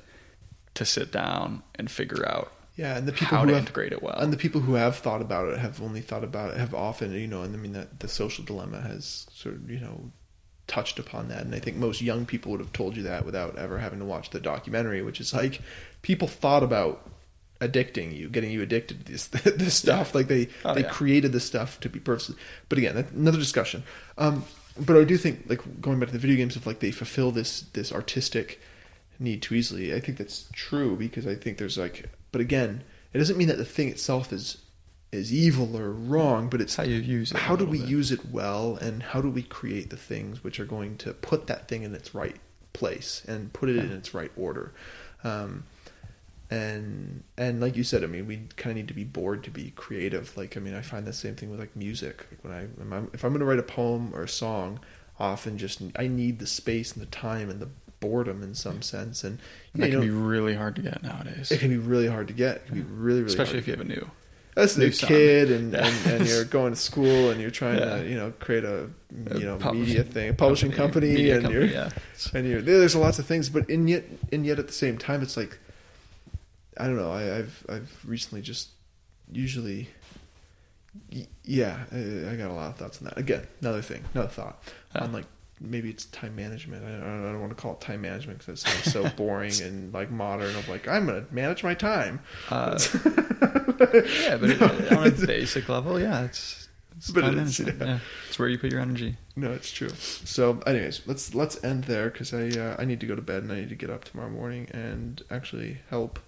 Speaker 2: to sit down and figure out
Speaker 1: Yeah, and the people
Speaker 2: how
Speaker 1: who
Speaker 2: to
Speaker 1: have,
Speaker 2: integrate it well.
Speaker 1: and the people who have thought about it have only thought about it have often you know and i mean that the social dilemma has sort of you know touched upon that and i think most young people would have told you that without ever having to watch the documentary which is like people thought about addicting you getting you addicted to this (laughs) this stuff like they
Speaker 2: Oh,
Speaker 1: they
Speaker 2: yeah.
Speaker 1: created this stuff to be purposely but again another discussion um but i do think like going back to the video games of like they fulfill this this artistic need too easily. I think that's true because I think there's like, but again, it doesn't mean that the thing itself is is evil or wrong, but it's
Speaker 2: how you use it.
Speaker 1: how do we
Speaker 2: bit.
Speaker 1: use it well and how do we create the things which are going to put that thing in its right place and put it in its right order. Um, and and like you said, I mean, we kind of need to be bored to be creative. Like, I mean, I find the same thing with like music. Like when I if I'm going to write a poem or a song, often just I need the space and the time and the boredom in some sense. And
Speaker 2: That
Speaker 1: you
Speaker 2: can
Speaker 1: know,
Speaker 2: be really hard to get nowadays,
Speaker 1: it can be really hard to get. It can be really really
Speaker 2: especially if you have a new.
Speaker 1: As a
Speaker 2: new
Speaker 1: kid and,
Speaker 2: Yeah.
Speaker 1: and, and (laughs) you're going to school and you're trying
Speaker 2: Yeah.
Speaker 1: to you know create a
Speaker 2: A
Speaker 1: you know
Speaker 2: publishing
Speaker 1: media thing a publishing company,
Speaker 2: media
Speaker 1: and
Speaker 2: company,
Speaker 1: you're
Speaker 2: yeah.
Speaker 1: and you're there's lots of things but and yet and yet at the same time it's like I don't know I, I've I've recently just usually yeah I, I got a lot of thoughts on that again another thing another thought on like maybe it's time management I don't, I don't want to call it time management because it sounds so (laughs) boring and like modern of like I'm gonna manage my time
Speaker 2: Uh, (laughs) yeah, but it, on a basic level, yeah, it's, it's
Speaker 1: But
Speaker 2: time
Speaker 1: it is,
Speaker 2: management.
Speaker 1: yeah.
Speaker 2: Yeah. it's where you put your energy.
Speaker 1: No, it's true. So, anyways, let's let's end there because I uh, I need to go to bed and I need to get up tomorrow morning and actually help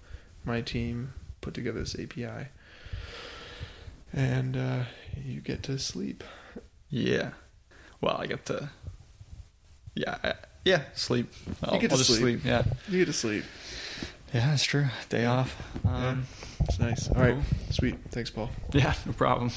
Speaker 1: my team put together this API. And uh, you get to sleep.
Speaker 2: Yeah. Well, I get to. Yeah, yeah, sleep. I'll,
Speaker 1: get to sleep.
Speaker 2: sleep. Yeah,
Speaker 1: You get to sleep.
Speaker 2: yeah, that's true. Day off. Um,
Speaker 1: It's nice. All right,
Speaker 2: Cool.
Speaker 1: sweet. Thanks, Paul.
Speaker 2: yeah, no problem.